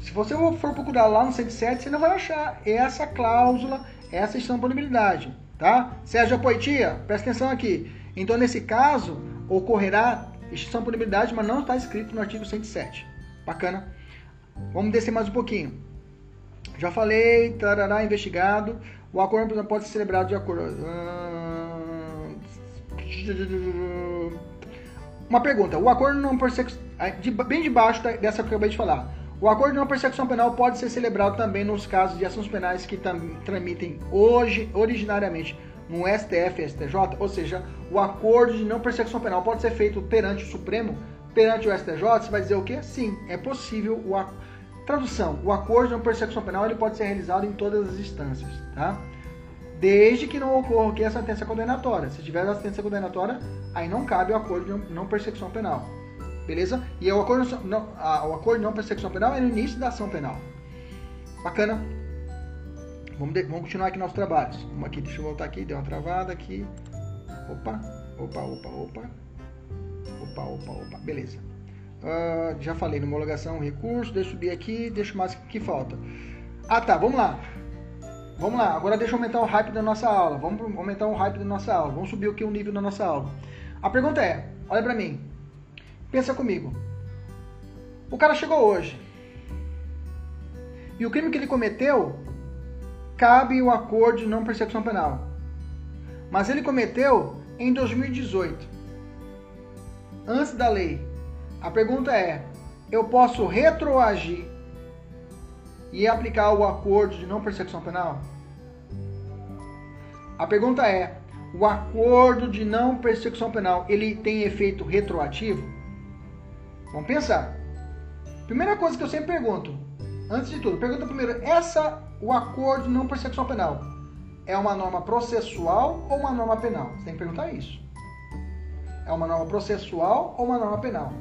Se você for procurar lá no 107, você não vai achar essa cláusula, essa extinção de punibilidade, tá? Sérgio Poitia, presta atenção aqui. Então, nesse caso, ocorrerá extinção de punibilidade, mas não está escrito no artigo 107. Bacana? Vamos descer mais um pouquinho. Já falei, tarará, investigado. O acordo pode ser celebrado de acordo. Ah, uma pergunta. O acordo não persecução. Bem debaixo dessa que eu acabei de falar. O acordo de não persecução penal pode ser celebrado também nos casos de ações penais que tramitem hoje, originariamente no STF e STJ, ou seja, o acordo de não persecução penal pode ser feito perante o Supremo, perante o STJ, você vai dizer o quê? Sim, é possível o acordo Tradução: o acordo de não persecução penal ele pode ser realizado em todas as instâncias, tá? Desde que não ocorra aqui a sentença condenatória. Se tiver a sentença condenatória, aí não cabe o acordo de não persecução penal. Beleza? E o acordo, não, a, o acordo de não persecução penal é no início da ação penal. Bacana? Vamos, de, vamos continuar aqui nossos trabalhos. Vamos aqui, deixa eu voltar aqui, deu uma travada aqui. Opa, opa, opa, opa. Opa, opa, opa. Beleza. Uh, já falei, homologação, recurso, deixa eu subir aqui, deixa mais que falta. Ah tá, vamos lá. Vamos lá, agora deixa eu aumentar o hype da nossa aula. Vamos aumentar o hype da nossa aula. Vamos subir aqui o nível da nossa aula. A pergunta é, olha pra mim. Pensa comigo. O cara chegou hoje. E o crime que ele cometeu cabe o acordo de não persecução penal. Mas ele cometeu em 2018. Antes da lei. A pergunta é: eu posso retroagir e aplicar o acordo de não persecução penal? A pergunta é: o acordo de não persecução penal ele tem efeito retroativo? Vamos pensar. Primeira coisa que eu sempre pergunto, antes de tudo, pergunta primeiro: essa o acordo de não persecução penal é uma norma processual ou uma norma penal? Você tem que perguntar isso. É uma norma processual ou uma norma penal?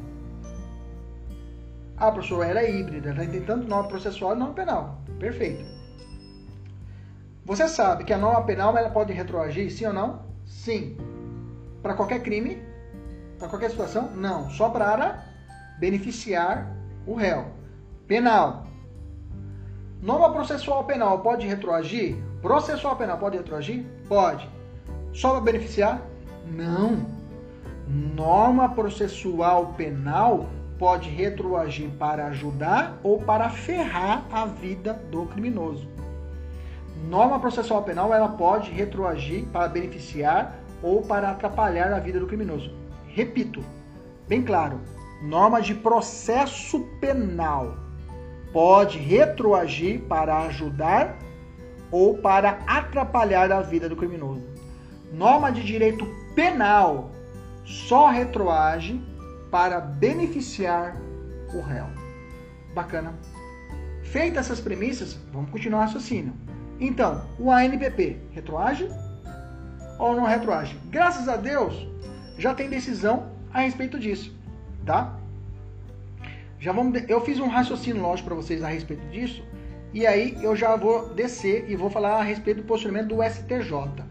Ah, professor, ela é híbrida, ela tem tanto norma processual e norma penal. Perfeito. Você sabe que a norma penal ela pode retroagir, sim ou não? Sim. Para qualquer crime? Para qualquer situação? Não. Só para beneficiar o réu. Penal. Norma processual penal pode retroagir? Processual penal pode retroagir? Pode. Só para beneficiar? Não. Norma processual penal pode retroagir para ajudar ou para ferrar a vida do criminoso. Norma processual penal ela pode retroagir para beneficiar ou para atrapalhar a vida do criminoso. Repito, bem claro, norma de processo penal pode retroagir para ajudar ou para atrapalhar a vida do criminoso. Norma de direito penal só retroage para beneficiar o réu. Bacana. Feitas essas premissas, vamos continuar o raciocínio. Então, o ANPP retroage ou não retroage? Graças a Deus, já tem decisão a respeito disso, tá? Já vamos, eu fiz um raciocínio lógico para vocês a respeito disso, e aí eu já vou descer e vou falar a respeito do posicionamento do STJ.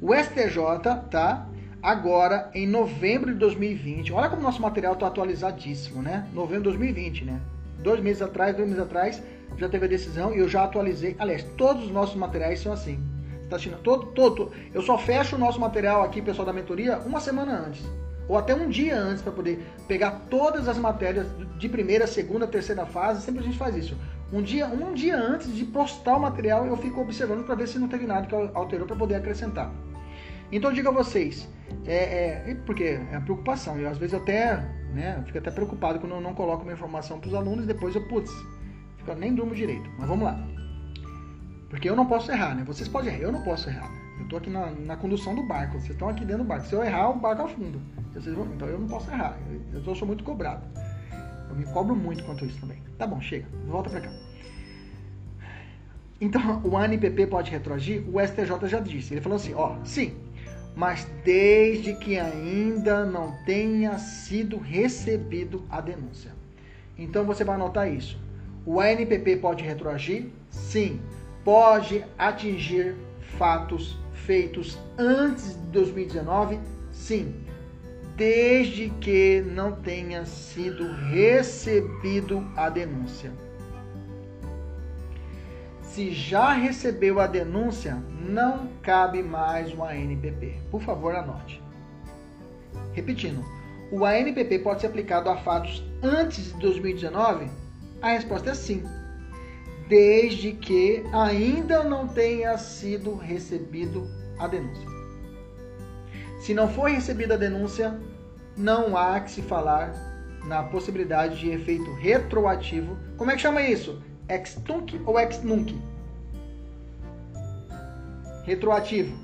O STJ, tá? Agora em novembro de 2020. Olha como nosso material está atualizadíssimo, né? Novembro de 2020, né? Dois meses atrás, dois meses atrás, já teve a decisão e eu já atualizei. Aliás, todos os nossos materiais são assim. Tá assistindo? Todo, todo, eu só fecho o nosso material aqui, pessoal da mentoria, uma semana antes. Ou até um dia antes para poder pegar todas as matérias de primeira, segunda, terceira fase. Sempre a gente faz isso. Um dia, um dia antes de postar o material, eu fico observando para ver se não teve nada que alterou para poder acrescentar. Então digo a vocês, é, é, porque é a preocupação. Eu às vezes até, né, fico até preocupado quando eu não coloco uma informação para os alunos, depois eu, putz, fico, nem durmo direito. Mas vamos lá. Porque eu não posso errar, né? Vocês podem errar, eu não posso errar. Eu estou aqui na, na, condução do barco, vocês estão aqui dentro do barco. Se eu errar, o barco afunda. Então eu não posso errar. Eu, eu sou muito cobrado. Eu me cobro muito quanto isso também. Tá bom, chega. Volta para cá. Então, o ANPP pode retroagir? O STJ já disse. Ele falou assim, ó, sim, mas desde que ainda não tenha sido recebido a denúncia. Então você vai anotar isso. O ANPP pode retroagir? Sim. Pode atingir fatos feitos antes de 2019? Sim. Desde que não tenha sido recebido a denúncia. Se já recebeu a denúncia, não cabe mais o ANPP. Por favor, anote. Repetindo, o ANPP pode ser aplicado a fatos antes de 2019? A resposta é sim, desde que ainda não tenha sido recebido a denúncia. Se não for recebida a denúncia, não há que se falar na possibilidade de efeito retroativo. Como é que chama isso? Ex tunc ou ex nunc? Retroativo.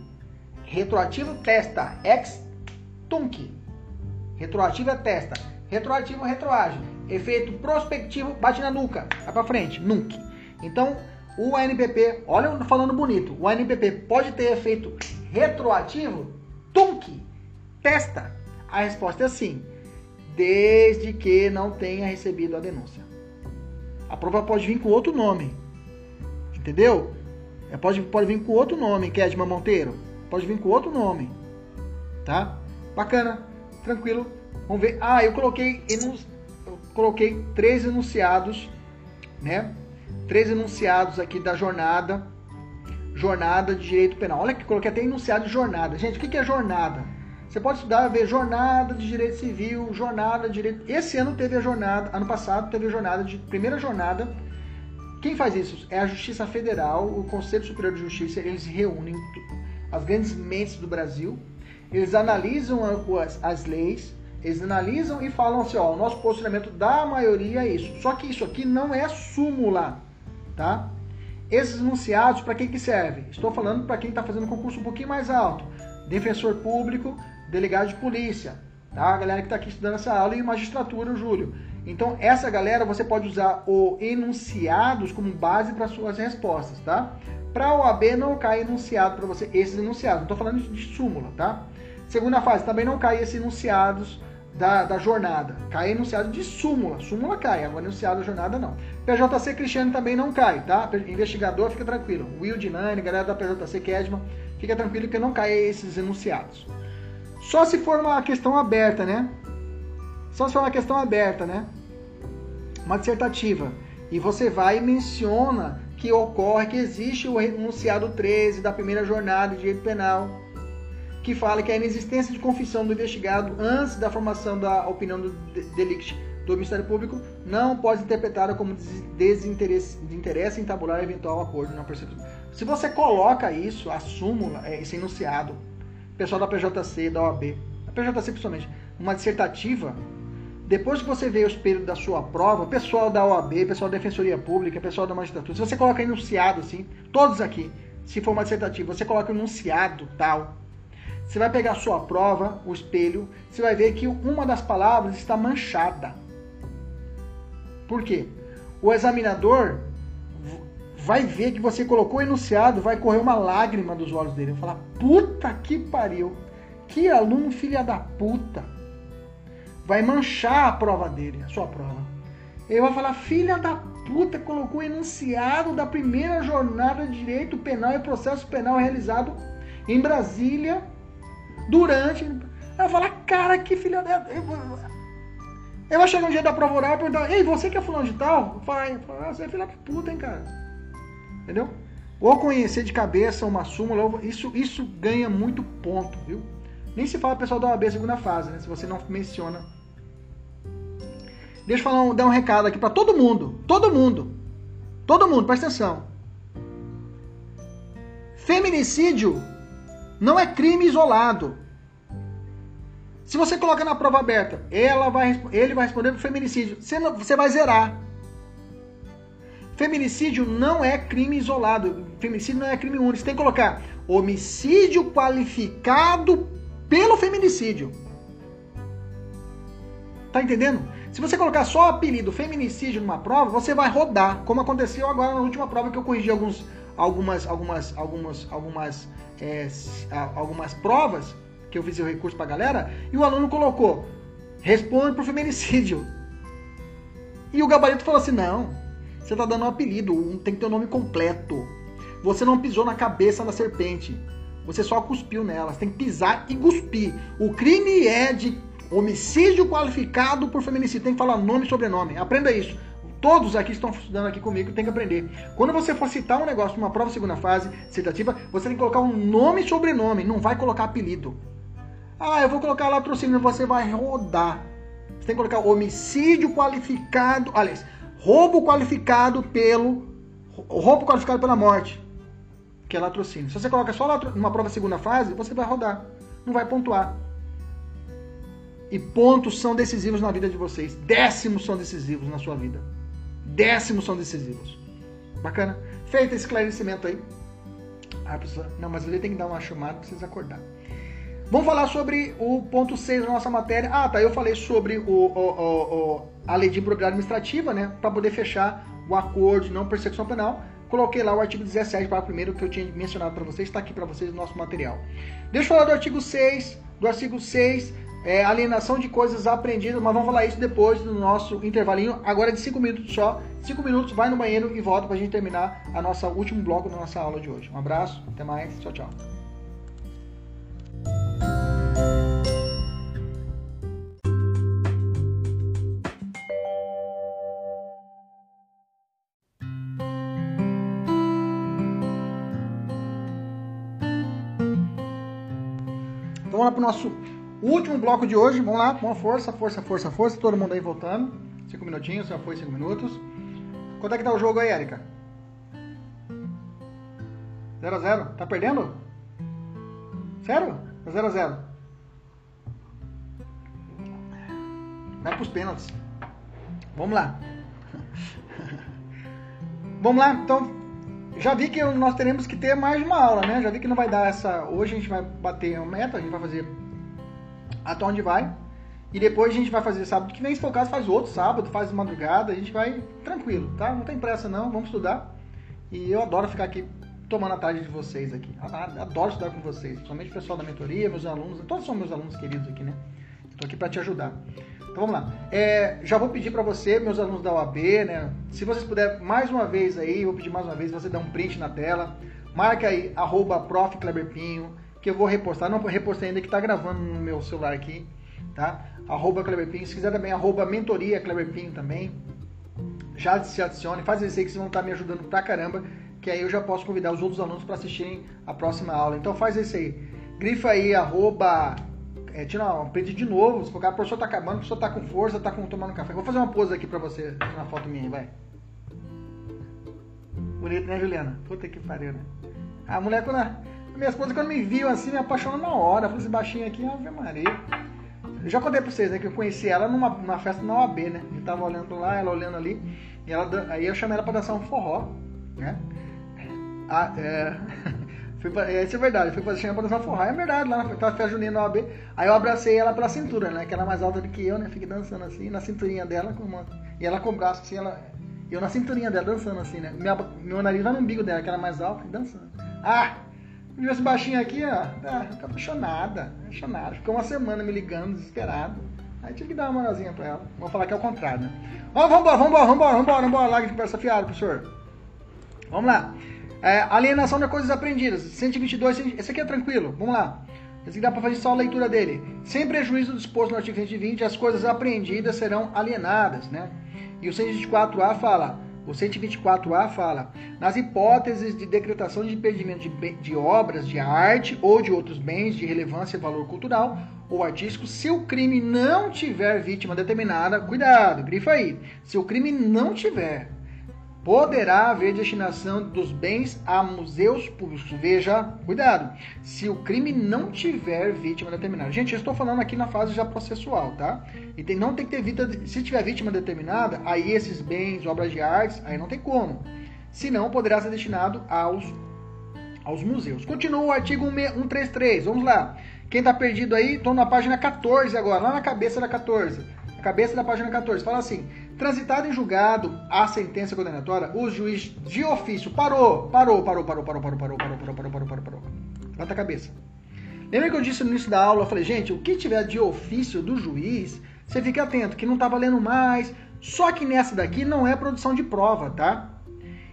Retroativo testa. Ex tunc. Retroativo é testa. Retroativo retroage. Efeito prospectivo bate na nuca. Vai para frente. Nunc. Então, o ANPP, olha falando bonito. O ANPP pode ter efeito retroativo? Tunc. Testa. A resposta é sim. Desde que não tenha recebido a denúncia. A prova pode vir com outro nome. Entendeu? É, pode, pode vir com outro nome, Kedma Monteiro. Pode vir com outro nome. Tá? Bacana. Tranquilo. Vamos ver. Ah, eu coloquei, eu coloquei três enunciados, né? Três enunciados aqui da jornada. Jornada de direito penal. Olha que coloquei até enunciado de jornada. Gente, o que é jornada? Você pode estudar, ver jornada de direito civil, jornada de direito. Esse ano teve a jornada, ano passado teve a jornada de primeira jornada. Quem faz isso? É a Justiça Federal, o Conselho Superior de Justiça. Eles reúnem as grandes mentes do Brasil, eles analisam as, as leis, eles analisam e falam assim: ó, o nosso posicionamento da maioria é isso. Só que isso aqui não é súmula, tá? Esses enunciados, para quem que serve? Estou falando para quem está fazendo concurso um pouquinho mais alto. Defensor público, delegado de polícia, tá? A galera que está aqui estudando essa aula e magistratura, o Júlio. Então, essa galera você pode usar o enunciados como base para suas respostas, tá? Para o OAB não cai enunciado para você, esses enunciados. Não estou falando de súmula, tá? Segunda fase, também não cai esses enunciados da, da jornada. Cai enunciado de súmula. Súmula cai, agora enunciado da jornada não. PJC Cristiano também não cai, tá? Investigador, fica tranquilo. Will Dinani, galera da PJC Kedman, fica tranquilo que não cai esses enunciados. Só se for uma questão aberta, né? Só se for uma questão aberta, né? Uma dissertativa. E você vai e menciona que ocorre, que existe o enunciado 13 da primeira jornada de direito penal, que fala que a inexistência de confissão do investigado antes da formação da opinião do delicto do Ministério Público não pode ser interpretada como desinteresse de interesse em tabular eventual acordo na percepção. Se você coloca isso, a súmula, é, esse enunciado, pessoal da PJC, da OAB, a PJC principalmente, uma dissertativa, depois que você vê o espelho da sua prova, pessoal da OAB, pessoal da Defensoria Pública, pessoal da magistratura, se você coloca enunciado assim, todos aqui, se for uma dissertativa, você coloca enunciado tal, você vai pegar a sua prova, o espelho, você vai ver que uma das palavras está manchada. Por quê? O examinador vai ver que você colocou enunciado, vai correr uma lágrima dos olhos dele. Vai falar, puta que pariu. Que aluno filha da puta. Vai manchar a prova dele, a sua prova. Ele vai falar, filha da puta, colocou enunciado da primeira jornada de direito penal e processo penal realizado em Brasília durante. Vai falar, cara, que filha da. Eu vou chegar um dia da prova oral e perguntar, ei, você que é fulano de tal? Vai, você é filha da puta, hein, cara. Entendeu? Ou conhecer de cabeça uma súmula, isso, isso ganha muito ponto, viu? Nem se fala pessoal da OAB segunda fase, né? Se você não menciona. Deixa eu falar um, dar um recado aqui para todo mundo. Todo mundo. Todo mundo, presta atenção. Feminicídio não é crime isolado. Se você coloca na prova aberta, ela vai, ele vai responder por feminicídio, você, não, você vai zerar. Feminicídio não é crime isolado. Feminicídio não é crime único. Você tem que colocar homicídio qualificado pelo feminicídio. Tá entendendo? Se você colocar só o apelido feminicídio numa prova, você vai rodar, como aconteceu agora na última prova que eu corrigi alguns, algumas, algumas, algumas, algumas, é, algumas provas que eu fiz o recurso para a galera, e o aluno colocou, responde por feminicídio. E o gabarito falou assim, não, você está dando um apelido, tem que ter o um nome completo. Você não pisou na cabeça da serpente, você só cuspiu nela, você tem que pisar e cuspir. O crime é de homicídio qualificado por feminicídio, tem que falar nome e sobrenome, aprenda isso. Todos aqui estão estudando aqui comigo, tem que aprender. Quando você for citar um negócio numa prova segunda fase, citativa, você tem que colocar um nome e sobrenome, não vai colocar apelido. Ah, eu vou colocar latrocínio, você vai rodar. Você tem que colocar homicídio qualificado, aliás, roubo qualificado pelo roubo qualificado pela morte, que é latrocínio. Se você coloca só numa prova segunda fase, você vai rodar, não vai pontuar. E pontos são decisivos na vida de vocês. Décimos são decisivos na sua vida. Décimos são decisivos. Bacana? Feito esse esclarecimento aí. Ah, pessoa, não, mas ele tem que dar uma chamada para vocês acordar. Vamos falar sobre o ponto 6 da nossa matéria. Ah, tá. Eu falei sobre o, o, o, a lei de improbidade administrativa, né? Para poder fechar o acordo de não persecução penal. Coloquei lá o artigo 17, para primeiro que eu tinha mencionado para vocês, está aqui para vocês no nosso material. Deixa eu falar do artigo 6. Do artigo 6, é, alienação de coisas aprendidas, mas vamos falar isso depois do nosso intervalinho, agora é de 5 minutos só. 5 minutos, vai no banheiro e volta para a gente terminar a nossa último bloco da nossa aula de hoje. Um abraço, até mais, tchau, tchau. Vamos lá para o nosso último bloco de hoje. Vamos lá, com força, força, força, força. Todo mundo aí voltando. Cinco minutinhos, já foi cinco minutos. Quanto é que tá o jogo aí, Erika? 0x0. Tá perdendo? Sério? 0 a 0 Vai pros pênaltis. Vamos lá. <laughs> Vamos lá, então. Já vi que nós teremos que ter mais uma aula, né? Já vi que não vai dar essa. Hoje a gente vai bater uma meta, a gente vai fazer até onde vai. E depois a gente vai fazer sábado que vem, se for o caso, faz outro sábado, faz madrugada, a gente vai tranquilo, tá? Não tem pressa não, vamos estudar. E eu adoro ficar aqui tomando a tarde de vocês aqui. Adoro estudar com vocês, somente o pessoal da mentoria, meus alunos, todos são meus alunos queridos aqui, né? Estou aqui para te ajudar. Então vamos lá. É, já vou pedir para você, meus alunos da OAB, né? Se vocês puderem mais uma vez aí, vou pedir mais uma vez, você dá um print na tela, marca aí, arroba que eu vou repostar. Não repostei ainda, que está gravando no meu celular aqui, tá? Arroba Kleberpinho. Se quiser também, arroba mentoria Kleberpinho também. Já se adicione, faz isso aí que vocês vão estar me ajudando pra caramba que aí eu já posso convidar os outros alunos para assistirem a próxima aula. Então faz isso aí. Grifa aí, arroba. É, tira um print de novo. Se o professor tá acabando, o professor tá com força, tá com, tomando café. Vou fazer uma pose aqui pra você, uma foto minha vai. Bonito, né, Juliana? Puta que pariu, né? A mulher, quando. A, minha esposa, quando me viu assim, me apaixonou na hora. Falei, esse baixinho aqui, Ave Maria. Eu já contei pra vocês, né, que eu conheci ela numa, numa festa na OAB, né? Eu tava olhando lá, ela olhando ali. E ela, aí eu chamei ela pra dançar um forró, né? Ah, é. <laughs> Fui pra, isso é verdade, fui fazer pra dançar forró. É verdade, lá na festa junina na OAB. Aí eu abracei ela pela cintura, né? Que ela é mais alta do que eu, né? Fiquei dançando assim, na cinturinha dela. Com uma... E ela com o braço assim, ela. Eu na cinturinha dela, dançando assim, né? Minha, meu nariz vai no umbigo dela, que ela é mais alta, dançando. Ah! Viu esse baixinho aqui, ó? Ah, fica apaixonada, apaixonada. Ficou uma semana me ligando, desesperado. Aí tive que dar uma moralzinha pra ela. Vamos falar que é o contrário, né? Ó, vambora, vambora, vambora, vambora, vambora, lá que conversa fiada, professor. Vamos lá. É, alienação de coisas aprendidas. 122, esse aqui é tranquilo. Vamos lá. Esse aqui dá para fazer só a leitura dele. Sem prejuízo disposto no artigo 120, as coisas apreendidas serão alienadas, né? E o 124A fala, o 124A fala, nas hipóteses de decretação de impedimento de, de obras de arte ou de outros bens de relevância e valor cultural ou artístico, se o crime não tiver vítima determinada, cuidado, grifa aí. Se o crime não tiver poderá haver destinação dos bens a museus públicos. Veja, cuidado, se o crime não tiver vítima determinada. Gente, eu estou falando aqui na fase já processual, tá? E tem, não tem que ter vítima, se tiver vítima determinada, aí esses bens, obras de artes, aí não tem como. Se não, poderá ser destinado aos, aos museus. Continua o artigo 133, vamos lá. Quem está perdido aí, estou na página 14 agora, lá na cabeça da 14. A cabeça da página 14, fala assim: Transitado em julgado a sentença condenatória, o juiz de ofício parou, parou, parou, parou, parou, parou, parou, parou, parou, parou, parou, parou, parou. Levanta a cabeça. Lembra que eu disse no início da aula, eu falei, gente, o que tiver de ofício do juiz, você fique atento, que não tá valendo mais. Só que nessa daqui não é produção de prova, tá?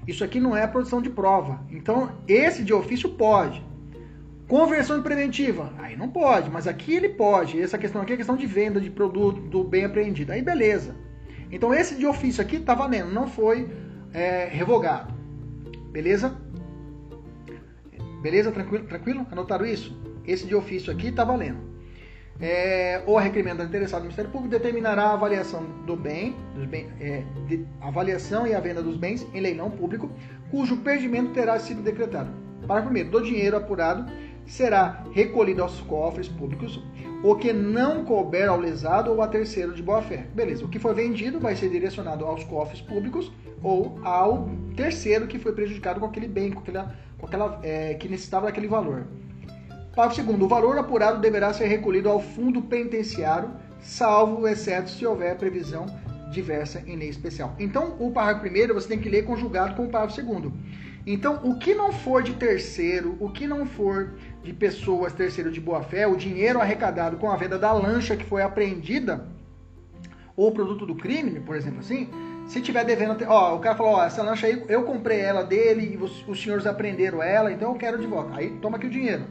Isso aqui não é produção de prova. Então, esse de ofício pode. Conversão preventiva, aí não pode, mas aqui ele pode. Essa questão aqui é questão de venda de produto, do bem apreendido. Aí beleza. Então esse de ofício aqui está valendo, não foi é, revogado. Beleza? Beleza? Tranquilo? Tranquilo? Anotaram isso? Esse de ofício aqui está valendo. É, ou a requerimento interessado Ministério Público determinará a avaliação do bem, bem é, de, avaliação e a venda dos bens em leilão público, cujo perdimento terá sido decretado. Parágrafo 1. Do dinheiro apurado será recolhido aos cofres públicos o que não couber ao lesado ou a terceiro de boa fé. Beleza, o que for vendido vai ser direcionado aos cofres públicos ou ao terceiro que foi prejudicado com aquele bem, com aquela, com aquela é, que necessitava daquele valor. Parágrafo segundo, o valor apurado deverá ser recolhido ao fundo penitenciário, salvo exceto se houver previsão diversa em lei especial. Então, o parágrafo primeiro você tem que ler conjugado com o parágrafo segundo. Então, o que não for de terceiro, o que não for de pessoas terceiro de boa fé, o dinheiro arrecadado com a venda da lancha que foi apreendida, ou produto do crime, por exemplo assim, se tiver devendo, ó, o cara falou, ó, essa lancha aí eu comprei ela dele e os, senhores apreenderam ela, então eu quero de volta. Aí toma aqui o dinheiro.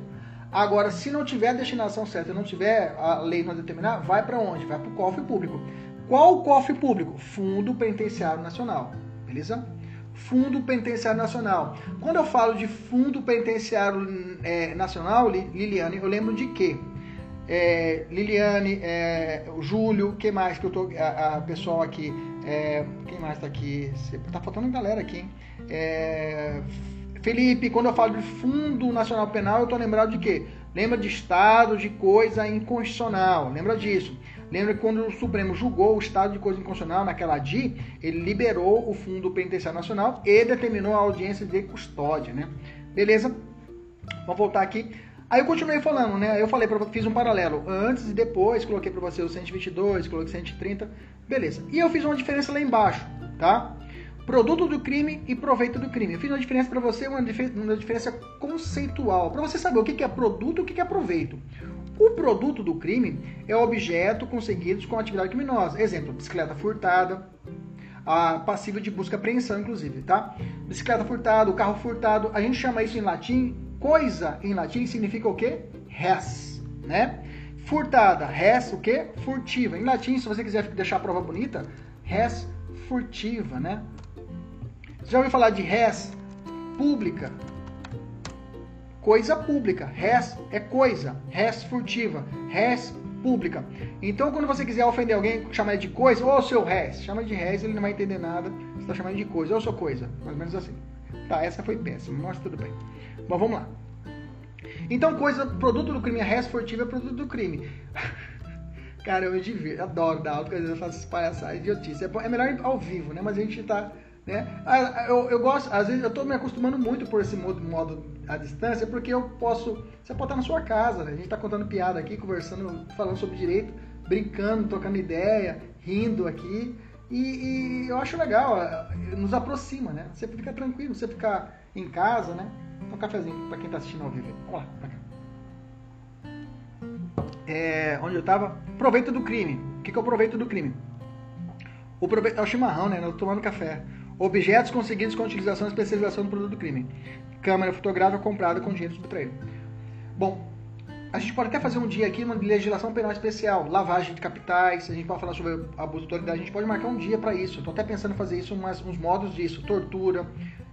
Agora, se não tiver a destinação certa, não tiver a lei não determinar, vai para onde? Vai para o cofre público. Qual o cofre público? Fundo Penitenciário Nacional. Beleza? Fundo Penitenciário Nacional. Quando eu falo de Fundo Penitenciário é, Nacional, Liliane, eu lembro de quê? É, Liliane, é, Júlio, quem mais que eu tô, a, a pessoal aqui, é, quem mais tá aqui? Tá faltando galera aqui, hein? É, Felipe, quando eu falo de Fundo Nacional Penal, eu tô lembrado de quê? Lembra de Estado de coisa inconstitucional, lembra disso. Lembra que quando o Supremo julgou o estado de coisa inconstitucional naquela DI, ele liberou o Fundo Penitenciário Nacional e determinou a audiência de custódia, né? Beleza? Vamos voltar aqui. Aí eu continuei falando, né? Eu falei, para fiz um paralelo antes e depois, coloquei para você o 122, coloquei 130, beleza. E eu fiz uma diferença lá embaixo, tá? Produto do crime e proveito do crime. Eu fiz uma diferença para você, uma, uma diferença conceitual, para você saber o que é produto e o que é proveito. O produto do crime é objeto conseguido com atividade criminosa. Exemplo, bicicleta furtada, a passível de busca e apreensão, inclusive, tá? Bicicleta furtada, o carro furtado, a gente chama isso em latim, coisa em latim significa o quê? Res, né? Furtada, res, o quê? Furtiva. Em latim, se você quiser deixar a prova bonita, res furtiva, né? Você já ouviu falar de res pública? Coisa pública. Res é coisa, res furtiva, res pública. Então, quando você quiser ofender alguém, chamar de coisa, ou seu res, chama de res, ele não vai entender nada. Você está chamando de coisa, ou sua coisa, mais ou menos assim. Tá, essa foi péssima, mas tudo bem. Bom, vamos lá. Então, coisa, produto do crime, res furtiva é produto do crime. <laughs> Cara, eu adoro dar porque às vezes eu faço essas palhaçadas, idiotice. É, é melhor ao vivo, né? Mas a gente tá né? Ah, eu, eu gosto, às vezes eu estou me acostumando muito por esse modo, modo à distância, porque eu posso. Você pode estar na sua casa, né? A gente está contando piada aqui, conversando, falando sobre direito, brincando, trocando ideia, rindo aqui. E, e, eu acho legal, nos aproxima, né? Você fica tranquilo, você ficar em casa, né? Um cafezinho para quem está assistindo ao vivo. Vamos lá, pra cá. É, onde eu estava? Proveito do crime. O que, que é o proveito do crime? O proveito é o chimarrão, né? Eu tô tomando café. Objetos conseguidos com utilização e especialização do produto do crime. Câmera fotográfica comprada com dinheiro subtraído. Bom, a gente pode até fazer um dia aqui uma legislação penal especial, lavagem de capitais, a gente pode falar sobre abuso de autoridade, a gente pode marcar um dia para isso. Estou até pensando em fazer isso, umas, uns modos disso, tortura,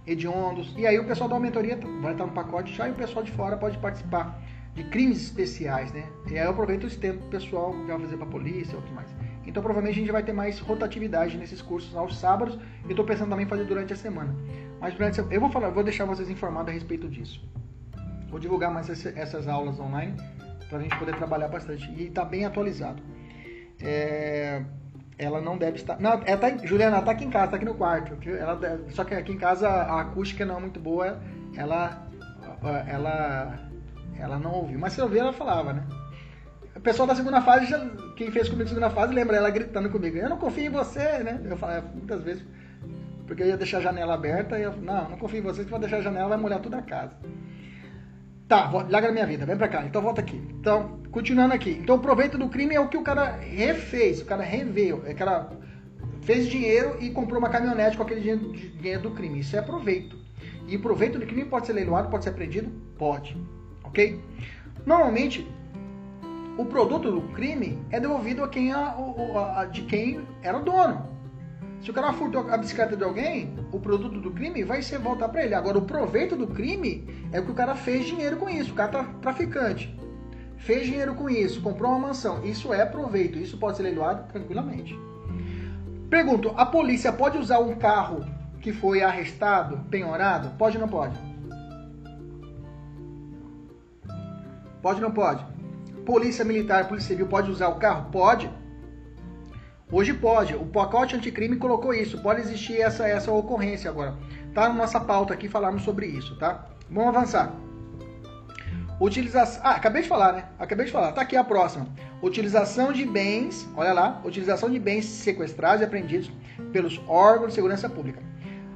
hediondos. E aí o pessoal da mentoria vai estar no pacote já e o pessoal de fora pode participar de crimes especiais, né? E aí eu aproveito esse tempo pessoal já fazer para polícia e outros mais. Então provavelmente a gente vai ter mais rotatividade nesses cursos aos sábados. Eu estou pensando também em fazer durante a semana. Mas durante a... eu vou falar, vou deixar vocês informados a respeito disso. Vou divulgar mais essas aulas online para a gente poder trabalhar bastante e está bem atualizado. É... Ela não deve estar. Não, ela tá... Juliana está aqui em casa, está aqui no quarto. Ela... Só que aqui em casa a acústica não é muito boa. Ela, ela, ela não ouviu. Mas se eu ouvir, ela falava, né? O pessoal da segunda fase, já, quem fez comigo a segunda fase, lembra ela gritando comigo: Eu não confio em você, né? Eu falava muitas vezes, porque eu ia deixar a janela aberta e eu não, não confio em você, se for deixar a janela vai molhar toda a casa. Tá, larga a minha vida, vem pra cá. Então volta aqui. Então, continuando aqui. Então o proveito do crime é o que o cara refez, o cara reveio, o cara fez dinheiro e comprou uma caminhonete com aquele dinheiro, do crime. Isso é proveito. E proveito do crime pode ser leiloado, pode ser apreendido? Pode. Ok? Normalmente, o produto do crime é devolvido a quem, a, a, a, de quem era o dono. Se o cara furtou a bicicleta de alguém, o produto do crime vai ser voltar para ele. Agora, o proveito do crime é o que o cara fez dinheiro com isso. O cara tá traficante. Fez dinheiro com isso, comprou uma mansão. Isso é proveito. Isso pode ser leiloado tranquilamente. Pergunto: a polícia pode usar um carro que foi arrestado, penhorado? Pode ou não pode? Pode ou não pode? Polícia Militar, Polícia Civil pode usar o carro? Pode. Hoje pode. O pacote anticrime colocou isso. Pode existir essa, essa ocorrência agora. Tá na nossa pauta aqui falarmos sobre isso, tá? Vamos avançar. Utilização. Ah, acabei de falar, né? Acabei de falar. Tá aqui a próxima. Utilização de bens, olha lá, utilização de bens sequestrados e apreendidos pelos órgãos de segurança pública.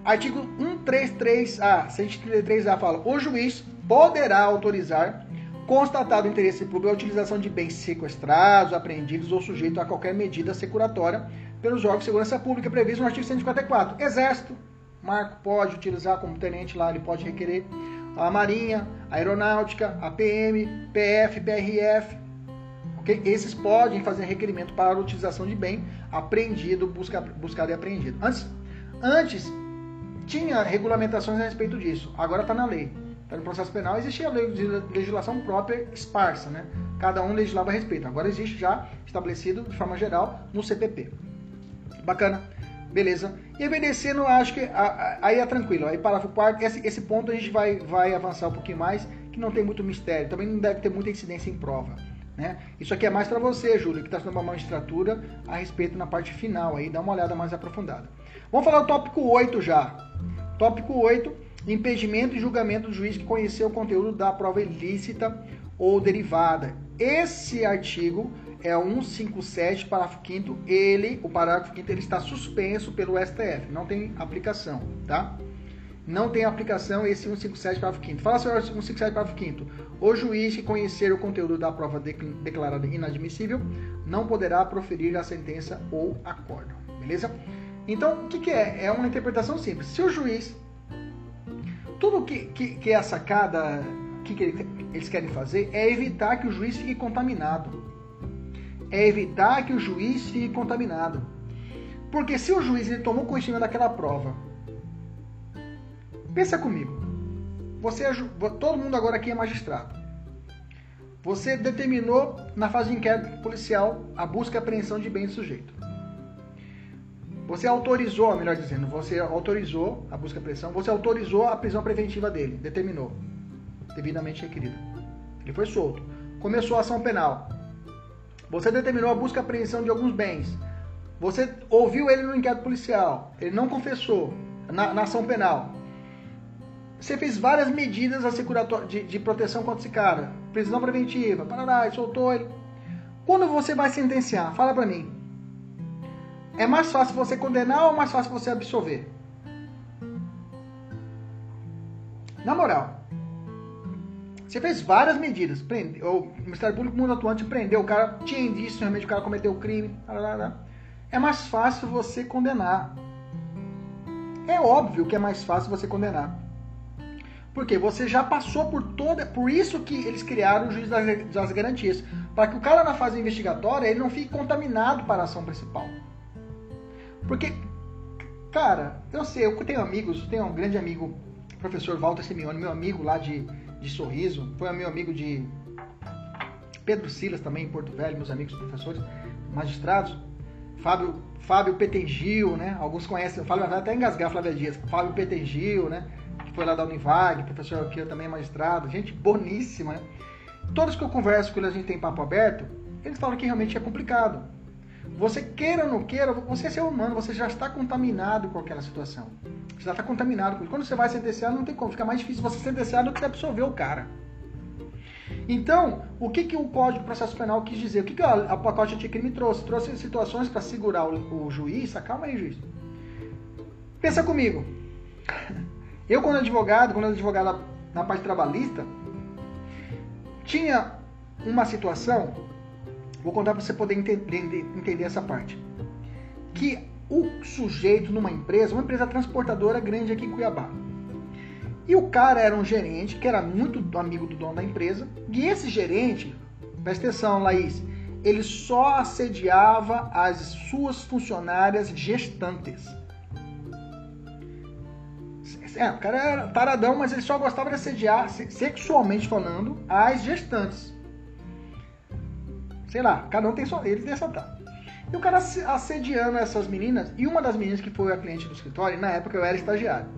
Artigo 133A, 133A fala: o juiz poderá autorizar constatado interesse público a utilização de bens sequestrados, apreendidos ou sujeitos a qualquer medida securatória pelos órgãos de segurança pública previsto no artigo 154. Exército, Marco pode utilizar como tenente lá, ele pode requerer a Marinha, a Aeronáutica, a PM, PF, PRF. Okay? Esses podem fazer requerimento para a utilização de bem apreendido, busca, buscado e apreendido. Antes, antes tinha regulamentações a respeito disso, agora está na lei. Então, no processo penal existia legislação própria esparsa, né? Cada um legislava a respeito. Agora existe já estabelecido de forma geral no CPP. Bacana, beleza. E obedecendo, acho que aí é tranquilo. Aí parágrafo 4 esse, esse ponto a gente vai, vai avançar um pouquinho mais, que não tem muito mistério. Também não deve ter muita incidência em prova. Né? Isso aqui é mais para você, Júlio, que está estudando uma magistratura a respeito na parte final aí, dá uma olhada mais aprofundada. Vamos falar do tópico 8 já. Tópico 8 impedimento e julgamento do juiz que conheceu o conteúdo da prova ilícita ou derivada. Esse artigo é 157, parágrafo 5 ele, o parágrafo 5 ele está suspenso pelo STF, não tem aplicação, tá? Não tem aplicação esse 157, parágrafo 5 Fala sobre o 157, parágrafo 5 O juiz que conhecer o conteúdo da prova declarada inadmissível não poderá proferir a sentença ou acordo, beleza? Então, o que, que é? É uma interpretação simples. Se o juiz tudo que, que, que é a sacada que, que eles querem fazer é evitar que o juiz fique contaminado. É evitar que o juiz fique contaminado. Porque se o juiz ele tomou conhecimento daquela prova, pensa comigo. Você é, todo mundo agora aqui é magistrado. Você determinou na fase de inquérito policial a busca e apreensão de bens do sujeito. Você autorizou, melhor dizendo, você autorizou a busca e apreensão, você autorizou a prisão preventiva dele, determinou, devidamente requerido. Ele foi solto. Começou a ação penal. Você determinou a busca e apreensão de alguns bens. Você ouviu ele no inquérito policial. Ele não confessou na, na ação penal. Você fez várias medidas de, de proteção contra esse cara. Prisão preventiva, parará, soltou ele. Quando você vai sentenciar, fala pra mim. É mais fácil você condenar ou mais fácil você absolver? Na moral, você fez várias medidas. Prende, o Ministério Público Mundo Atuante prendeu o cara, tinha indício realmente o cara cometeu o crime. É mais fácil você condenar. É óbvio que é mais fácil você condenar. Porque você já passou por toda. Por isso que eles criaram o juiz das garantias. Para que o cara na fase investigatória ele não fique contaminado para a ação principal. Porque, cara, eu sei, eu tenho amigos, tenho um grande amigo, professor Walter Simeone, meu amigo lá de, de Sorriso, foi meu amigo de Pedro Silas também, em Porto Velho, meus amigos professores, magistrados. Fábio, Fábio Petengil, né? Alguns conhecem, Fábio vai até engasgar Flávia Dias. Fábio Petengil, né? Que foi lá da Univag, professor aqui também é magistrado, gente boníssima, né? Todos que eu converso com eles, a gente tem papo aberto, eles falam que realmente é complicado. Você queira ou não queira, você é ser humano, você já está contaminado com aquela situação. Você já está contaminado. Quando você vai sentenciar, não tem como. Fica mais difícil você sentenciar do que absolver o cara. Então, o que, que o Código de Processo Penal quis dizer? O que, que a, a pacote anticrime trouxe? Trouxe situações para segurar o, o juiz. Calma aí, juiz. Pensa comigo. Eu, quando advogado, quando advogado na parte trabalhista, tinha uma situação, vou contar para você poder entender, entender essa parte, que o sujeito numa empresa, uma empresa transportadora grande aqui em Cuiabá, e o cara era um gerente que era muito amigo do dono da empresa. E esse gerente, presta atenção, Laís, ele só assediava as suas funcionárias gestantes. É, o cara era taradão, mas ele só gostava de assediar, sexualmente falando, as gestantes. Sei lá, cada um tem só. Ele tem essa tá. E o cara assediando essas meninas, e uma das meninas que foi a cliente do escritório, na época eu era estagiário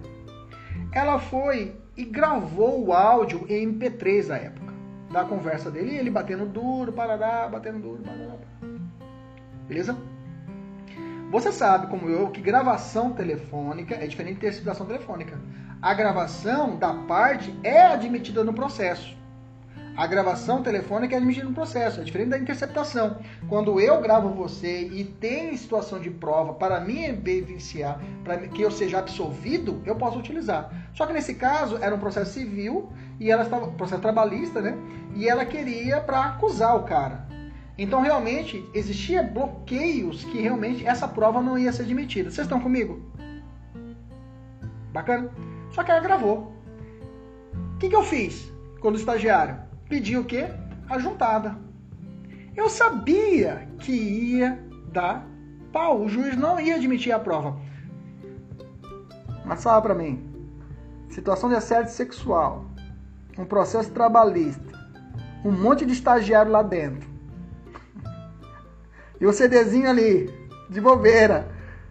ela foi e gravou o áudio em MP3 da época, da conversa dele, ele batendo duro, parará, batendo duro, parará. Beleza? Você sabe, como eu, que gravação telefônica é diferente de interceptação telefônica. A gravação da parte é admitida no processo. A gravação telefônica é admitida no processo, é diferente da interceptação. Quando eu gravo você e tem situação de prova para me evidenciar, para que eu seja absolvido, eu posso utilizar. Só que nesse caso era um processo civil e ela estava processo trabalhista, né? E ela queria para acusar o cara. Então realmente existia bloqueios que realmente essa prova não ia ser admitida. Vocês estão comigo? Bacana? Só que ela gravou. O que, que eu fiz quando estagiário? Pediu o quê? A juntada. Eu sabia que ia dar pau. O juiz não ia admitir a prova. Mas fala para mim. Situação de assédio sexual. Um processo trabalhista. Um monte de estagiário lá dentro. <laughs> E o CDzinho ali, de bobeira.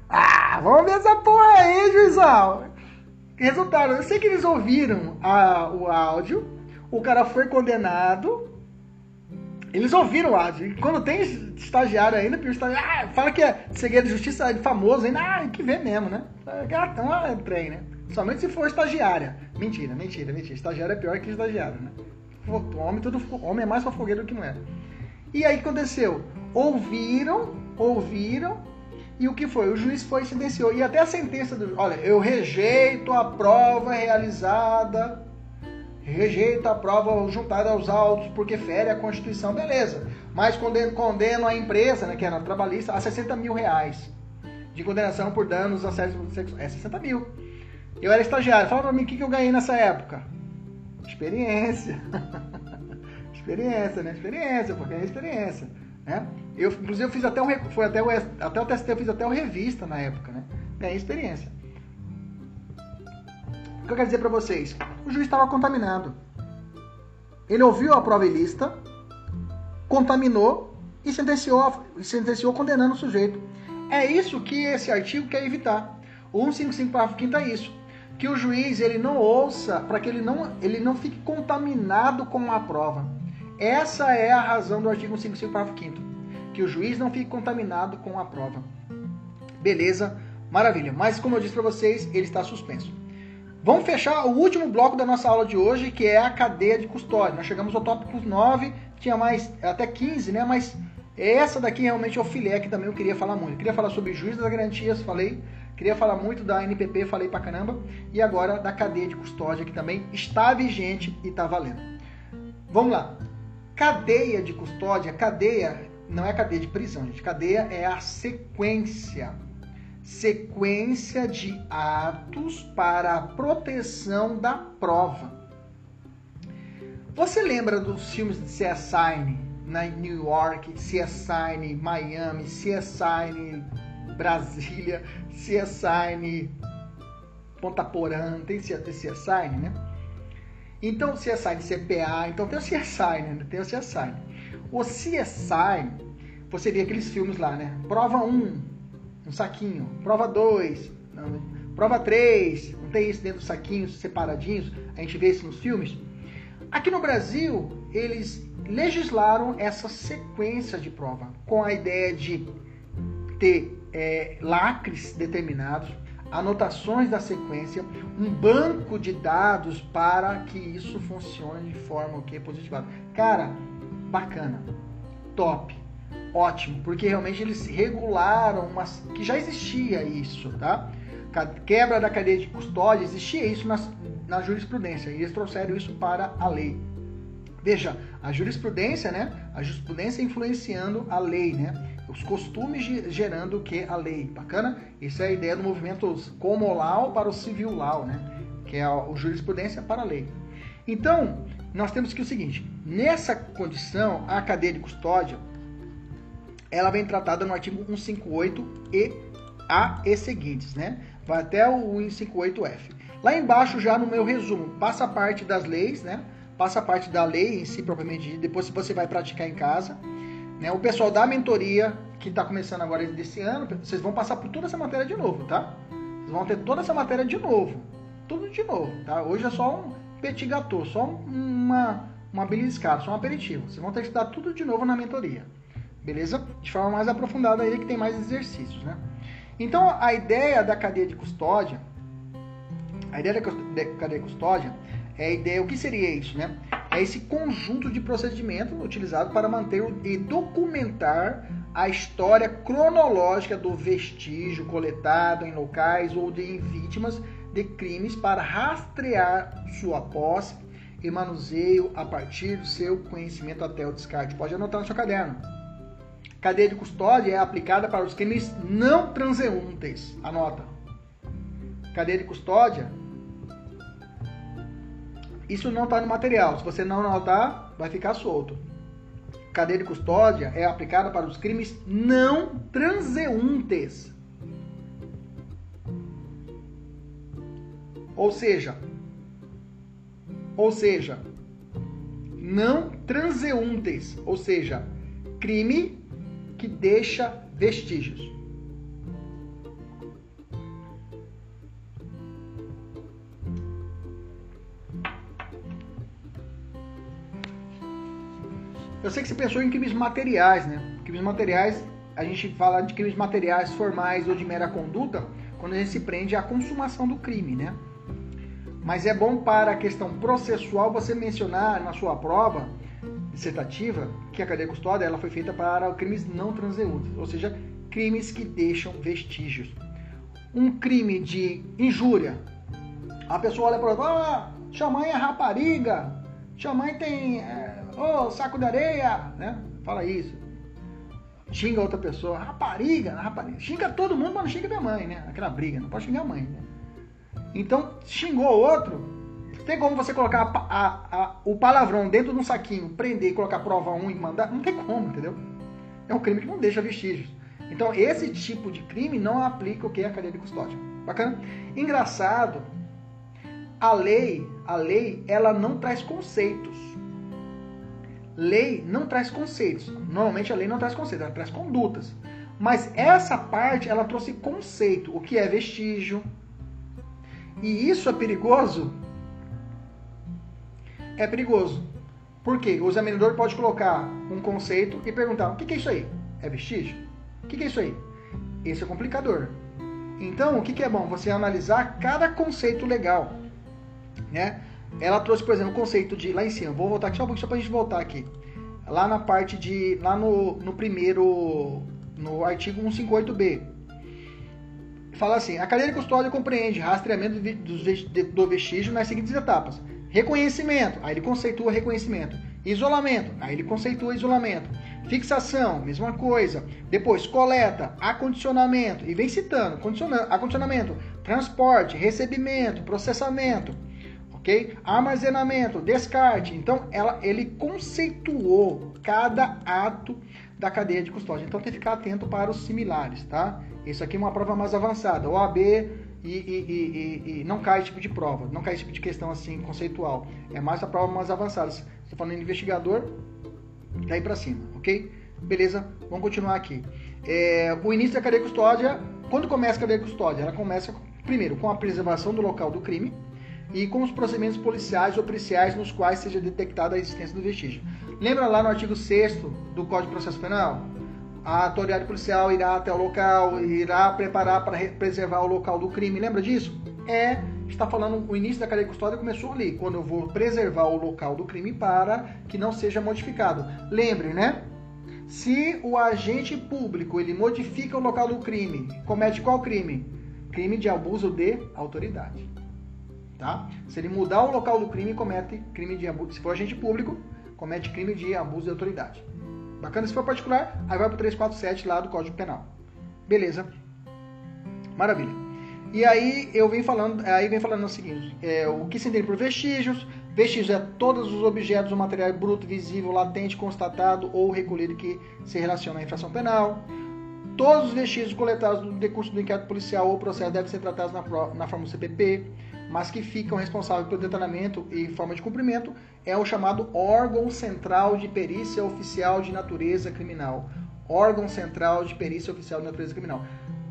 Ah, vamos ver essa porra aí, juizão. Resultado, eu sei que eles ouviram a, o áudio o cara foi condenado. Eles ouviram o áudio. E quando tem estagiário ainda, o estagiário, ah, fala que é segredo de justiça famoso ainda, ah, que vê mesmo, né? Gatão é trem, né? Somente se for estagiária. Mentira, mentira, mentira. Estagiário é pior que estagiário, né? Homem, tudo, homem é mais fofogueiro do que não é. E aí aconteceu? Ouviram, ouviram, e o que foi? O juiz foi e sentenciou. E até a sentença do. Olha, eu rejeito a prova realizada rejeita a prova juntada aos autos porque fere a Constituição, beleza. Mas condeno a empresa, né, que era trabalhista, a 60 mil reais de condenação por danos a sexuais. É 60 mil. Eu era estagiário. Fala pra mim o que, que eu ganhei nessa época. Experiência. <laughs> experiência, né? Experiência, porque é experiência. Né? Eu, inclusive, eu fiz até um. Foi até o, até o TST, eu fiz até o revista na época, né? Ganhei experiência. O que eu quero dizer para vocês? O juiz estava contaminado. Ele ouviu a prova ilícita, contaminou e sentenciou, sentenciou condenando o sujeito. É isso que esse artigo quer evitar. O 155 parágrafo 5 é isso. Que o juiz ele não ouça, para que ele não, ele não fique contaminado com a prova. Essa é a razão do artigo 155 parágrafo 5 Que o juiz não fique contaminado com a prova. Beleza? Maravilha. Mas como eu disse para vocês, ele está suspenso. Vamos fechar o último bloco da nossa aula de hoje, que é a cadeia de custódia. Nós chegamos ao tópico 9, tinha mais até 15, né? Mas essa daqui realmente é o filé que também eu queria falar muito. Eu queria falar sobre juiz das garantias, falei. Queria falar muito da NPP, falei pra caramba. E agora da cadeia de custódia, que também está vigente e está valendo. Vamos lá. Cadeia de custódia, cadeia não é cadeia de prisão, gente. Cadeia é a sequência sequência de atos para a proteção da prova. Você lembra dos filmes de CSI na New York, CSI Miami, CSI Brasília, CSI Ponta Porã, tem CSI, né? Então, CSI CPA, então tem o CSI, né? Tem o CSI. O CSI você vê aqueles filmes lá, né? Prova 1, um saquinho. Prova 2, prova 3, não tem isso dentro dos saquinhos separadinhos? A gente vê isso nos filmes. Aqui no Brasil, eles legislaram essa sequência de prova com a ideia de ter é, lacres determinados, anotações da sequência, um banco de dados para que isso funcione de forma o que positiva. Cara, bacana, top, ótimo, porque realmente eles regularam umas que já existia isso, tá? Quebra da cadeia de custódia, existia isso na, na jurisprudência e eles trouxeram isso para a lei. Veja, a jurisprudência, né? A jurisprudência influenciando a lei, né? Os costumes gerando o que? A lei. Bacana? Isso é a ideia do movimento como law para o civil law, né? Que é a, a jurisprudência para a lei. Então, nós temos que o seguinte, nessa condição, a cadeia de custódia, ela vem tratada no artigo 158 e A e seguintes, né? Vai até o 158F. Lá embaixo, já no meu resumo, passa a parte das leis, né? Passa a parte da lei em si, propriamente dita. Depois, você vai praticar em casa. Né? O pessoal da mentoria, que está começando agora desse ano, vocês vão passar por toda essa matéria de novo, tá? Vocês vão ter toda essa matéria de novo. Tudo de novo, tá? Hoje é só um petit gâteau, só uma, uma beliscada, só um aperitivo. Vocês vão ter que estudar tudo de novo na mentoria. Beleza? De forma mais aprofundada aí, que tem mais exercícios, né? Então, a ideia da cadeia de custódia, a ideia da cadeia de custódia é a ideia, o que seria isso, né? É esse conjunto de procedimentos utilizado para manter e documentar a história cronológica do vestígio coletado em locais ou de vítimas de crimes para rastrear sua posse e manuseio a partir do seu conhecimento até o descarte. Pode anotar no seu caderno. Cadeia de custódia é aplicada para os crimes não transeuntes. Anota. Cadeia de custódia isso não está no material. Se você não anotar, vai ficar solto. Cadeia de custódia é aplicada para os crimes não transeuntes. Ou seja, ou seja, não transeuntes, ou seja, crime que deixa vestígios. Eu sei que você pensou em crimes materiais, né? Crimes materiais, a gente fala de crimes materiais formais ou de mera conduta quando a gente se prende à consumação do crime, né? Mas é bom para a questão processual você mencionar na sua prova dissertativa que a cadeia custódia ela foi feita para crimes não transeuntes, ou seja, crimes que deixam vestígios. Um crime de injúria. A pessoa olha para o ah, sua mãe é rapariga, sua mãe tem é, oh, saco de areia, né? Fala isso. Xinga outra pessoa, rapariga, rapariga. Xinga todo mundo, mas não xinga minha mãe, né? Aquela briga, não pode xingar a mãe, né? Então, xingou outro, tem como você colocar a, a, a, o palavrão dentro de um saquinho, prender e colocar prova 1 e mandar? Não tem como, entendeu? É um crime que não deixa vestígios. Então, esse tipo de crime não aplica o que é a cadeia de custódia. Bacana? Engraçado, a lei, a lei, ela não traz conceitos lei não traz conceitos. Normalmente a lei não traz conceitos, ela traz condutas. Mas essa parte ela trouxe conceito, o que é vestígio. E isso é perigoso? É perigoso. Por quê? O examinador pode colocar um conceito e perguntar: o que é isso aí? É vestígio? O que é isso aí? Esse é complicador. Então, o que é bom? Você analisar cada conceito legal. Né? ela trouxe, por exemplo, o conceito de lá em cima. Vou voltar aqui só um pouquinho só pra gente voltar aqui. Lá na parte de. Lá no, no primeiro. No artigo 158b. Fala assim: a cadeia de custódia compreende rastreamento do vestígio nas seguintes etapas: reconhecimento, aí ele conceitua reconhecimento. Isolamento, aí ele conceitua isolamento. Fixação, mesma coisa. Depois, coleta, acondicionamento, e vem citando: acondicionamento, transporte, recebimento, processamento ok? Armazenamento, descarte. Então, ela, ele conceituou cada ato da cadeia de custódia. Então, tem que ficar atento para os similares, tá? Isso aqui é uma prova mais avançada. OAB e, e, e, e, não cai esse tipo de prova, não cai esse tipo de questão assim conceitual. É mais a prova mais avançada. Estou falando de investigador, daí para cima, ok? Beleza? Vamos continuar aqui. É, o início da cadeia de custódia, quando começa a cadeia de custódia? Ela começa primeiro com a preservação do local do crime e com os procedimentos policiais ou periciais nos quais seja detectada a existência do vestígio. Lembra lá no artigo 6 do Código de Processo Penal? A autoridade policial irá até o local, irá preparar para preservar o local do crime. Lembra disso? É, está falando, o início da cadeia de custódia começou ali, quando eu vou preservar o local do crime para que não seja modificado. Lembre, né? Se o agente público ele modifica o local do crime, comete qual crime? Crime de abuso de autoridade. Tá? Se ele mudar o local do crime, comete crime de abuso. Se for agente público, comete crime de abuso de autoridade. Bacana? Se for particular, aí vai para o 347 lá do Código Penal. Beleza? Maravilha. E aí eu venho falando, aí vem falando o seguinte: é, o que se entende por vestígios, Vestígios é todos os objetos ou material bruto, visível, latente, constatado ou recolhido que se relaciona à infração penal. Todos os vestígios coletados no decurso do inquérito policial ou processo devem ser tratados na, na forma do CPP, mas que ficam responsáveis pelo detalhamento e forma de cumprimento é o chamado órgão central de perícia oficial de natureza criminal. Órgão central de perícia oficial de natureza criminal.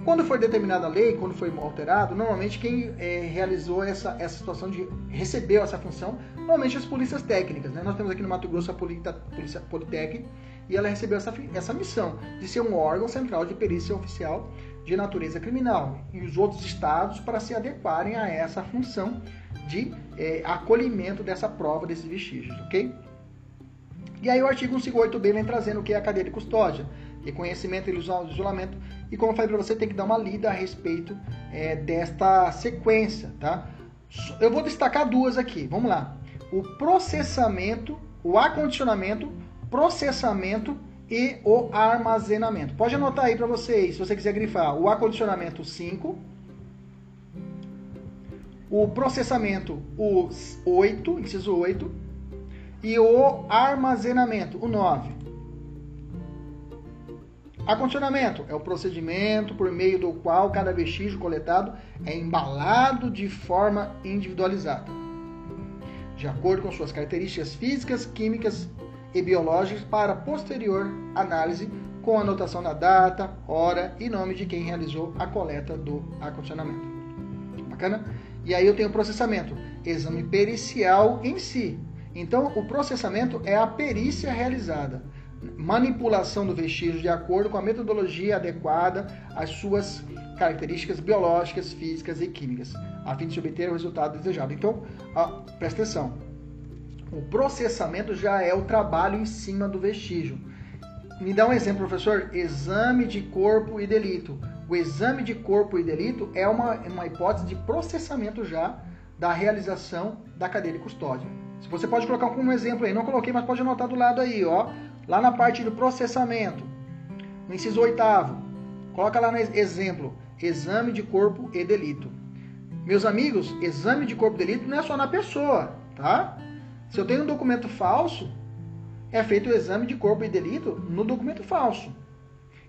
Quando foi determinada a lei, quando foi alterado, normalmente quem é, realizou essa, essa situação de recebeu essa função, normalmente as polícias técnicas. Né? Nós temos aqui no Mato Grosso a Polita, Polícia Politec e ela recebeu essa, essa missão de ser um órgão central de perícia oficial de natureza criminal e os outros estados para se adequarem a essa função de é, acolhimento dessa prova desses vestígios, ok? E aí o artigo 158b vem trazendo o que é a cadeia de custódia reconhecimento e isolamento. E como eu falei para você, tem que dar uma lida a respeito é, desta sequência, tá? Eu vou destacar duas aqui. Vamos lá. O processamento, o acondicionamento, processamento e o armazenamento. Pode anotar aí para vocês, se você quiser grifar. O acondicionamento 5, o processamento o 8, inciso 8, e o armazenamento, o 9. Acondicionamento é o procedimento por meio do qual cada vestígio coletado é embalado de forma individualizada, de acordo com suas características físicas, químicas e biológicas, para posterior análise com anotação da data, hora e nome de quem realizou a coleta do acondicionamento. Bacana? E aí eu tenho o processamento, exame pericial em si. Então, o processamento é a perícia realizada manipulação do vestígio de acordo com a metodologia adequada às suas características biológicas, físicas e químicas, a fim de se obter o resultado desejado. Então, ó, presta atenção. O processamento já é o trabalho em cima do vestígio. Me dá um exemplo, professor. Exame de corpo e delito. O exame de corpo e delito é uma, uma hipótese de processamento já da realização da cadeia de custódia. Se você pode colocar como exemplo aí, não coloquei, mas pode anotar do lado aí, ó. Lá na parte do processamento, no inciso oitavo, coloca lá no exemplo, exame de corpo e delito. Meus amigos, exame de corpo e delito não é só na pessoa, tá? Se eu tenho um documento falso, é feito o exame de corpo e delito no documento falso.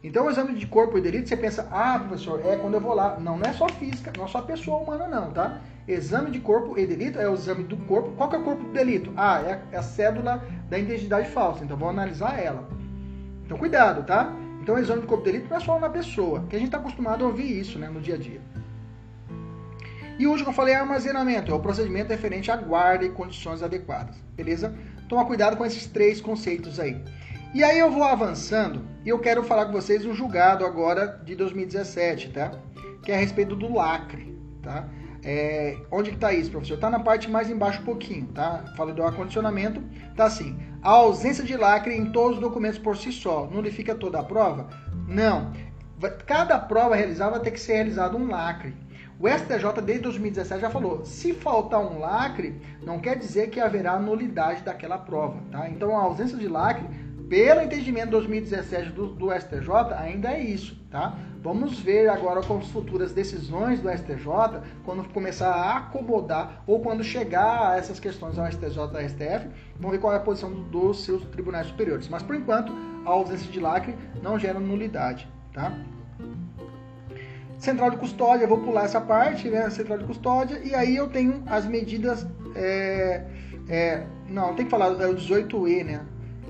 Então, o exame de corpo e delito, você pensa, ah, professor, é quando eu vou lá. Não, não é só física, não é só pessoa humana, não, tá? Exame de corpo e delito é o exame do corpo. Qual que é o corpo do delito? Ah, é a, é a cédula da identidade falsa. Então, vou analisar ela. Então, cuidado, tá? Então, o exame de corpo e delito não é só na pessoa, que a gente está acostumado a ouvir isso, né, no dia a dia. E o último que eu falei é armazenamento, é o procedimento referente à guarda e condições adequadas, beleza? Toma cuidado com esses três conceitos aí. E aí eu vou avançando e eu quero falar com vocês um julgado agora de 2017, tá? Que é a respeito do lacre, tá? É, onde que tá isso, professor? Tá na parte mais embaixo um pouquinho, tá? Fala do acondicionamento, tá assim. A ausência de lacre em todos os documentos por si só nulifica toda a prova? Não. Cada prova realizada vai ter que ser realizado um lacre. O STJ desde 2017 já falou, se faltar um lacre, não quer dizer que haverá nulidade daquela prova, tá? Então a ausência de lacre pelo entendimento 2017 do, do, STJ, ainda é isso, tá? Vamos ver agora com as futuras decisões do STJ, quando começar a acomodar ou quando chegar a essas questões ao STJ e STF, vamos ver qual é a posição dos seus tribunais superiores. Mas por enquanto, a ausência de lacre não gera nulidade, tá? Central de custódia, vou pular essa parte, né? Central de custódia, e aí eu tenho as medidas. É, é, não, tem que falar, é o 18E, né?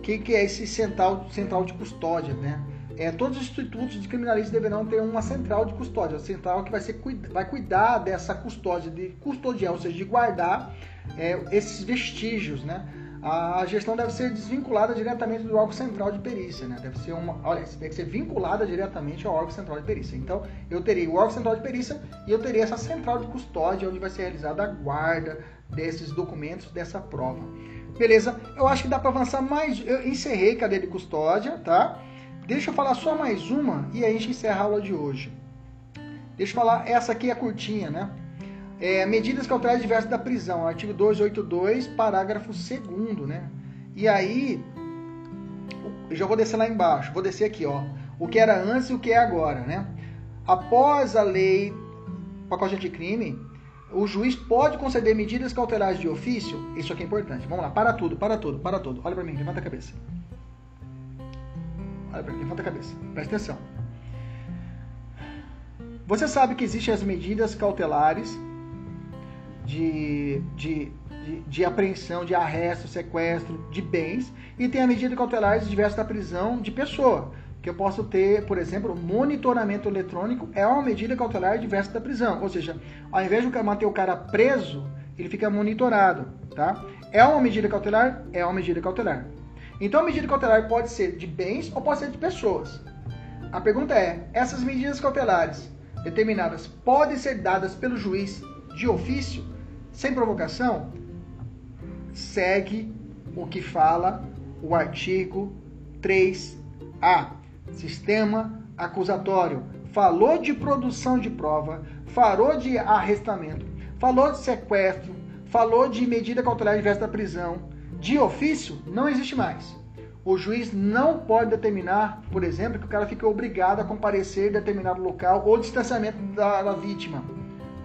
que, que é esse central, central de custódia, né? É, todos os institutos de criminalistas deverão ter uma central de custódia, central que vai, ser, vai cuidar dessa custódia, de custodiar, ou seja, de guardar é, esses vestígios, né? A gestão deve ser desvinculada diretamente do órgão central de perícia, né? Deve ser uma, olha, que ser vinculada diretamente ao órgão central de perícia. Então, eu teria o órgão central de perícia e eu teria essa central de custódia onde vai ser realizada a guarda desses documentos, dessa prova. Beleza? Eu acho que dá para avançar mais. Eu encerrei cadeia de custódia, tá? Deixa eu falar só mais uma e aí a gente encerra a aula de hoje. Deixa eu falar, essa aqui é curtinha, né? É, medidas cautelares diversas da prisão, artigo 282, parágrafo 2 né? E aí, já vou descer lá embaixo, vou descer aqui, ó. O que era antes e o que é agora, né? Após a lei pacote anticrime, o juiz pode conceder medidas cautelares de ofício. Isso aqui é importante. Vamos lá, para tudo, para tudo, para tudo. Olha para mim, levanta a cabeça. Olha para mim, levanta a cabeça. Presta atenção. Você sabe que existem as medidas cautelares de, de, de, de, apreensão, de arresto, sequestro de bens, e tem a medida cautelar diversa da prisão de pessoa. Que eu posso ter, por exemplo, monitoramento eletrônico é uma medida cautelar diversa da prisão. Ou seja, ao invés de manter o cara preso, ele fica monitorado. Tá? É uma medida cautelar? É uma medida cautelar. Então a medida cautelar pode ser de bens ou pode ser de pessoas. A pergunta é: essas medidas cautelares determinadas podem ser dadas pelo juiz de ofício? Sem provocação, segue o que fala o artigo 3A. Sistema acusatório. Falou de produção de prova, falou de arrestamento, falou de sequestro, falou de medida cautelar diversa da prisão. De ofício, não existe mais. O juiz não pode determinar, por exemplo, que o cara fique obrigado a comparecer em determinado local ou distanciamento da, da vítima.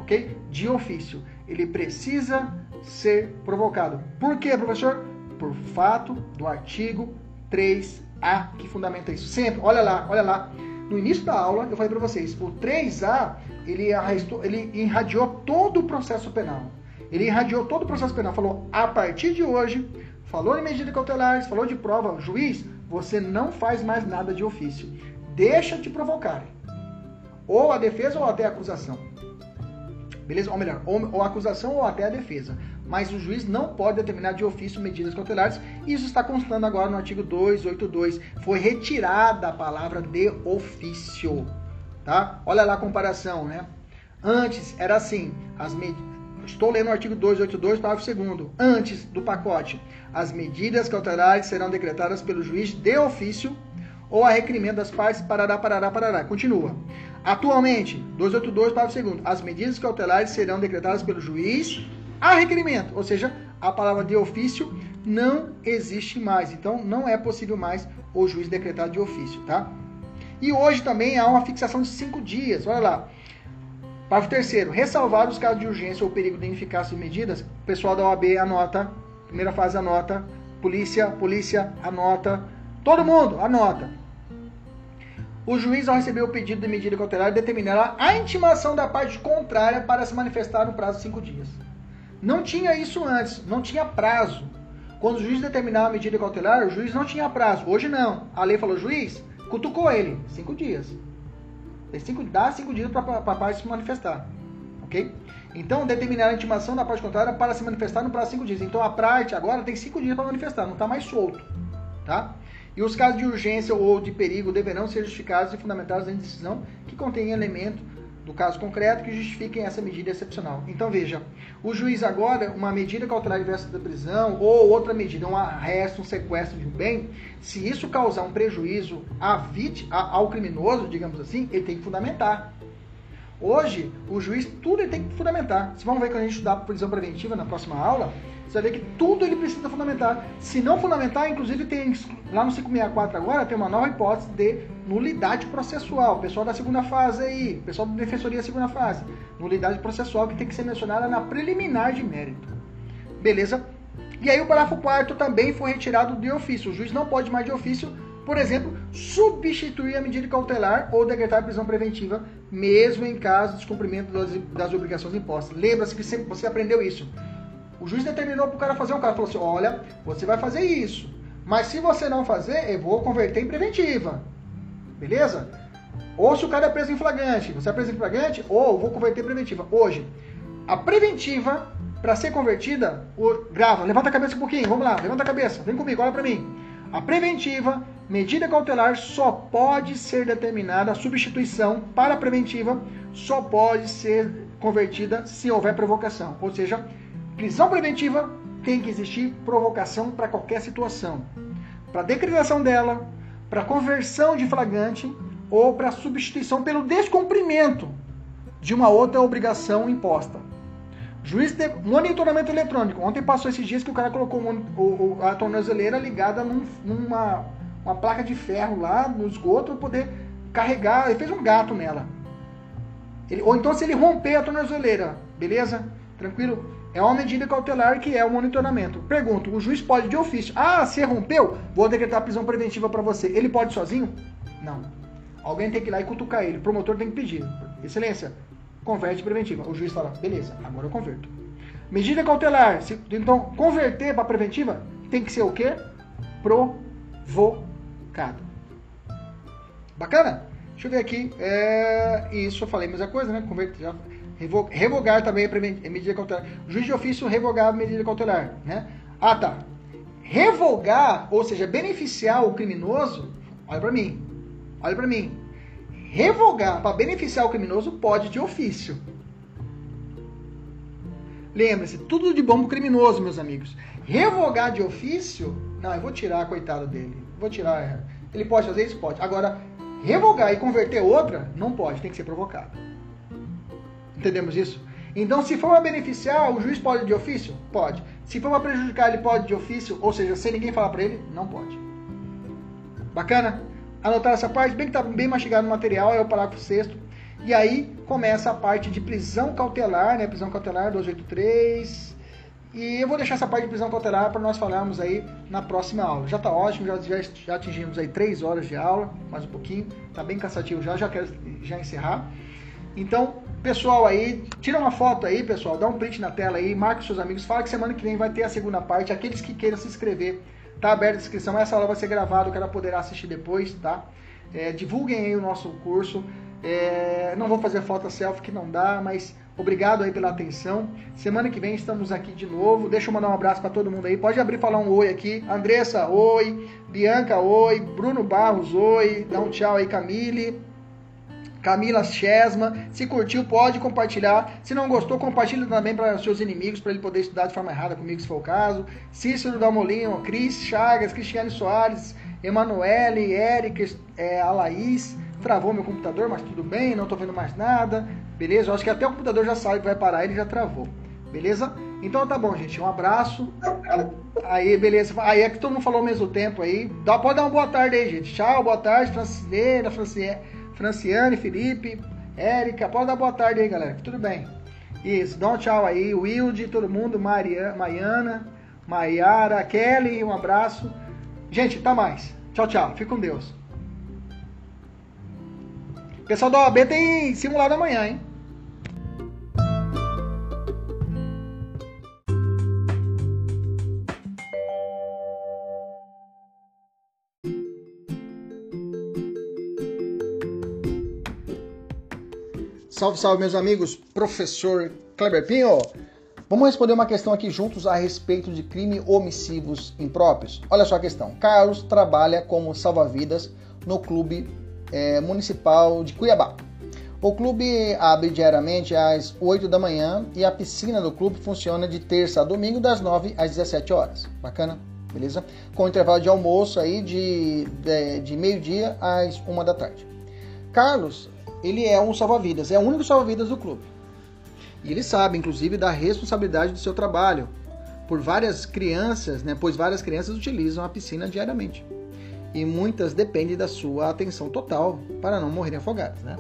Ok? De ofício ele precisa ser provocado. Por quê, professor? Por fato do artigo 3A, que fundamenta isso. Sempre, olha lá, olha lá. No início da aula, eu falei para vocês, o 3A, ele, arrestou, ele irradiou todo o processo penal. Ele irradiou todo o processo penal. Falou, a partir de hoje, falou em medidas cautelares, falou de prova, juiz, você não faz mais nada de ofício. Deixa te provocar. Ou a defesa ou até a acusação. Beleza? Ou melhor, ou, ou acusação ou até a defesa. Mas o juiz não pode determinar de ofício medidas cautelares. Isso está constando agora no artigo 282. Foi retirada a palavra de ofício. Tá? Olha lá a comparação, né? Antes era assim, as medidas Estou lendo o artigo 282, parágrafo 2 Antes do pacote, as medidas cautelares serão decretadas pelo juiz de ofício ou a requerimento das partes, parará, parará, parará. Continua. Atualmente, 282, parágrafo 2 as medidas cautelares serão decretadas pelo juiz a requerimento, ou seja, a palavra de ofício não existe mais. Então, não é possível mais o juiz decretar de ofício, tá? E hoje também há uma fixação de cinco dias. Olha lá. Parágrafo terceiro. Ressalvar os casos de urgência ou perigo de ineficácia de medidas, o pessoal da OAB anota. Primeira fase anota. Polícia, polícia, anota. Todo mundo, anota. O juiz, ao receber o pedido de medida cautelar, determinará a intimação da parte contrária para se manifestar no prazo de cinco dias. Não tinha isso antes, não tinha prazo. Quando o juiz determinava a medida cautelar, o juiz não tinha prazo. Hoje não. A lei falou, juiz, cutucou ele, cinco dias. Cinco, dá cinco dias para a parte se manifestar. Ok? Então, determinar a intimação da parte contrária para se manifestar no prazo de cinco dias. Então, a parte agora tem cinco dias para manifestar, não está mais solto. Tá? E os casos de urgência ou de perigo deverão ser justificados e fundamentados em decisão que contém elemento do caso concreto que justifiquem essa medida excepcional. Então veja, o juiz agora, uma medida cautelar diversa da prisão ou outra medida, um arresto, um sequestro de um bem, se isso causar um prejuízo à vítima, ao criminoso, digamos assim, ele tem que fundamentar. Hoje, o juiz, tudo ele tem que fundamentar. Vocês vão ver quando a gente estudar prisão preventiva na próxima aula, você vai ver que tudo ele precisa fundamentar. Se não fundamentar, inclusive tem lá no 564 agora, tem uma nova hipótese de nulidade processual. Pessoal da segunda fase aí, pessoal da defensoria segunda fase. Nulidade processual que tem que ser mencionada na preliminar de mérito. Beleza? E aí o parágrafo 4 também foi retirado de ofício. O juiz não pode mais de ofício por exemplo, substituir a medida cautelar ou decretar prisão preventiva, mesmo em caso de descumprimento das, das obrigações impostas. Lembra-se que você aprendeu isso. O juiz determinou para o cara fazer um caso, falou assim: olha, você vai fazer isso, Mas se você não fazer, eu vou converter em preventiva. Beleza? Ou se o cara é preso em flagrante, você é preso em flagrante, ou vou converter em preventiva. Hoje, a preventiva, para ser convertida, o, grava, levanta a cabeça um pouquinho, vamos lá, levanta a cabeça, vem comigo, olha para mim. A preventiva, medida cautelar, só pode ser determinada, a substituição para a preventiva só pode ser convertida se houver provocação. Ou seja, prisão preventiva tem que existir provocação para qualquer situação. Para decretação dela, para conversão de flagrante ou para substituição pelo descumprimento de uma outra obrigação imposta. Juiz de monitoramento eletrônico. Ontem passou esses dias que o cara colocou o, a tornozeleira ligada num, numa uma placa de ferro lá no esgoto para poder carregar. Ele fez um gato nela. Ele, ou então se ele romper a tornozeleira, beleza? Tranquilo? É uma medida cautelar que é o monitoramento. Pergunto, o juiz pode de ofício. Ah, você rompeu? Vou decretar prisão preventiva para você. Ele pode sozinho? Não. Alguém tem que ir lá e cutucar ele. O promotor tem que pedir. Excelência, converte preventiva. O juiz fala, beleza, agora eu converto. Medida cautelar. Se, então, converter para preventiva tem que ser o quê? Provocado. Bacana? Deixa eu ver aqui. É, isso eu falei a mesma coisa, né? Converter, já Revogar também é medida cautelar. Juiz de ofício revogar a medida cautelar. Né? Ah, tá. Revogar, ou seja, beneficiar o criminoso, olha para mim. Olha para mim. Revogar para beneficiar o criminoso pode de ofício. Lembre-se, tudo de bom pro criminoso, meus amigos. Revogar de ofício, não, eu vou tirar, coitado dele. Vou tirar. Ele pode fazer isso? Pode. Agora, revogar e converter outra, não pode, tem que ser provocado. Entendemos isso? Então, se for para beneficiar, o juiz pode de ofício? Pode. Se for para prejudicar, ele pode de ofício, ou seja, sem ninguém falar para ele, não pode. Bacana? Anotar essa parte, bem que está bem mastigado no material, é o parágrafo 6 E aí começa a parte de prisão cautelar, né? Prisão cautelar 283. E eu vou deixar essa parte de prisão cautelar para nós falarmos aí na próxima aula. Já está ótimo, já, já, já, atingimos aí 3 horas de aula, mais um pouquinho. Está bem cansativo já, já quero já encerrar. Então, pessoal aí, tira uma foto aí, pessoal, dá um print na tela aí, os seus amigos, fala que semana que vem vai ter a segunda parte. Aqueles que queiram se inscrever, tá aberta a inscrição. Essa aula vai ser gravada, o cara poderá assistir depois, tá? É, divulguem aí o nosso curso. É, não vou fazer foto selfie que não dá, mas obrigado aí pela atenção. Semana que vem estamos aqui de novo. Deixa eu mandar um abraço para todo mundo aí. Pode abrir falar um oi aqui. Andressa, oi. Bianca, oi. Bruno Barros, oi. Dá um tchau aí, Camille. Camila Chesma. Se curtiu, pode compartilhar. Se não gostou, compartilha também para seus inimigos, para ele poder estudar de forma errada comigo, se for o caso. Cícero Dalmolino, Cris Chagas, Cristiane Soares, Emanuele, Eric, é, a Laís. Travou meu computador, mas tudo bem, não estou vendo mais nada. Beleza? Eu acho que até o computador já sabe que vai parar, ele já travou. Beleza? Então tá bom, gente. Um abraço. Aí, beleza. Aí é que todo mundo falou ao mesmo tempo aí. Dá, pode dar uma boa tarde aí, gente. Tchau, boa tarde, Francineira, Franciene. Franciane, Felipe, Érica, pode dar boa tarde aí, galera. Tudo bem. Isso, dá um tchau aí. Wilde, todo mundo, Maria, Maiana, Maiara, Kelly, um abraço. Gente, tá mais. Tchau, tchau. Fique com Deus. Pessoal da OAB tem simulado amanhã, hein? Salve, salve, meus amigos. Professor Kleber Pinho. Vamos responder uma questão aqui juntos a respeito de crime homicídios impróprios. Olha só a questão. Carlos trabalha como salva-vidas no clube é, municipal de Cuiabá. O clube abre diariamente às 8 da manhã e a piscina do clube funciona de terça a domingo das 9 às 17 horas. Bacana? Beleza? Com intervalo de almoço aí de, de, de meio-dia às 1 da tarde. Carlos ele é um salva-vidas, é o único salva-vidas do clube. E ele sabe, inclusive, da responsabilidade do seu trabalho por várias crianças, né? Pois várias crianças utilizam a piscina diariamente. E muitas dependem da sua atenção total para não morrerem afogadas, né?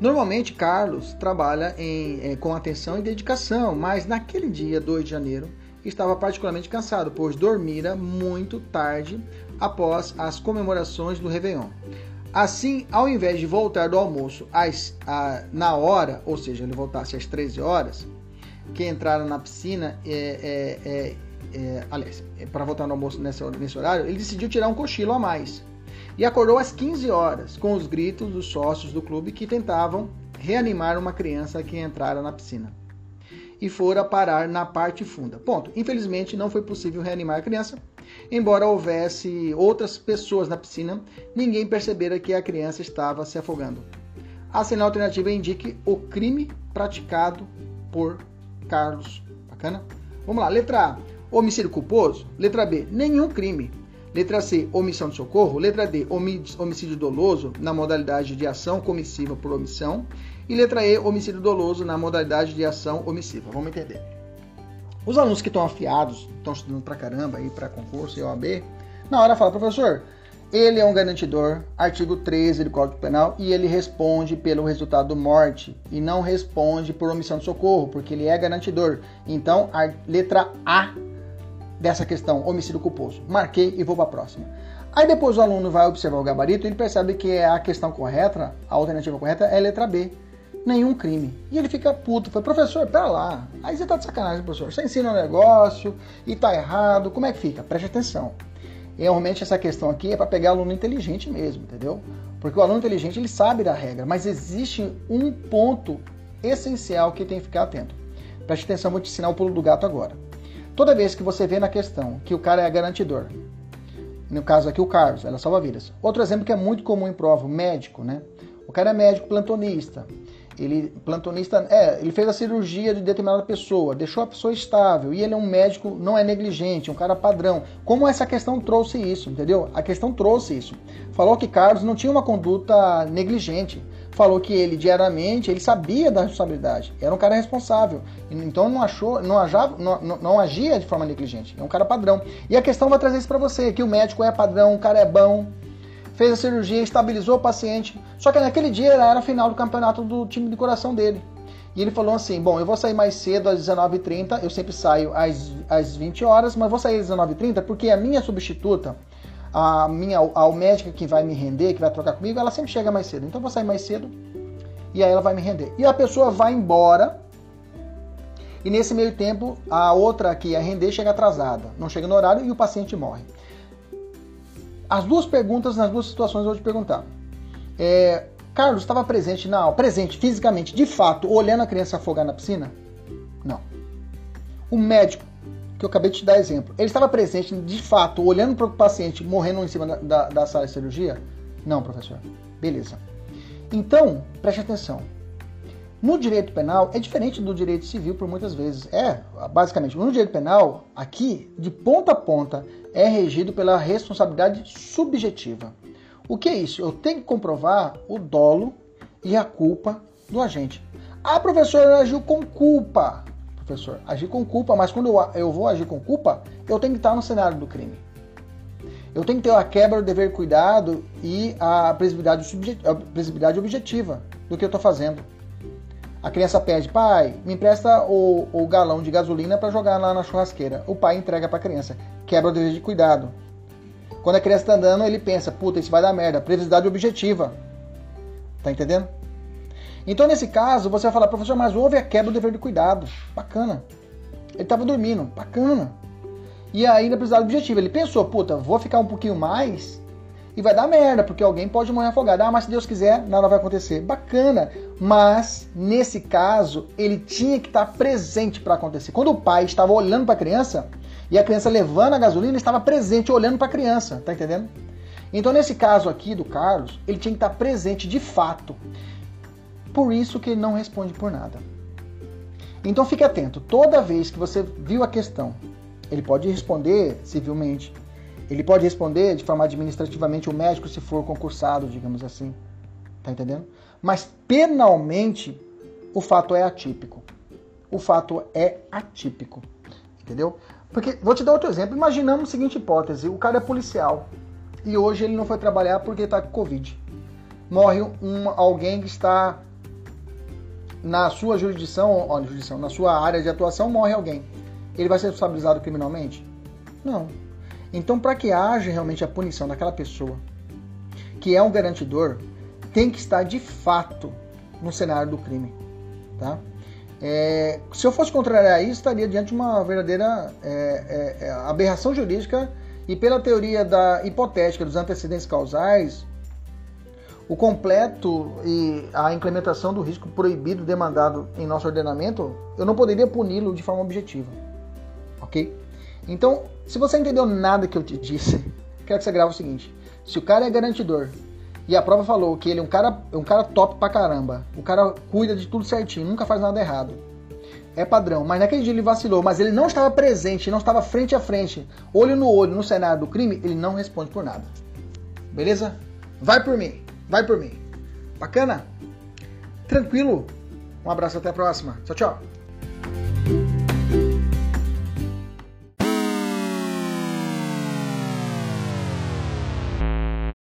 Normalmente, Carlos trabalha em, é, com atenção e dedicação, mas naquele dia, 2 de janeiro, estava particularmente cansado, pois dormira muito tarde após as comemorações do Réveillon. Assim, ao invés de voltar do almoço às, a, na hora, ou seja, ele voltasse às 13 horas, que entraram na piscina é, é, é, é, aliás, para voltar no almoço nesse, nesse horário, ele decidiu tirar um cochilo a mais. E acordou às 15 horas, com os gritos dos sócios do clube que tentavam reanimar uma criança que entrara na piscina. E fora parar na parte funda. Ponto. Infelizmente, não foi possível reanimar a criança. Embora houvesse outras pessoas na piscina, ninguém percebera que a criança estava se afogando. A cena alternativa indique o crime praticado por Carlos. Bacana? Vamos lá. Letra A homicídio culposo? Letra B, nenhum crime. Letra C, omissão de socorro. Letra D, homicídio doloso na modalidade de ação comissiva por omissão. E letra E, homicídio doloso na modalidade de ação omissiva. Vamos entender. Os alunos que estão afiados, estão estudando pra caramba aí para concurso e OAB, na hora fala, professor, ele é um garantidor, artigo 13 do Código Penal, e ele responde pelo resultado morte e não responde por omissão de socorro, porque ele é garantidor. Então, a letra A dessa questão, homicídio culposo. Marquei e vou para a próxima. Aí depois o aluno vai observar o gabarito e ele percebe que a questão correta, a alternativa correta é a letra B. Nenhum crime. E ele fica puto. Fala, professor, pera lá. Aí você tá de sacanagem, professor. Você ensina um negócio e tá errado. Como é que fica? Preste atenção. E, realmente essa questão aqui é para pegar aluno inteligente mesmo, entendeu? Porque o aluno inteligente ele sabe da regra, mas existe um ponto essencial que tem que ficar atento. Preste atenção, vou te ensinar o pulo do gato agora. Toda vez que você vê na questão que o cara é garantidor, no caso aqui o Carlos, ela salva vidas. Outro exemplo que é muito comum em prova, médico, né? O cara é médico plantonista. Ele plantonista, é, ele fez a cirurgia de determinada pessoa, deixou a pessoa estável e ele é um médico, não é negligente, um cara padrão. Como essa questão trouxe isso, entendeu? A questão trouxe isso. Falou que Carlos não tinha uma conduta negligente falou que ele diariamente ele sabia da responsabilidade, era um cara responsável, então não achou, não, ajava, não, não, não agia de forma negligente, é um cara padrão. E a questão vai trazer isso para você, que o médico é padrão, o cara é bom, fez a cirurgia, estabilizou o paciente, só que naquele dia era a final do campeonato do time de coração dele. E ele falou assim: Bom, eu vou sair mais cedo às 19h30, eu sempre saio às, às 20 horas, mas vou sair às 19h30 porque a minha substituta, a minha ao médica que vai me render, que vai trocar comigo, ela sempre chega mais cedo. Então eu vou sair mais cedo e aí ela vai me render. E a pessoa vai embora. E nesse meio tempo, a outra que ia render chega atrasada, não chega no horário e o paciente morre. As duas perguntas nas duas situações eu vou te perguntar. É, Carlos estava presente na presente fisicamente, de fato, olhando a criança afogar na piscina? Não. O médico que eu acabei de te dar exemplo, ele estava presente de fato, olhando para o paciente morrendo em cima da, da, da sala de cirurgia? Não, professor. Beleza. Então, preste atenção. No direito penal é diferente do direito civil por muitas vezes. É, basicamente, no direito penal, aqui, de ponta a ponta, é regido pela responsabilidade subjetiva. O que é isso? Eu tenho que comprovar o dolo e a culpa do agente. Ah, professor, agiu com culpa professor, agir com culpa, mas quando eu, eu vou agir com culpa, eu tenho que estar no cenário do crime. Eu tenho que ter a quebra do dever cuidado e a previsibilidade, objetiva do que eu estou fazendo. A criança pede, pai, me empresta o, o galão de gasolina para jogar lá na churrasqueira. O pai entrega para a criança. Quebra o dever de cuidado. Quando a criança está andando, ele pensa, puta, isso vai dar merda. Previsibilidade objetiva. Tá entendendo? Então, nesse caso, você vai falar, professor, mas houve a quebra do dever de cuidado. Bacana. Ele estava dormindo. Bacana. E ainda precisava do objetivo. Ele pensou, puta, vou ficar um pouquinho mais e vai dar merda, porque alguém pode morrer afogado. Ah, mas se Deus quiser, nada vai acontecer. Bacana. Mas, nesse caso, ele tinha que estar presente para acontecer. Quando o pai estava olhando para a criança e a criança levando a gasolina, estava presente olhando para a criança. Tá entendendo? Então, nesse caso aqui do Carlos, ele tinha que estar presente de fato. Por isso que ele não responde por nada. Então fique atento, toda vez que você viu a questão, ele pode responder civilmente, ele pode responder de forma administrativamente o médico se for concursado, digamos assim. Tá entendendo? Mas penalmente o fato é atípico. O fato é atípico. Entendeu? Porque vou te dar outro exemplo. Imaginamos a seguinte hipótese: o cara é policial e hoje ele não foi trabalhar porque está com Covid. Morre um, alguém que está na sua jurisdição, ó, jurisdição, na sua área de atuação morre alguém, ele vai ser responsabilizado criminalmente? Não. Então, para que haja realmente a punição daquela pessoa que é um garantidor, tem que estar de fato no cenário do crime, tá? É, se eu fosse contrariar isso, estaria diante de uma verdadeira é, é, é, aberração jurídica e pela teoria da hipotética dos antecedentes causais, o completo e a implementação do risco proibido demandado em nosso ordenamento, eu não poderia puni-lo de forma objetiva. Ok? Então, se você entendeu nada que eu te disse, quero que você grave o seguinte: se o cara é garantidor e a prova falou que ele é um cara, um cara top pra caramba, o cara cuida de tudo certinho, nunca faz nada errado, é padrão, mas naquele dia ele vacilou, mas ele não estava presente, não estava frente a frente, olho no olho no cenário do crime, ele não responde por nada. Beleza? Vai por mim. Vai por mim. Bacana? Tranquilo? Um abraço, até a próxima. Tchau, tchau.